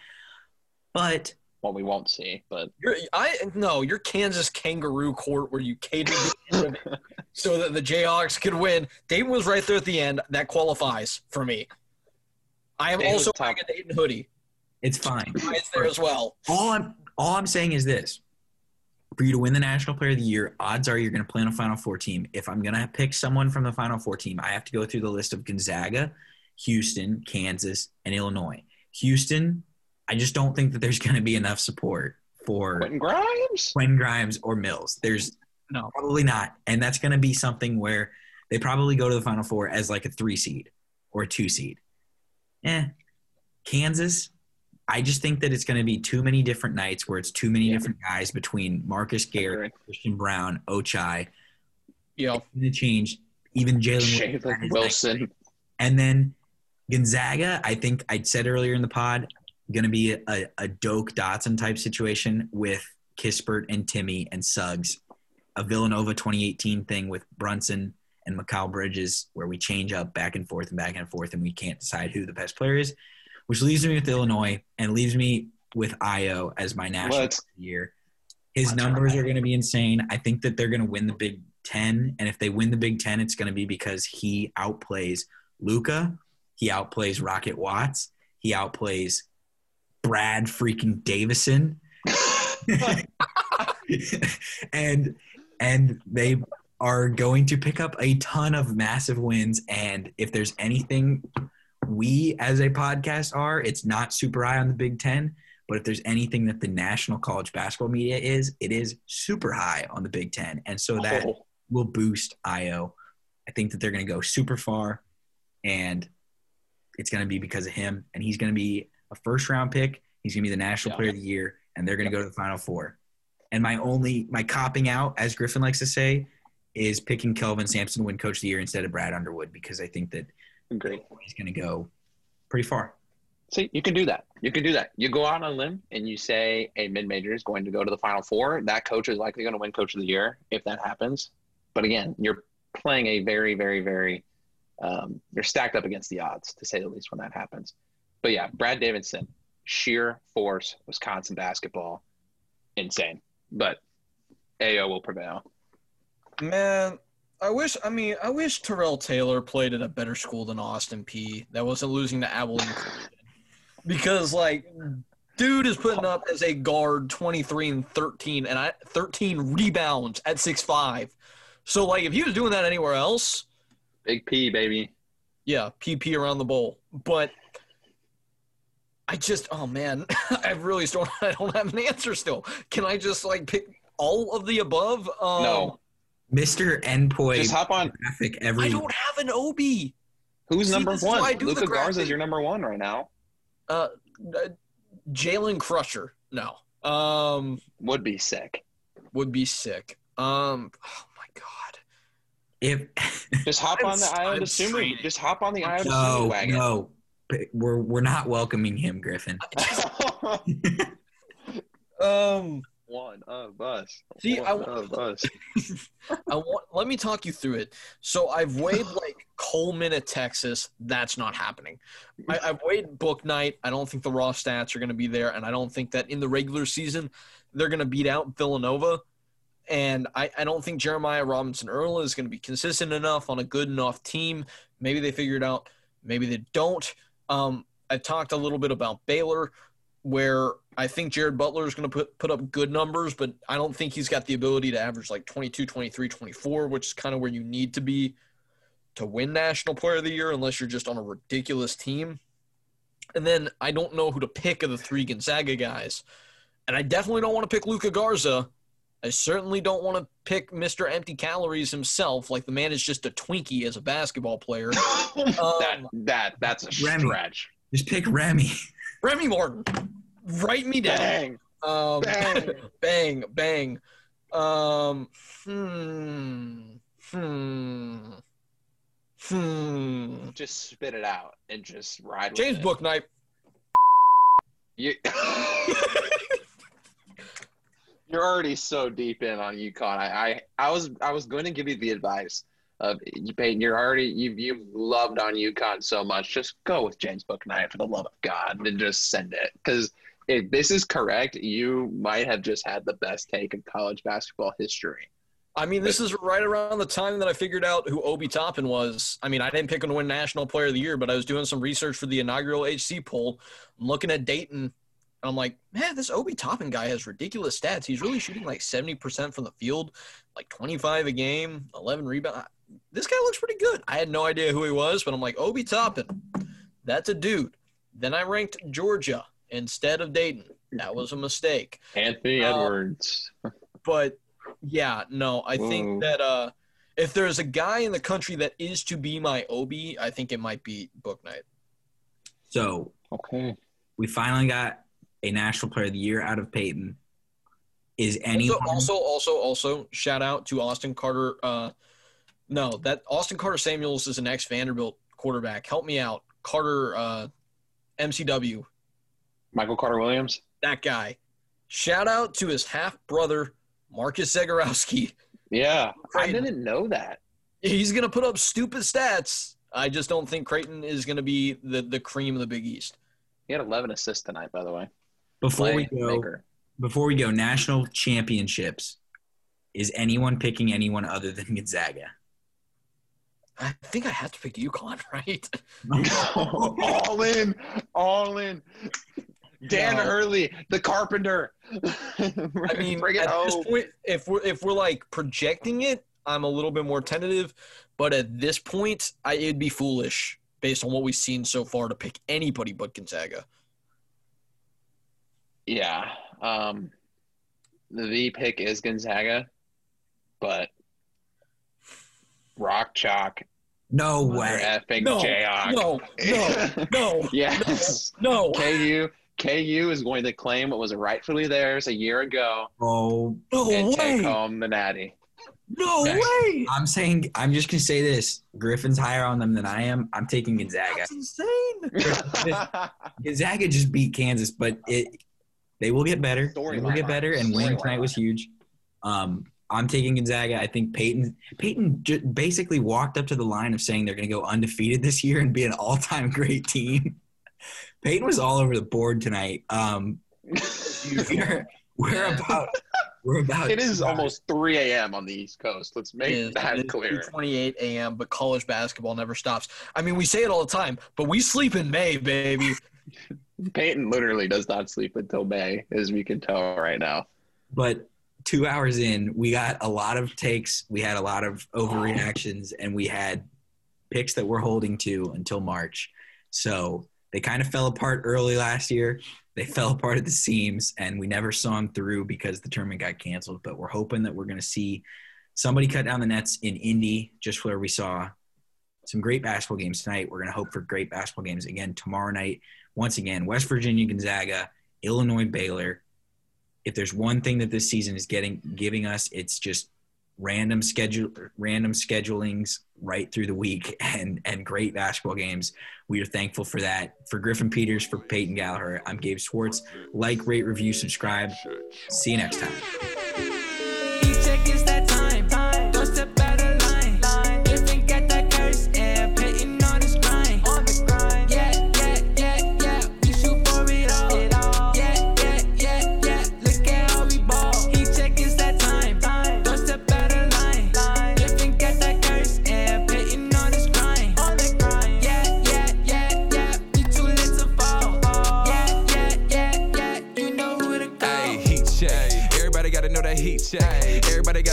But Well, we won't see, but You're, I no, you're Kansas kangaroo court where you catered the end of it so that the Jayhawks could win. Dayton was right there at the end. That qualifies for me. I am Dayton also top. wearing a Dayton hoodie. it's fine. It's there as well. all I'm all I'm saying is this: for you to win the National Player of the Year, odds are you're going to play on a Final Four team. If I'm going to pick someone from the Final Four team, I have to go through the list of Gonzaga, Houston, Kansas, and Illinois. Houston, I just don't think that there's going to be enough support for Quentin Grimes. Quinn Grimes or Mills. There's No. probably not, and that's going to be something where they probably go to the Final Four as like a three seed or a two seed. Eh, Kansas. I just think that it's going to be too many different nights where it's too many Yeah. different guys between Marcus Garrett, Christian Braun, Ochai. Yeah, It's going to change. Even Jalen Wilson and then Gonzaga, I think I said earlier in the pod, going to be a, a Doke Dotson type situation with Kispert and Timme and Suggs. A Villanova 2018 thing with Brunson and Mikal Bridges, where we change up back and forth and back and forth, and we can't decide who the best player is, which leaves me with Illinois and leaves me with Ayo as my national Let's- player of the year. His numbers are going to be insane. I think that they're going to win the Big Ten, and if they win the Big Ten, it's going to be because he outplays Luka, he outplays Rocket Watts, he outplays Brad freaking Davison, and and they are going to pick up a ton of massive wins. And if there's anything we as a podcast are, it's not super high on the Big Ten. But if there's anything that the national college basketball media is, it is super high on the Big Ten. And so that Oh, will boost Ayo. I think that they're going to go super far, and it's going to be because of him. And he's going to be a first round pick. He's going to be the national Yeah. player of the year, and they're going to go to the final four. And my only my copping out, as Griffin likes to say, is picking Kelvin Sampson to win Coach of the Year instead of Brad Underwood because I think that Great. he's going to go pretty far. See, you can do that. You can do that. You go out on a limb and you say a mid major is going to go to the final four. That coach is likely going to win coach of the year if that happens. But again, you're playing a very, very, very, um, you're stacked up against the odds to say the least when that happens. But yeah, Brad Davison, sheer force, Wisconsin basketball, insane. But Ayo will prevail. man, I wish. I mean, I wish Terrell Taylor played at a better school than Austin Peay. That wasn't losing to Abilene, because like, dude is putting up as a guard twenty three and thirteen, and I thirteen rebounds at six five. So like, if he was doing that anywhere else, Big P, baby. yeah, PP around the bowl. But I just, oh man, I really don't. I don't have an answer still. Can I just like pick all of the above? Um, No. Mr. NPOY Just hop on. graphic I don't have an Obi. Who's See, number this is why I one? do the Luka Garza graphic. is your number one right now. Uh, uh, Jalen Crutcher. No. Um, Would be sick. would be sick. Um, oh my god. if Just hop I'm on the s- island I'm of Sumi. straining. Just hop on the island of no Sumi wagon. no we're we're not welcoming him, Griffin. Um, one of us. See, one I- of us. I want. Let me talk you through it. So I've weighed like Coleman at Texas. That's not happening. I, I've weighed Bouknight. I don't think the raw stats are going to be there, and I don't think that in the regular season they're going to beat out Villanova. And I, I don't think Jeremiah Robinson Earl is going to be consistent enough on a good enough team. Maybe they figure it out. Maybe they don't. Um, I talked a little bit about Baylor, where I think Jared Butler is going to put, put up good numbers, but I don't think he's got the ability to average like 22, 23, 24, which is kind of where you need to be to win National Player of the Year unless you're just on a ridiculous team. And then I don't know who to pick of the three Gonzaga guys. And I definitely don't want to pick Luka Garza. I certainly don't want to pick Mr. Empty Calories himself. Like the man is just a Twinkie as a basketball player. Um, that that that's a Remy. stretch. Just pick Remy. Remy Martin, write me down. Dang. Um, Bang. bang, bang. Um, hmm, hmm, hmm. Just spit it out and just ride. with James it. Bouknight. You, you're already so deep in on UConn. I, I, I was I was going to give you the advice of you Peyton, you're already you you loved on UConn so much. Just go with James Bouknight for the love of God and just send it. Because if this is correct, you might have just had the best take of college basketball history. I mean, this is right around the time that I figured out who Obi Toppin was. I mean, I didn't pick him to win National Player of the Year, but I was doing some research for the inaugural HC poll. I'm looking at Dayton. and I'm like, man, this Obi Toppin guy has ridiculous stats. He's really shooting like 70% from the field, like 25 a game, 11 rebounds. This guy looks pretty good. I had no idea who he was, but I'm like, Obi Toppin, that's a dude. Then I ranked Georgia instead of Dayton. That was a mistake. Anthony Uh, Edwards. but yeah, no, I Whoa. think that uh, if there's a guy in the country that is to be my Obi, I think it might be Bouknight. So Okay. we finally got a National Player of the Year out of Peyton. Is anyone Also, also, also, also, shout out to Austin Carter. Uh, no, that Austin Carter Samuels is an ex Vanderbilt quarterback. Help me out, Carter uh, MCW. Michael Carter Williams. That guy. Shout out to his half brother Marcus Zegarowski. Yeah, I didn't know that. He's gonna put up stupid stats. I just don't think Creighton is gonna be the the cream of the Big East. He had 11 assists tonight, by the way. before we go Playmaker. before we go national championships? Is anyone picking anyone other than Gonzaga? I think I have to pick UConn, right? all in, all in. Dan No. Hurley, the carpenter. I mean, at this point, if we're if we're like projecting it, I'm a little bit more tentative. But at this point, I, it'd be foolish based on what we've seen so far to pick anybody but Gonzaga. Yeah, um, the pick is Gonzaga, but Rock Chalk, No way. effing No. No, no, no, yes. no, KU, KU is going to claim what was rightfully theirs a year ago Oh, no and take home the Natty. no Okay. way. I'm saying I'm just gonna say this. Griffin's higher on them than I am. I'm taking Gonzaga. That's insane. Gonzaga just beat Kansas, but it they will get better. They will get better, and winning Storyline. tonight was huge. Um, I'm taking Gonzaga. I think Peyton Peyton j- basically walked up to the line of saying they're going to go undefeated this year and be an all-time great team. Peyton was all over the board tonight. Um, we're, we're about We're about. It is two almost 3 a.m. on the East Coast. Let's make It is- that it is clear. 2:28 a.m. But college basketball never stops. I mean, we say it all the time, but we sleep in May, baby. Peyton literally does not sleep until May, as we can tell right now. But two hours in, we got a lot of takes. We had a lot of overreactions, and we had picks that we're holding to until March. So they kind of fell apart early last year. They fell apart at the seams, and we never saw them through because the tournament got canceled. But we're hoping that we're going to see somebody cut down the nets in Indy, just where we saw some great basketball games tonight. We're going to hope for great basketball games again tomorrow night. Once again, West Virginia, Gonzaga, Illinois, Baylor. If there's one thing that this season is getting giving us, it's just random schedule random schedulings right through the week and and great basketball games. We are thankful for that. For Griffin Peters, for Peyton Gallaher, I'm Gabe Swartz. Like, rate, review, subscribe. See you next time.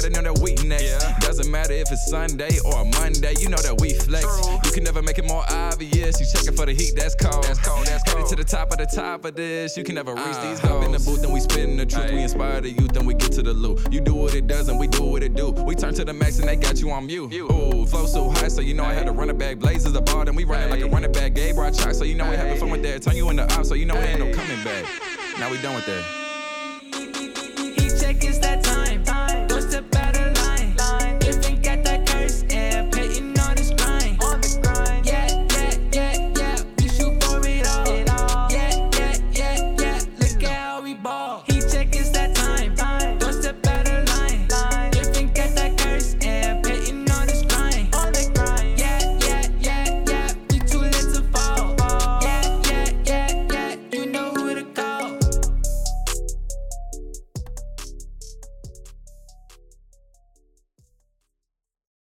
Everybody gotta know that we next. Doesn't matter if it's Sunday or Monday, you know that we flex. You can never make it more obvious. You checking for the heat, that's cold. That's cold, that's cold. Headed to the top of the top of this. You can never reach uh. these goals. in the booth and we spitting the truth. We inspire the youth and we get to the loot. You do what it does and we do what it do. We turn to the max and they got you on mute. Ooh, flow so high, so you know I had to run it back. Blazers a ball, then we running like a running back. Gabe brought chalk, so you know we having fun with that. Turn you into op, so you know we ain't no coming back. Now we done with that.